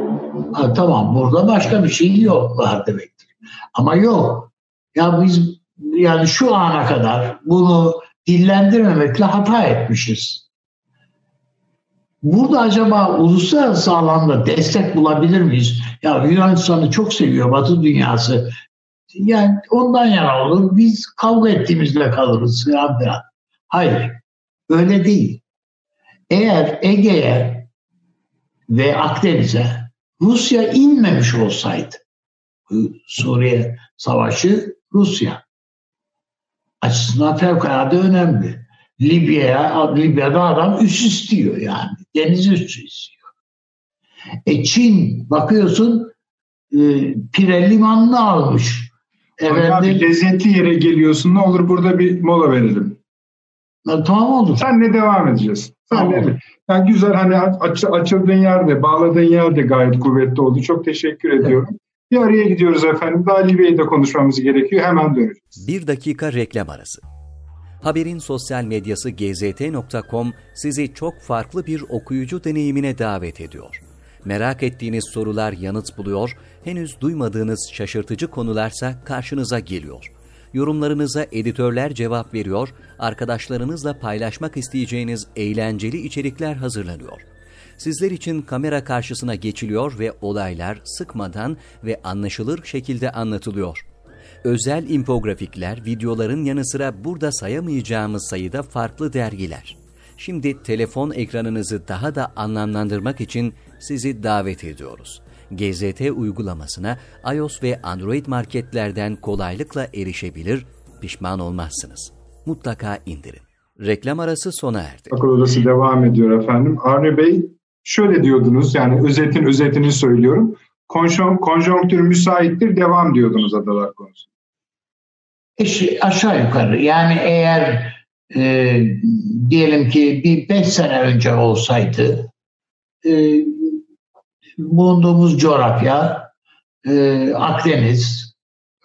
ha, tamam burada başka bir şey yok var demektir. Ama yok. Ya biz yani şu ana kadar bunu dillendirmemekle hata etmişiz. Burada acaba uluslararası alanda destek bulabilir miyiz? Ya Yunanistan'ı çok seviyor Batı dünyası. Yani ondan yana olur. Biz kavga ettiğimizde kalırız falan filan. Hayır. Öyle değil. Eğer Ege'ye ve Akdeniz'e Rusya inmemiş olsaydı Suriye Savaşı Rusya açısından fevkalade önemli. Libya'ya, Libya'da adam üs istiyor yani. Deniz üssü istiyor. E Çin bakıyorsun e, Pire limanını almış. Efendim, abi lezzetli yere geliyorsun. Ne olur burada bir mola verelim. Ya, tamam olur. Sen ne devam edeceğiz? Sen tamam. ne? Yani güzel hani aç, açıldığın yerde, bağladığın yerde gayet kuvvetli oldu. Çok teşekkür evet. ediyorum. Bir araya gidiyoruz efendim. Daha Libya'yı da konuşmamız gerekiyor. Hemen döneceğiz. Bir dakika reklam arası. Haberin sosyal medyası gzt.com sizi çok farklı bir okuyucu deneyimine davet ediyor. Merak ettiğiniz sorular yanıt buluyor, henüz duymadığınız şaşırtıcı konularsa karşınıza geliyor. Yorumlarınıza editörler cevap veriyor, arkadaşlarınızla paylaşmak isteyeceğiniz eğlenceli içerikler hazırlanıyor. Sizler için kamera karşısına geçiliyor ve olaylar sıkmadan ve anlaşılır şekilde anlatılıyor. Özel infografikler, videoların yanı sıra burada sayamayacağımız sayıda farklı dergiler. Şimdi telefon ekranınızı daha da anlamlandırmak için sizi davet ediyoruz. GZT uygulamasına iOS ve Android marketlerden kolaylıkla erişebilir, pişman olmazsınız. Mutlaka indirin. Reklam arası sona erdi. Akıl odası devam ediyor efendim. Arne Bey şöyle diyordunuz yani özetin özetini söylüyorum. Konjonktür müsaittir devam diyordunuz adalar konusunda. İşte aşağı yukarı yani eğer e, diyelim ki bir beş sene önce olsaydı e, bulunduğumuz coğrafya e, Akdeniz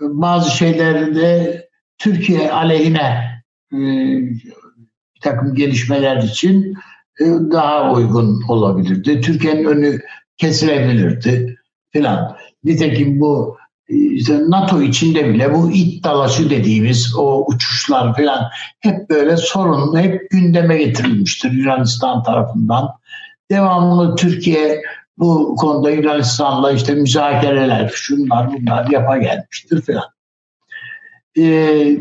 bazı şeylerde Türkiye aleyhine e, bir takım gelişmeler için e, daha uygun olabilirdi. Türkiye'nin önü kesilebilirdi filan. Nitekim bu işte NATO içinde bile bu it dalaşı dediğimiz o uçuşlar falan hep böyle sorun, hep gündeme getirilmiştir Yunanistan tarafından. Devamlı Türkiye bu konuda Yunanistan'la işte müzakereler, şunlar bunlar yapa gelmiştir falan. Ee,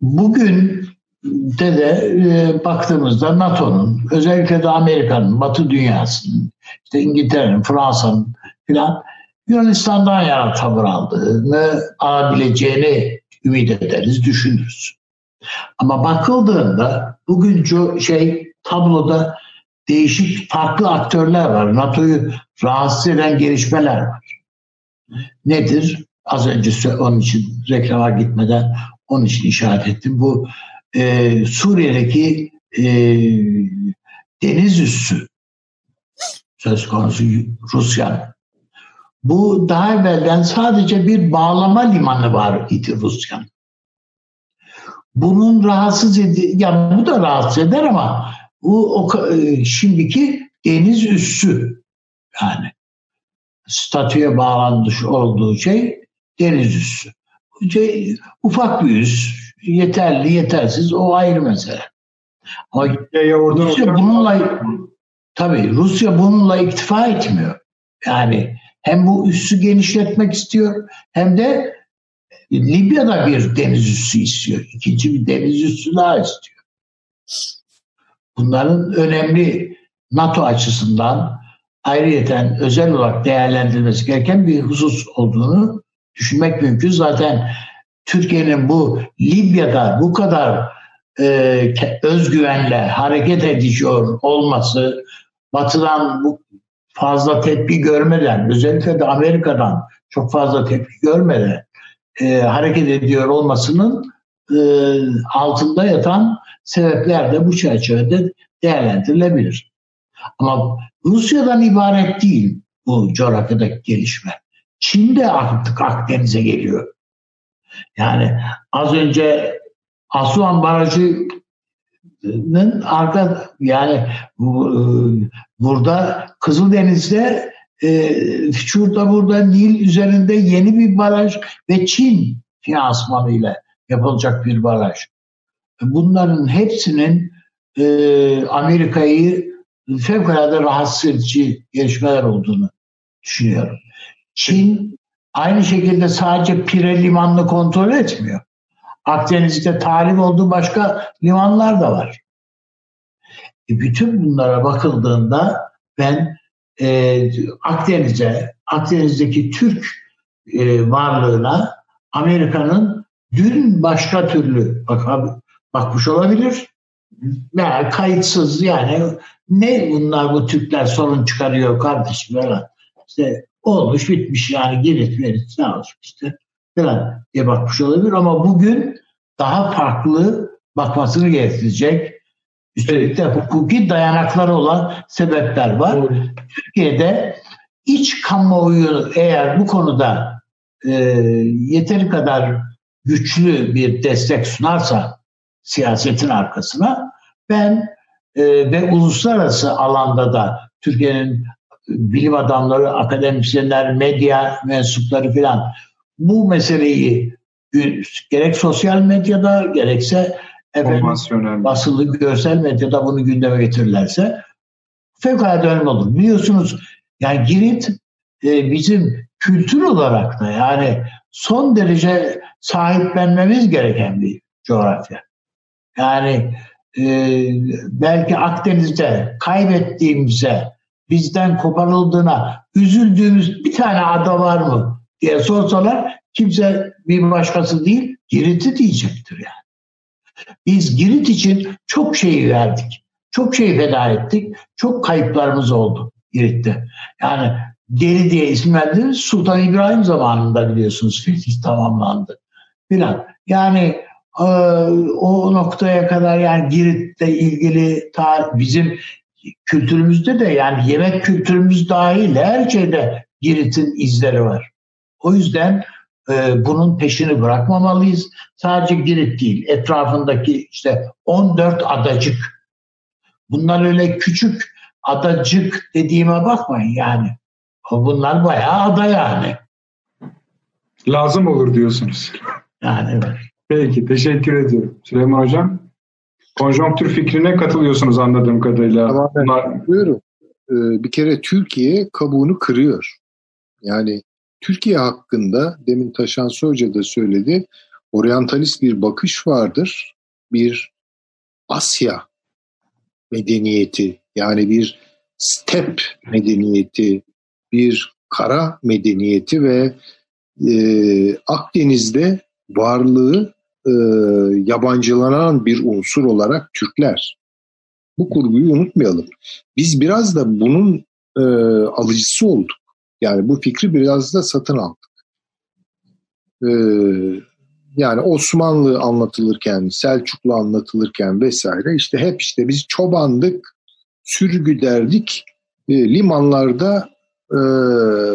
bugün de de e, baktığımızda NATO'nun, özellikle de Amerika'nın, Batı dünyasının, işte İngiltere'nin, Fransa'nın filan Yunanistan'dan yana tavır aldığını alabileceğini ümit ederiz, düşünürüz. Ama bakıldığında bugün şey tabloda değişik farklı aktörler var. NATO'yu rahatsız eden gelişmeler var. Nedir? Az önce onun için reklama gitmeden onun için işaret ettim. Bu e, Suriye'deki e, deniz üssü söz konusu Rusya'nın bu daha evvelden sadece bir bağlama limanı var idi Rusya'nın. Bunun rahatsız edi, yani bu da rahatsız eder ama bu o, e, şimdiki deniz üssü yani statüye bağlanmış olduğu şey deniz üssü. Şey, ufak bir üs, yeterli yetersiz o ayrı mesele. Ama ya Rusya bununla tabii Rusya bununla iktifa etmiyor. Yani hem bu üssü genişletmek istiyor hem de Libya'da bir deniz üssü istiyor. İkinci bir deniz üssü daha istiyor. Bunların önemli NATO açısından ayrıyeten özel olarak değerlendirilmesi gereken bir husus olduğunu düşünmek mümkün. Zaten Türkiye'nin bu Libya'da bu kadar e, özgüvenle hareket ediyor olması, Batı'dan bu fazla tepki görmeden, özellikle de Amerika'dan çok fazla tepki görmeden e, hareket ediyor olmasının e, altında yatan sebepler de bu çerçevede değerlendirilebilir. Ama Rusya'dan ibaret değil bu coğrafyadaki gelişme. Çin de artık Akdeniz'e geliyor. Yani az önce Asuan Barajı'nın arka yani e, burada Kızıldeniz'de e, şurada burada Nil üzerinde yeni bir baraj ve Çin finansmanıyla yapılacak bir baraj. Bunların hepsinin e, Amerika'yı fevkalade rahatsız edici gelişmeler olduğunu düşünüyorum. Çin aynı şekilde sadece Pire limanını kontrol etmiyor. Akdeniz'de talip olduğu başka limanlar da var. E bütün bunlara bakıldığında ben e, Akdeniz'e, Akdeniz'deki Türk e, varlığına Amerika'nın dün başka türlü bak, bakmış olabilir. Veya kayıtsız yani ne bunlar bu Türkler sorun çıkarıyor kardeşim falan. İşte olmuş bitmiş yani girit verit ne olmuş işte falan diye bakmış olabilir ama bugün daha farklı bakmasını gerektirecek üstelik de hukuki dayanakları olan sebepler var. Doğru. Türkiye'de iç kamuoyu eğer bu konuda e, yeteri kadar güçlü bir destek sunarsa siyasetin arkasına ben e, ve uluslararası alanda da Türkiye'nin bilim adamları, akademisyenler, medya mensupları filan bu meseleyi gerek sosyal medyada gerekse efendim, basılı görsel medyada bunu gündeme getirirlerse fevkalade önemli olur. Biliyorsunuz yani Girit e, bizim kültür olarak da yani son derece sahiplenmemiz gereken bir coğrafya. Yani e, belki Akdeniz'de kaybettiğimize, bizden koparıldığına üzüldüğümüz bir tane ada var mı diye sorsalar kimse bir başkası değil Girit'i diyecektir yani. Biz Girit için çok şey verdik. Çok şey feda ettik. Çok kayıplarımız oldu Girit'te. Yani Deli diye isim verdi. Sultan İbrahim zamanında biliyorsunuz fetih tamamlandı. Filan. Yani e, o noktaya kadar yani Girit'le ilgili ta, bizim kültürümüzde de yani yemek kültürümüz dahil her şeyde Girit'in izleri var. O yüzden e, bunun peşini bırakmamalıyız. Sadece Girit değil, etrafındaki işte 14 adacık. Bunlar öyle küçük adacık dediğime bakmayın yani. Bunlar bayağı ada yani. Lazım olur diyorsunuz. Yani evet. Peki, teşekkür ediyorum. Süleyman Hocam, konjonktür fikrine katılıyorsunuz anladığım kadarıyla. Tamam, Bunlar... Buyurun. Ee, bir kere Türkiye kabuğunu kırıyor. Yani Türkiye hakkında demin Taşansı Hoca da söyledi. Oryantalist bir bakış vardır. Bir Asya medeniyeti yani bir step medeniyeti, bir kara medeniyeti ve e, Akdeniz'de varlığı e, yabancılanan bir unsur olarak Türkler. Bu kurguyu unutmayalım. Biz biraz da bunun e, alıcısı olduk. Yani bu fikri biraz da satın aldık. Ee, yani Osmanlı anlatılırken, Selçuklu anlatılırken vesaire işte hep işte biz çobandık, sürgü derdik. E, limanlarda e,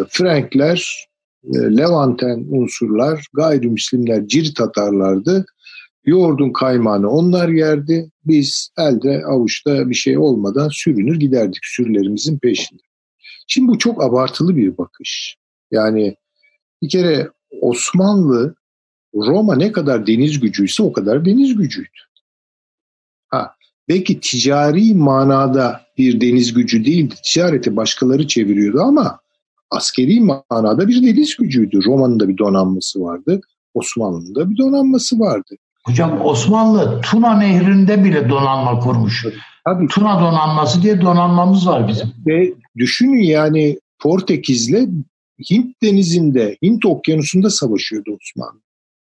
Frankler, e, Levanten unsurlar, gayrimüslimler cirit atarlardı. Yoğurdun kaymağını onlar yerdi. Biz elde avuçta bir şey olmadan sürünür giderdik sürülerimizin peşinde. Şimdi bu çok abartılı bir bakış. Yani bir kere Osmanlı Roma ne kadar deniz gücüyse o kadar deniz gücüydü. Ha, belki ticari manada bir deniz gücü değildi. Ticareti başkaları çeviriyordu ama askeri manada bir deniz gücüydü. Roma'nın da bir donanması vardı. Osmanlı'nın da bir donanması vardı. Hocam Osmanlı Tuna Nehri'nde bile donanma kurmuş. Tabii. Tuna donanması diye donanmamız var bizim. Ve düşünün yani Portekiz'le Hint denizinde, Hint okyanusunda savaşıyordu Osmanlı.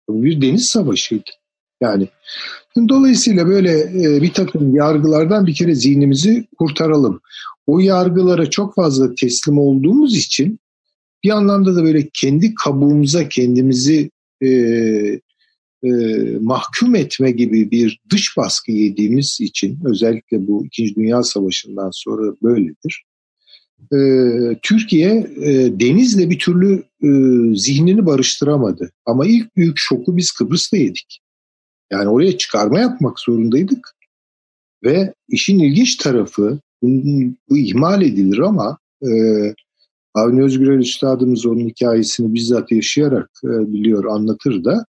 Bu bir deniz savaşıydı. Yani dolayısıyla böyle e, bir takım yargılardan bir kere zihnimizi kurtaralım. O yargılara çok fazla teslim olduğumuz için bir anlamda da böyle kendi kabuğumuza kendimizi e, e, mahkum etme gibi bir dış baskı yediğimiz için özellikle bu İkinci Dünya Savaşı'ndan sonra böyledir. E, Türkiye e, denizle bir türlü e, zihnini barıştıramadı. Ama ilk büyük şoku biz Kıbrıs'ta yedik. Yani oraya çıkarma yapmak zorundaydık. Ve işin ilginç tarafı bu, bu ihmal edilir ama e, Avni Özgürel Üstadımız onun hikayesini bizzat yaşayarak e, biliyor, anlatır da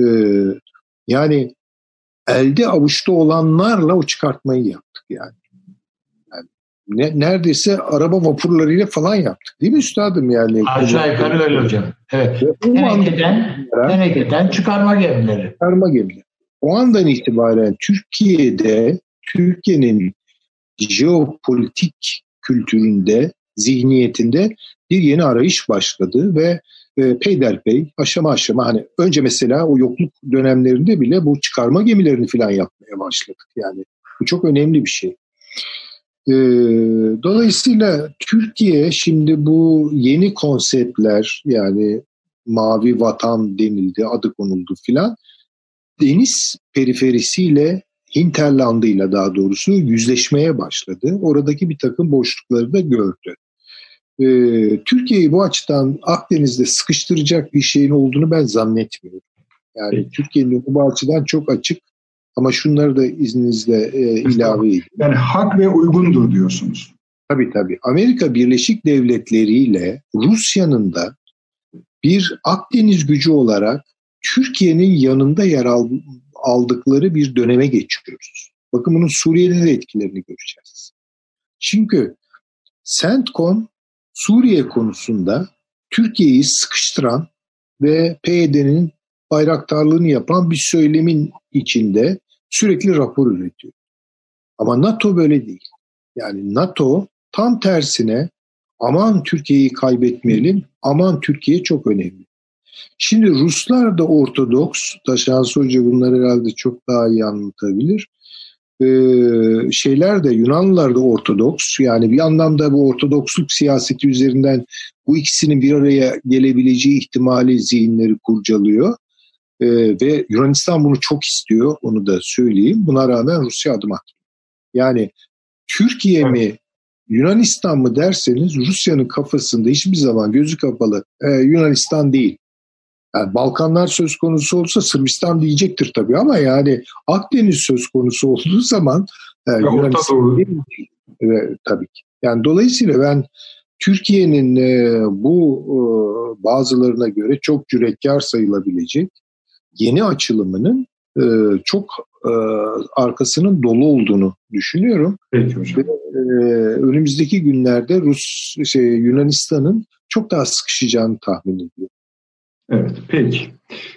e, yani elde avuçta olanlarla o çıkartmayı yaptık yani. yani ne, neredeyse araba vapurlarıyla falan yaptık değil mi üstadım yani? Aşağı yukarı öyle hocam. Evet. Tenekeden, tenekeden çıkarma gemileri. Çıkarma gemileri. O andan itibaren Türkiye'de Türkiye'nin jeopolitik kültüründe, zihniyetinde bir yeni arayış başladı ve e, peyderpey aşama aşama hani önce mesela o yokluk dönemlerinde bile bu çıkarma gemilerini falan yapmaya başladık. Yani bu çok önemli bir şey. E, dolayısıyla Türkiye şimdi bu yeni konseptler yani mavi vatan denildi, adı konuldu filan deniz periferisiyle hinterlandıyla daha doğrusu yüzleşmeye başladı. Oradaki bir takım boşlukları da gördü. Ee, Türkiye'yi bu açıdan Akdeniz'de sıkıştıracak bir şeyin olduğunu ben zannetmiyorum. Yani Türkiye'nin bu açıdan çok açık ama şunları da izninizle e, ilave edeyim. Yani hak ve uygundur diyorsunuz. Tabii tabii. Amerika Birleşik Devletleri ile Rusya'nın da bir Akdeniz gücü olarak Türkiye'nin yanında yer aldıkları bir döneme geçiyoruz. Bakın bunun Suriye'de de etkilerini göreceğiz. Çünkü CENTCOM Suriye konusunda Türkiye'yi sıkıştıran ve PYD'nin bayraktarlığını yapan bir söylemin içinde sürekli rapor üretiyor. Ama NATO böyle değil. Yani NATO tam tersine aman Türkiye'yi kaybetmeyelim, aman Türkiye çok önemli. Şimdi Ruslar da Ortodoks, Taşansı Hoca bunları herhalde çok daha iyi anlatabilir. Ee, şeyler de Yunanlılar da Ortodoks. Yani bir anlamda bu Ortodoksluk siyaseti üzerinden bu ikisinin bir araya gelebileceği ihtimali zihinleri kurcalıyor. Ee, ve Yunanistan bunu çok istiyor, onu da söyleyeyim. Buna rağmen Rusya adım atmıyor. Yani Türkiye mi Yunanistan mı derseniz Rusya'nın kafasında hiçbir zaman gözü kapalı e, Yunanistan değil. Yani Balkanlar söz konusu olsa Sırbistan diyecektir tabii ama yani Akdeniz söz konusu olduğu zaman e, Yunanistan değil, e, tabii ki. Yani dolayısıyla ben Türkiye'nin e, bu e, bazılarına göre çok cüretkar sayılabilecek yeni açılımının e, çok e, arkasının dolu olduğunu düşünüyorum. Peki hocam. Ve, e, önümüzdeki günlerde Rus şey, Yunanistan'ın çok daha sıkışacağını tahmin ediyorum. Evet, peki.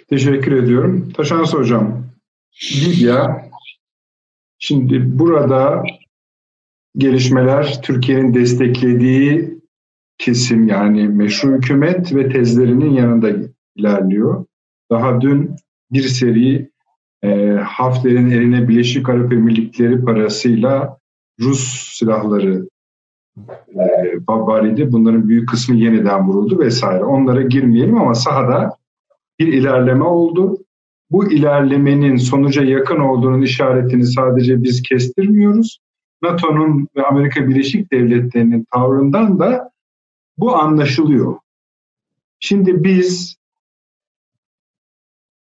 Teşekkür ediyorum. Taşans Hocam, Libya, şimdi burada gelişmeler Türkiye'nin desteklediği kesim yani meşru hükümet ve tezlerinin yanında ilerliyor. Daha dün bir seri e, Hafter'in eline Birleşik Arap Emirlikleri parasıyla Rus silahları e, Babari'de bunların büyük kısmı yeniden vuruldu vesaire. Onlara girmeyelim ama sahada bir ilerleme oldu. Bu ilerlemenin sonuca yakın olduğunun işaretini sadece biz kestirmiyoruz. NATO'nun ve Amerika Birleşik Devletleri'nin tavrından da bu anlaşılıyor. Şimdi biz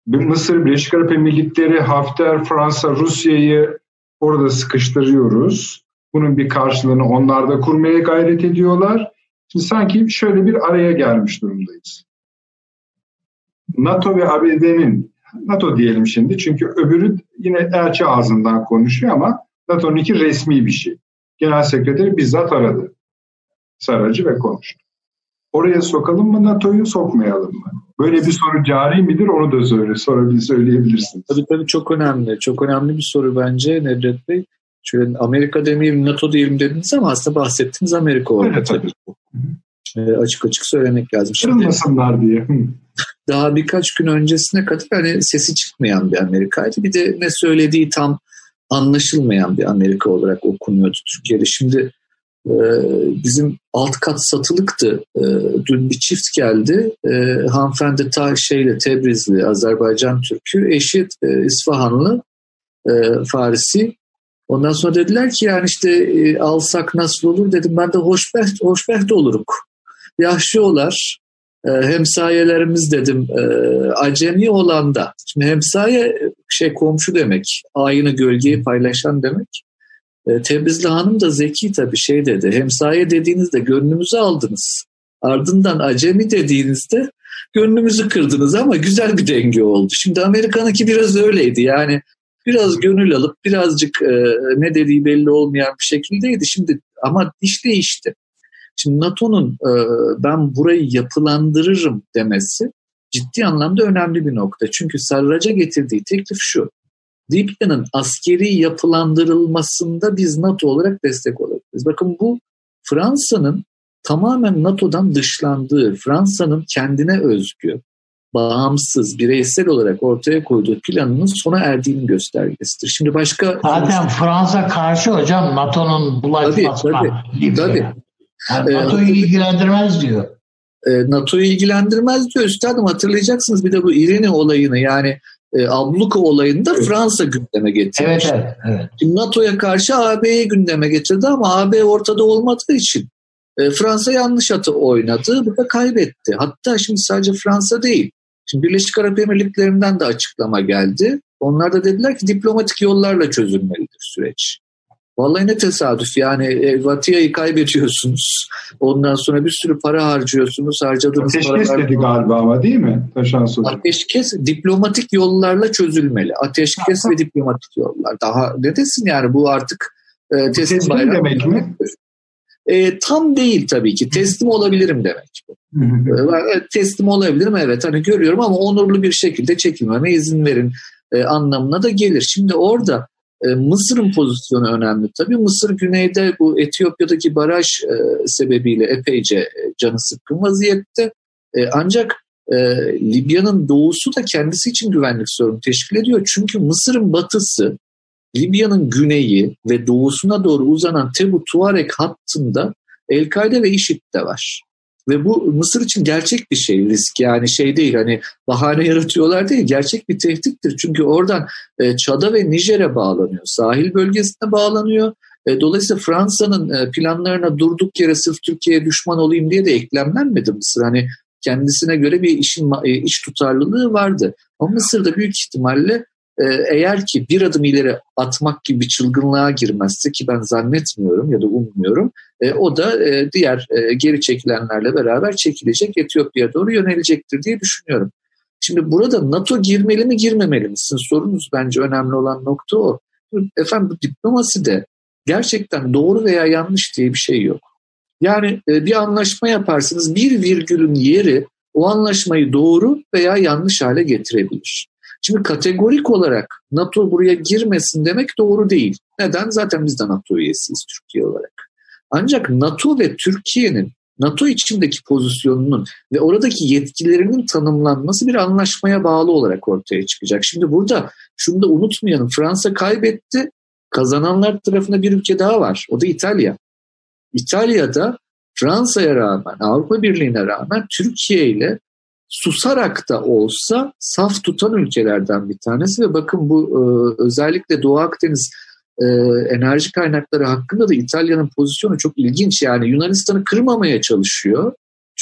Mısır, Birleşik Arap Emirlikleri, Hafter, Fransa, Rusya'yı orada sıkıştırıyoruz. Bunun bir karşılığını onlar da kurmaya gayret ediyorlar. Şimdi sanki şöyle bir araya gelmiş durumdayız. NATO ve ABD'nin, NATO diyelim şimdi çünkü öbürü yine elçi ağzından konuşuyor ama NATO'nun iki resmi bir şey. Genel sekreteri bizzat aradı. Saracı ve konuştu. Oraya sokalım mı NATO'yu sokmayalım mı? Böyle bir soru cari midir onu da söyle, sorabilir, söyleyebilirsiniz. Tabii tabii çok önemli. Çok önemli bir soru bence Nedret Bey. Şöyle Amerika demeyeyim NATO diyelim dediniz ama aslında bahsettiğiniz Amerika orada evet, tabii. E, açık açık söylemek lazım. Kırılmasınlar diye. Daha birkaç gün öncesine kadar hani sesi çıkmayan bir Amerika'ydı. Bir de ne söylediği tam anlaşılmayan bir Amerika olarak okunuyordu Türkiye'de. Şimdi e, bizim alt kat satılıktı. E, dün bir çift geldi. E, hanımefendi ta şeyle Tebrizli, Azerbaycan Türk'ü, eşi e, İsfahanlı e, Farisi. Ondan sonra dediler ki yani işte e, alsak nasıl olur dedim. Ben de hoşbeht, hoşbeht oluruk. Yaşıyorlar. E, hemsayelerimiz dedim e, acemi olan da. Şimdi hemsaye şey komşu demek. Aynı gölgeyi paylaşan demek. E, Tebrizli Hanım da zeki tabii şey dedi. Hemsaye dediğinizde gönlümüzü aldınız. Ardından acemi dediğinizde gönlümüzü kırdınız ama güzel bir denge oldu. Şimdi Amerika'nınki biraz öyleydi. Yani biraz gönül alıp birazcık e, ne dediği belli olmayan bir şekildeydi. Şimdi ama iş değişti. Şimdi NATO'nun e, ben burayı yapılandırırım demesi ciddi anlamda önemli bir nokta. Çünkü Sarrac'a getirdiği teklif şu. Libya'nın askeri yapılandırılmasında biz NATO olarak destek olabiliriz. Bakın bu Fransa'nın tamamen NATO'dan dışlandığı, Fransa'nın kendine özgü, bağımsız, bireysel olarak ortaya koyduğu planının sona erdiğinin göstergesidir. Şimdi başka... Zaten Fransa karşı hocam NATO'nun bulaşmasına. Tabii, tabii. tabii. Yani NATO'yu ilgilendirmez diyor. NATO'yu ilgilendirmez diyor. Üstadım hatırlayacaksınız bir de bu İrene olayını yani e, abluka olayında. Fransa gündeme getirmiş. Evet, evet, evet. Şimdi NATO'ya karşı AB'yi gündeme getirdi ama AB ortada olmadığı için e, Fransa yanlış atı oynadı. Bu da kaybetti. Hatta şimdi sadece Fransa değil. Şimdi Birleşik Arap Emirlikleri'nden de açıklama geldi. Onlar da dediler ki diplomatik yollarla çözülmelidir süreç. Vallahi ne tesadüf yani e, Vatiya'yı kaybediyorsunuz. Ondan sonra bir sürü para harcıyorsunuz. Harcadığınız Ateşkes paralar... dedi galiba ama değil mi? Taşan Sucu. Ateşkes diplomatik yollarla çözülmeli. Ateşkes ve diplomatik yollar. Daha ne desin yani bu artık e, teslim bayrağı. demek mi? E, tam değil tabii ki. Teslim olabilirim demek. e, teslim olabilirim evet hani görüyorum ama onurlu bir şekilde çekilmeme izin verin e, anlamına da gelir. Şimdi orada e, Mısır'ın pozisyonu önemli. Tabii Mısır güneyde bu Etiyopya'daki baraj e, sebebiyle epeyce e, canı sıkkın vaziyette. E, ancak e, Libya'nın doğusu da kendisi için güvenlik sorunu teşkil ediyor. Çünkü Mısır'ın batısı, Libya'nın güneyi ve doğusuna doğru uzanan Tebu Tuareg hattında El-Kaide ve IŞİD de var. Ve bu Mısır için gerçek bir şey risk yani şey değil hani bahane yaratıyorlar değil gerçek bir tehdittir. Çünkü oradan e, Çad'a ve Nijer'e bağlanıyor sahil bölgesine bağlanıyor. E, dolayısıyla Fransa'nın e, planlarına durduk yere sırf Türkiye'ye düşman olayım diye de eklemlenmedi Mısır. Hani kendisine göre bir işin e, iş tutarlılığı vardı. Ama Mısır'da büyük ihtimalle eğer ki bir adım ileri atmak gibi bir çılgınlığa girmezse ki ben zannetmiyorum ya da ummuyorum e, o da e, diğer e, geri çekilenlerle beraber çekilecek Etiyopya'ya doğru yönelecektir diye düşünüyorum. Şimdi burada NATO girmeli mi girmemeli mi? Sorunuz bence önemli olan nokta o. Efendim bu diplomasi de gerçekten doğru veya yanlış diye bir şey yok. Yani bir anlaşma yaparsınız bir virgülün yeri o anlaşmayı doğru veya yanlış hale getirebilir. Şimdi kategorik olarak NATO buraya girmesin demek doğru değil. Neden? Zaten biz de NATO üyesiyiz Türkiye olarak. Ancak NATO ve Türkiye'nin NATO içindeki pozisyonunun ve oradaki yetkilerinin tanımlanması bir anlaşmaya bağlı olarak ortaya çıkacak. Şimdi burada şunu da unutmayalım. Fransa kaybetti. Kazananlar tarafında bir ülke daha var. O da İtalya. İtalya'da Fransa'ya rağmen, Avrupa Birliği'ne rağmen Türkiye ile susarak da olsa saf tutan ülkelerden bir tanesi ve bakın bu e, özellikle Doğu Akdeniz e, enerji kaynakları hakkında da İtalya'nın pozisyonu çok ilginç. Yani Yunanistan'ı kırmamaya çalışıyor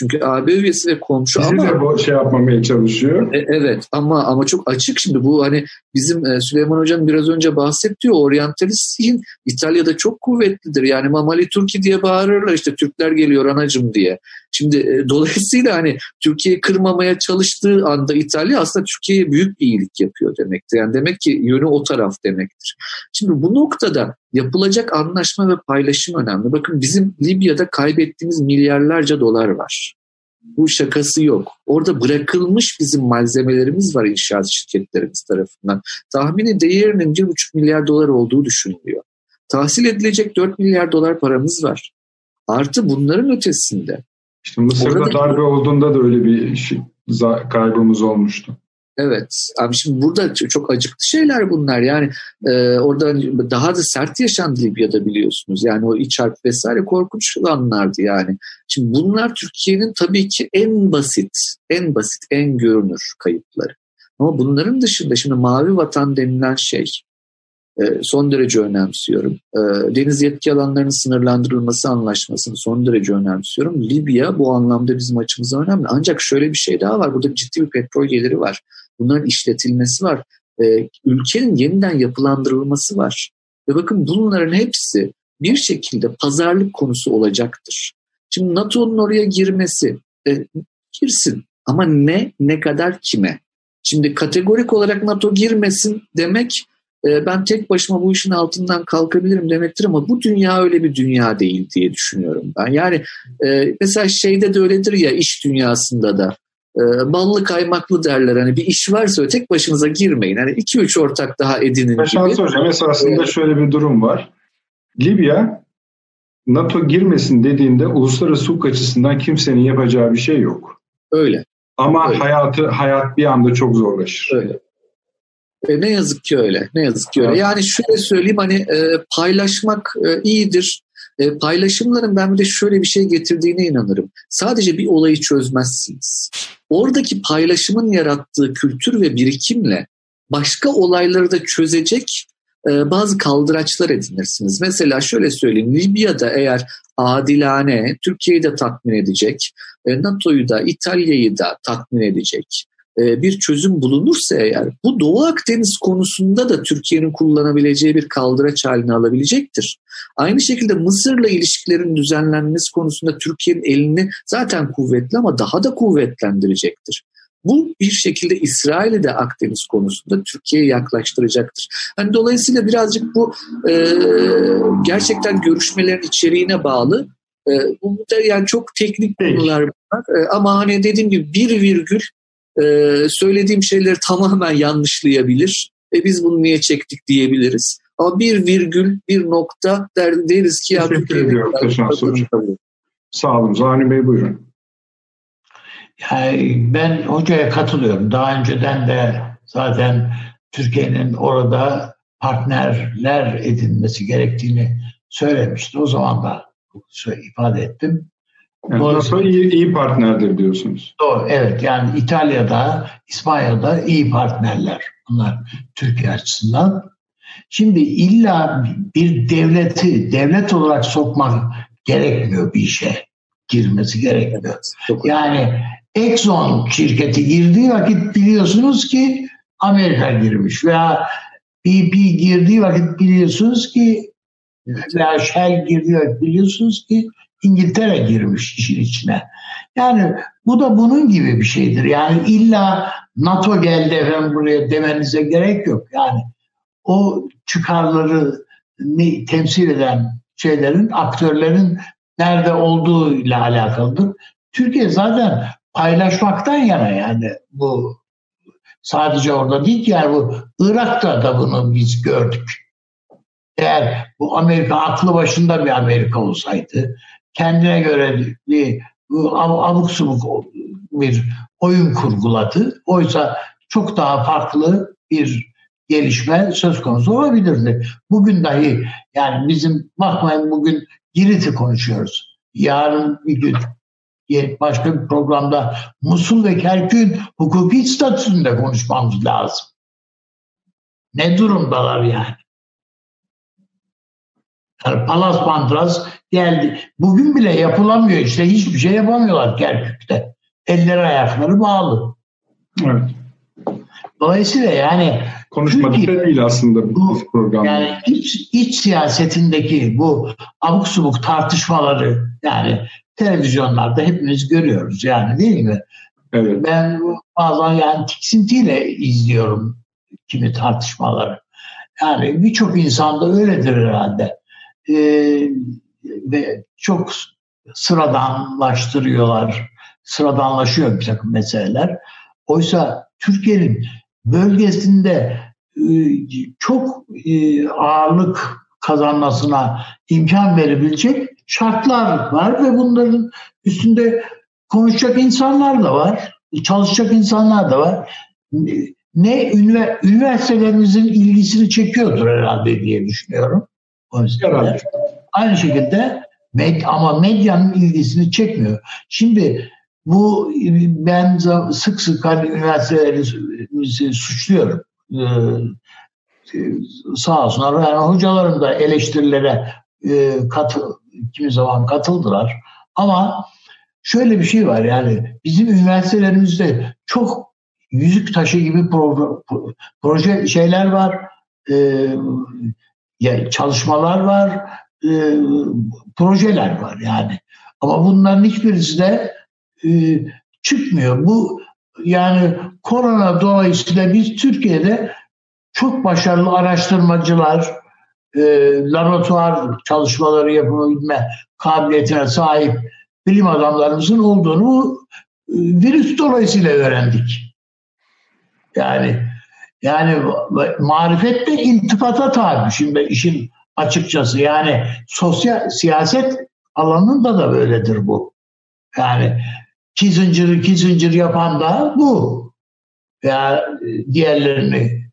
çünkü AB üyesi ve komşu Bizi ama... de bu şey yapmamaya çalışıyor. E, evet ama ama çok açık şimdi bu hani bizim e, Süleyman Hocam biraz önce bahsetti oryantalist zihin İtalya'da çok kuvvetlidir. Yani Mamali Turki diye bağırırlar işte Türkler geliyor anacım diye. Şimdi e, dolayısıyla hani Türkiye'yi kırmamaya çalıştığı anda İtalya aslında Türkiye'ye büyük bir iyilik yapıyor demektir. Yani demek ki yönü o taraf demektir. Şimdi bu noktada yapılacak anlaşma ve paylaşım önemli. Bakın bizim Libya'da kaybettiğimiz milyarlarca dolar var. Bu şakası yok. Orada bırakılmış bizim malzemelerimiz var inşaat şirketlerimiz tarafından. Tahmini değerinin 1,5 milyar dolar olduğu düşünülüyor. Tahsil edilecek 4 milyar dolar paramız var. Artı bunların ötesinde İşte Mısır'da Orada darbe olduğunda da öyle bir şey, kaybımız olmuştu. Evet. Abi şimdi burada çok acıklı şeyler bunlar. Yani e, orada daha da sert yaşandı Libya'da biliyorsunuz. Yani o iç harp vesaire korkunç anlardı yani. Şimdi bunlar Türkiye'nin tabii ki en basit, en basit, en görünür kayıpları. Ama bunların dışında şimdi mavi vatan denilen şey e, son derece önemsiyorum. E, deniz yetki alanlarının sınırlandırılması anlaşmasını son derece önemsiyorum. Libya bu anlamda bizim açımızdan önemli. Ancak şöyle bir şey daha var. Burada ciddi bir petrol geliri var. Bunların işletilmesi var. E, ülkenin yeniden yapılandırılması var. Ve bakın bunların hepsi bir şekilde pazarlık konusu olacaktır. Şimdi NATO'nun oraya girmesi, e, girsin ama ne, ne kadar kime? Şimdi kategorik olarak NATO girmesin demek e, ben tek başıma bu işin altından kalkabilirim demektir ama bu dünya öyle bir dünya değil diye düşünüyorum ben. Yani e, mesela şeyde de öyledir ya iş dünyasında da e, ballı kaymaklı derler. Hani bir iş varsa tek başınıza girmeyin. Hani iki üç ortak daha edinin Başan gibi. Hocam esasında şöyle bir durum var. Libya NATO girmesin dediğinde uluslararası hukuk açısından kimsenin yapacağı bir şey yok. Öyle. Ama öyle. hayatı hayat bir anda çok zorlaşır. Öyle. E, ne yazık ki öyle. Ne yazık ki öyle. Yani şöyle söyleyeyim hani e, paylaşmak e, iyidir. E, paylaşımların ben bir de şöyle bir şey getirdiğine inanırım. Sadece bir olayı çözmezsiniz. Oradaki paylaşımın yarattığı kültür ve birikimle başka olayları da çözecek e, bazı kaldıraçlar edinirsiniz. Mesela şöyle söyleyeyim Libya'da eğer adilane Türkiye'yi de tatmin edecek, e, NATO'yu da İtalya'yı da tatmin edecek bir çözüm bulunursa eğer bu Doğu Akdeniz konusunda da Türkiye'nin kullanabileceği bir kaldıraç haline alabilecektir. Aynı şekilde Mısır'la ilişkilerin düzenlenmesi konusunda Türkiye'nin elini zaten kuvvetli ama daha da kuvvetlendirecektir. Bu bir şekilde İsrail'i de Akdeniz konusunda Türkiye'ye yaklaştıracaktır. Yani dolayısıyla birazcık bu e, gerçekten görüşmelerin içeriğine bağlı. E, bu da yani çok teknik konular bunlar. E, ama hani dediğim gibi bir virgül e, söylediğim şeyleri tamamen yanlışlayabilir. E biz bunu niye çektik diyebiliriz. Ama bir virgül, bir nokta der, deriz ki... Teşekkür ediyorum Taşans Hocam. Sağ olun. Zahni Bey buyurun. Yani ben hocaya katılıyorum. Daha önceden de zaten Türkiye'nin orada partnerler edinmesi gerektiğini söylemişti. O zaman da ifade ettim. Yani NATO iyi, iyi partnerdir diyorsunuz. Doğru, evet. Yani İtalya'da, İspanya'da iyi partnerler. Bunlar Türkiye açısından. Şimdi illa bir devleti devlet olarak sokmak gerekmiyor bir işe. Girmesi gerekmiyor. Yani Exxon şirketi girdiği vakit biliyorsunuz ki Amerika girmiş veya BP girdiği vakit biliyorsunuz ki veya Shell girdiği vakit biliyorsunuz ki İngiltere girmiş işin içine. Yani bu da bunun gibi bir şeydir. Yani illa NATO geldi efendim buraya demenize gerek yok. Yani o çıkarları temsil eden şeylerin, aktörlerin nerede olduğu ile alakalıdır. Türkiye zaten paylaşmaktan yana yani bu sadece orada değil ki yani bu Irak'ta da bunu biz gördük. Eğer bu Amerika aklı başında bir Amerika olsaydı kendine göre bir abuk subuk bir oyun kurguladı. Oysa çok daha farklı bir gelişme söz konusu olabilirdi. Bugün dahi yani bizim bakmayın bugün Girit'i konuşuyoruz. Yarın bir gün başka bir programda Musul ve Kerkük'ün hukuki statüsünde konuşmamız lazım. Ne durumdalar yani? Yani Palas Mantras geldi. Bugün bile yapılamıyor işte. Hiçbir şey yapamıyorlar Kerkük'te. Elleri ayakları bağlı. Evet. Dolayısıyla yani konuşmadık Türkiye, değil aslında bu program. Yani iç, iç siyasetindeki bu abuk subuk tartışmaları yani televizyonlarda hepimiz görüyoruz yani değil mi? Evet. Ben bazen yani tiksintiyle izliyorum kimi tartışmaları. Yani birçok insanda öyledir herhalde e, ve çok sıradanlaştırıyorlar. Sıradanlaşıyor bir takım meseleler. Oysa Türkiye'nin bölgesinde e, çok e, ağırlık kazanmasına imkan verebilecek şartlar var ve bunların üstünde konuşacak insanlar da var, çalışacak insanlar da var. Ne üniversitelerimizin ilgisini çekiyordur herhalde diye düşünüyorum. Herhalde. Aynı şekilde med, ama medyanın ilgisini çekmiyor. Şimdi bu ben sık sık hani üniversitelerimizi suçluyorum. Ee, sağ olsunlar yani hocalarım da eleştirilere e, katı, kimi zaman katıldılar. Ama şöyle bir şey var yani bizim üniversitelerimizde çok yüzük taşı gibi proje, proje şeyler var, e, çalışmalar var, e, projeler var yani. Ama bunların hiçbirisi de e, çıkmıyor. Bu yani korona dolayısıyla biz Türkiye'de çok başarılı araştırmacılar, e, laboratuvar çalışmaları yapabilme kabiliyetine sahip bilim adamlarımızın olduğunu e, virüs dolayısıyla öğrendik. Yani yani marifet de iltifata tabi. Şimdi işin açıkçası yani sosyal siyaset alanında da böyledir bu. Yani Kissinger'ı Kissinger yapan da bu. Veya diğerlerini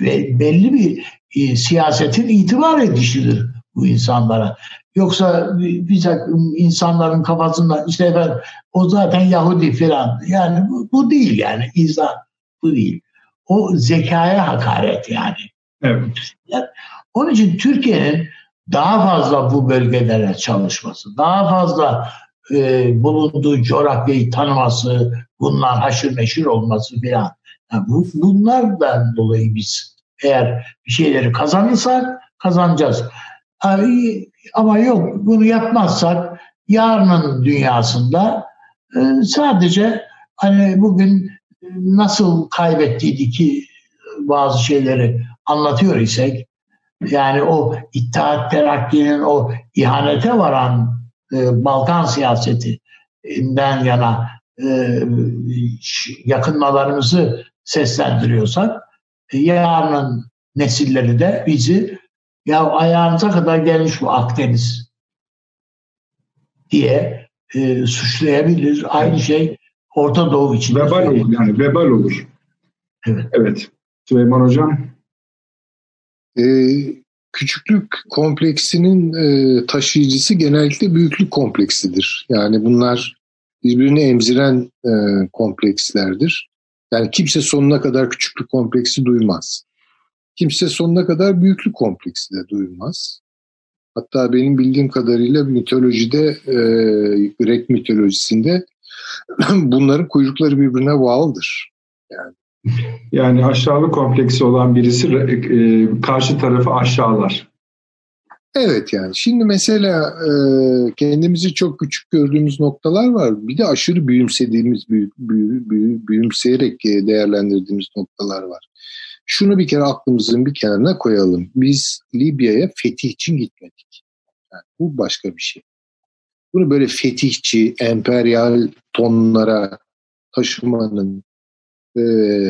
ve belli bir e, siyasetin itibar edişidir bu insanlara. Yoksa bir takım insanların kafasında işte efendim o zaten Yahudi falan. Yani bu, bu değil yani insan bu değil. O zekaya hakaret yani. Evet. Onun için Türkiye'nin daha fazla bu bölgelere çalışması, daha fazla e, bulunduğu coğrafyayı tanıması, bunlar haşır neşir olması filan. Yani bu, bunlardan dolayı biz eğer bir şeyleri kazanırsak kazanacağız. Ama yok bunu yapmazsak yarının dünyasında e, sadece hani bugün nasıl kaybettiydik ki bazı şeyleri anlatıyor isek yani o İttihat Terakki'nin o ihanete varan e, Balkan siyasetinden yana e, yakınmalarımızı seslendiriyorsak e, yarının nesilleri de bizi ya ayağınıza kadar gelmiş bu Akdeniz diye e, suçlayabilir. Aynı şey Orta Doğu için. Vebal olur yani vebal olur. Evet. Evet. Süleyman Hocam. Ee, küçüklük kompleksinin e, taşıyıcısı genellikle büyüklük kompleksidir. Yani bunlar birbirini emziren e, komplekslerdir. Yani kimse sonuna kadar küçüklük kompleksi duymaz. Kimse sonuna kadar büyüklük kompleksi de duymaz. Hatta benim bildiğim kadarıyla mitolojide, e, Grek mitolojisinde bunların kuyrukları birbirine bağlıdır. Yani yani aşağılık kompleksi olan birisi e, karşı tarafı aşağılar. Evet yani şimdi mesela e, kendimizi çok küçük gördüğümüz noktalar var. Bir de aşırı büyümsediğimiz, büyü, büyü, büyü, büyümseyerek değerlendirdiğimiz noktalar var. Şunu bir kere aklımızın bir kenarına koyalım. Biz Libya'ya fetih için gitmedik. Yani bu başka bir şey. Bunu böyle fetihçi, emperyal tonlara taşımanın, e,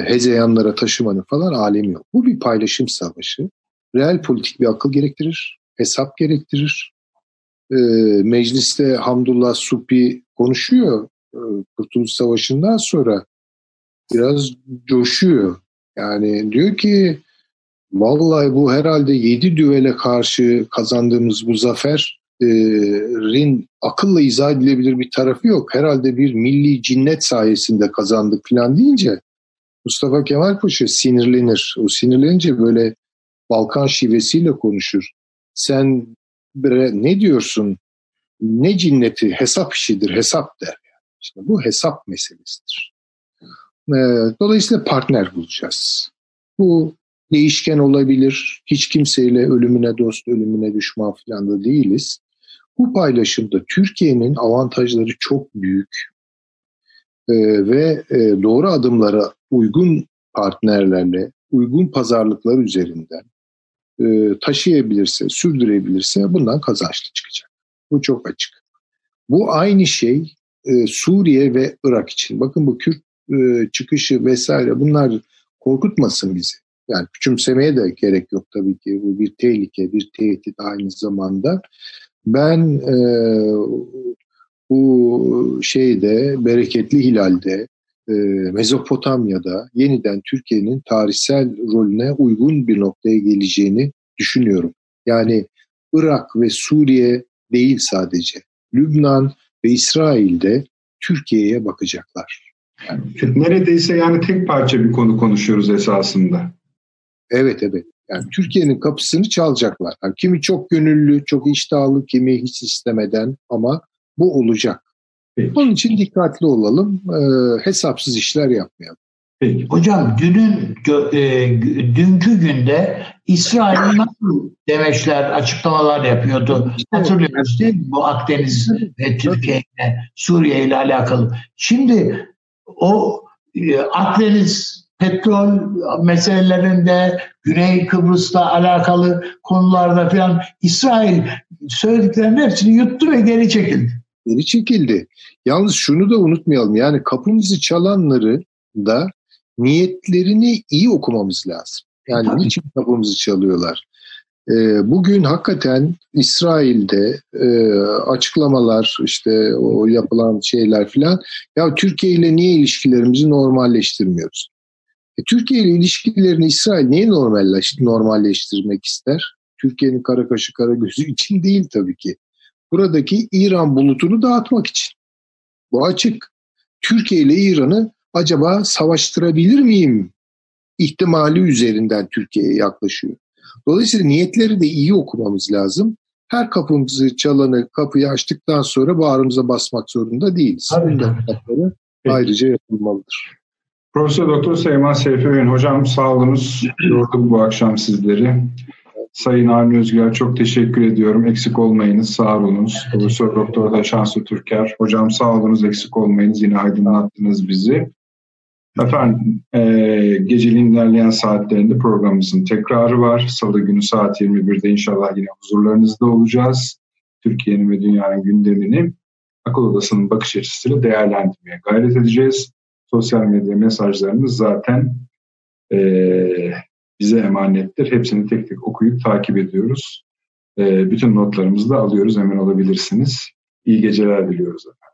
hezeyanlara taşımanın falan alemi yok. Bu bir paylaşım savaşı. Real politik bir akıl gerektirir, hesap gerektirir. E, mecliste Hamdullah Supi konuşuyor e, Kurtuluş Savaşı'ndan sonra biraz coşuyor. Yani diyor ki vallahi bu herhalde yedi düvele karşı kazandığımız bu zafer rin akılla izah edilebilir bir tarafı yok. Herhalde bir milli cinnet sayesinde kazandık falan deyince Mustafa Kemal Paşa sinirlenir. O sinirlenince böyle Balkan şivesiyle konuşur. Sen ne diyorsun? Ne cinneti? Hesap işidir, hesap der. İşte bu hesap meselesidir. Dolayısıyla partner bulacağız. Bu değişken olabilir. Hiç kimseyle ölümüne dost, ölümüne düşman falan da değiliz. Bu paylaşımda Türkiye'nin avantajları çok büyük ee, ve e, doğru adımlara uygun partnerlerle, uygun pazarlıklar üzerinden e, taşıyabilirse, sürdürebilirse bundan kazançlı çıkacak. Bu çok açık. Bu aynı şey e, Suriye ve Irak için. Bakın bu Kürt çıkışı vesaire bunlar korkutmasın bizi. Yani küçümsemeye de gerek yok tabii ki. Bu bir tehlike, bir tehdit aynı zamanda. Ben e, bu şeyde, bereketli hilalde, e, Mezopotamya'da yeniden Türkiye'nin tarihsel rolüne uygun bir noktaya geleceğini düşünüyorum. Yani Irak ve Suriye değil sadece. Lübnan ve İsrail'de Türkiye'ye bakacaklar. Yani, neredeyse yani tek parça bir konu konuşuyoruz esasında. Evet evet. Yani Türkiye'nin kapısını çalacaklar. Yani kimi çok gönüllü, çok iştahlı, kimi hiç istemeden ama bu olacak. Peki. Onun için dikkatli olalım, e, hesapsız işler yapmayalım. Peki. Hocam dünün e, dünkü günde İsrail nasıl demeçler, açıklamalar yapıyordu. Hatırlıyoruz değil mi? Bu Akdeniz ve Türkiye ile Suriye ile alakalı. Şimdi o e, Akdeniz petrol meselelerinde Güney Kıbrıs'ta alakalı konularda falan İsrail söylediklerinin hepsini yuttu ve geri çekildi. Geri çekildi. Yalnız şunu da unutmayalım. Yani kapımızı çalanları da niyetlerini iyi okumamız lazım. Yani Tabii. niçin kapımızı çalıyorlar? Ee, bugün hakikaten İsrail'de e, açıklamalar işte o yapılan şeyler filan ya Türkiye ile niye ilişkilerimizi normalleştirmiyoruz? E, Türkiye ile ilişkilerini İsrail niye normalleş, normalleştirmek ister? Türkiye'nin kara kaşı kara gözü için değil tabii ki. Buradaki İran bulutunu dağıtmak için. Bu açık. Türkiye ile İran'ı acaba savaştırabilir miyim ihtimali üzerinden Türkiye'ye yaklaşıyor. Dolayısıyla niyetleri de iyi okumamız lazım. Her kapımızı çalanı kapıyı açtıktan sonra bağrımıza basmak zorunda değiliz. Tabii. ayrıca yapılmalıdır. Profesör Doktor Seyman Seyfi Öğün hocam sağ olunuz. Yorduk bu akşam sizleri. Sayın Avni Özgür çok teşekkür ediyorum. Eksik olmayınız, sağ olunuz. Profesör Doktor da Şansı Türker. Hocam sağ olunuz, eksik olmayınız. Yine aydınlattınız bizi. Efendim, e, geceliğin ilerleyen saatlerinde programımızın tekrarı var. Salı günü saat 21'de inşallah yine huzurlarınızda olacağız. Türkiye'nin ve dünyanın gündemini akıl odasının bakış açısıyla değerlendirmeye gayret edeceğiz. Sosyal medya mesajlarımız zaten e, bize emanettir. Hepsini tek tek okuyup takip ediyoruz. E, bütün notlarımızı da alıyoruz, emin olabilirsiniz. İyi geceler diliyoruz efendim.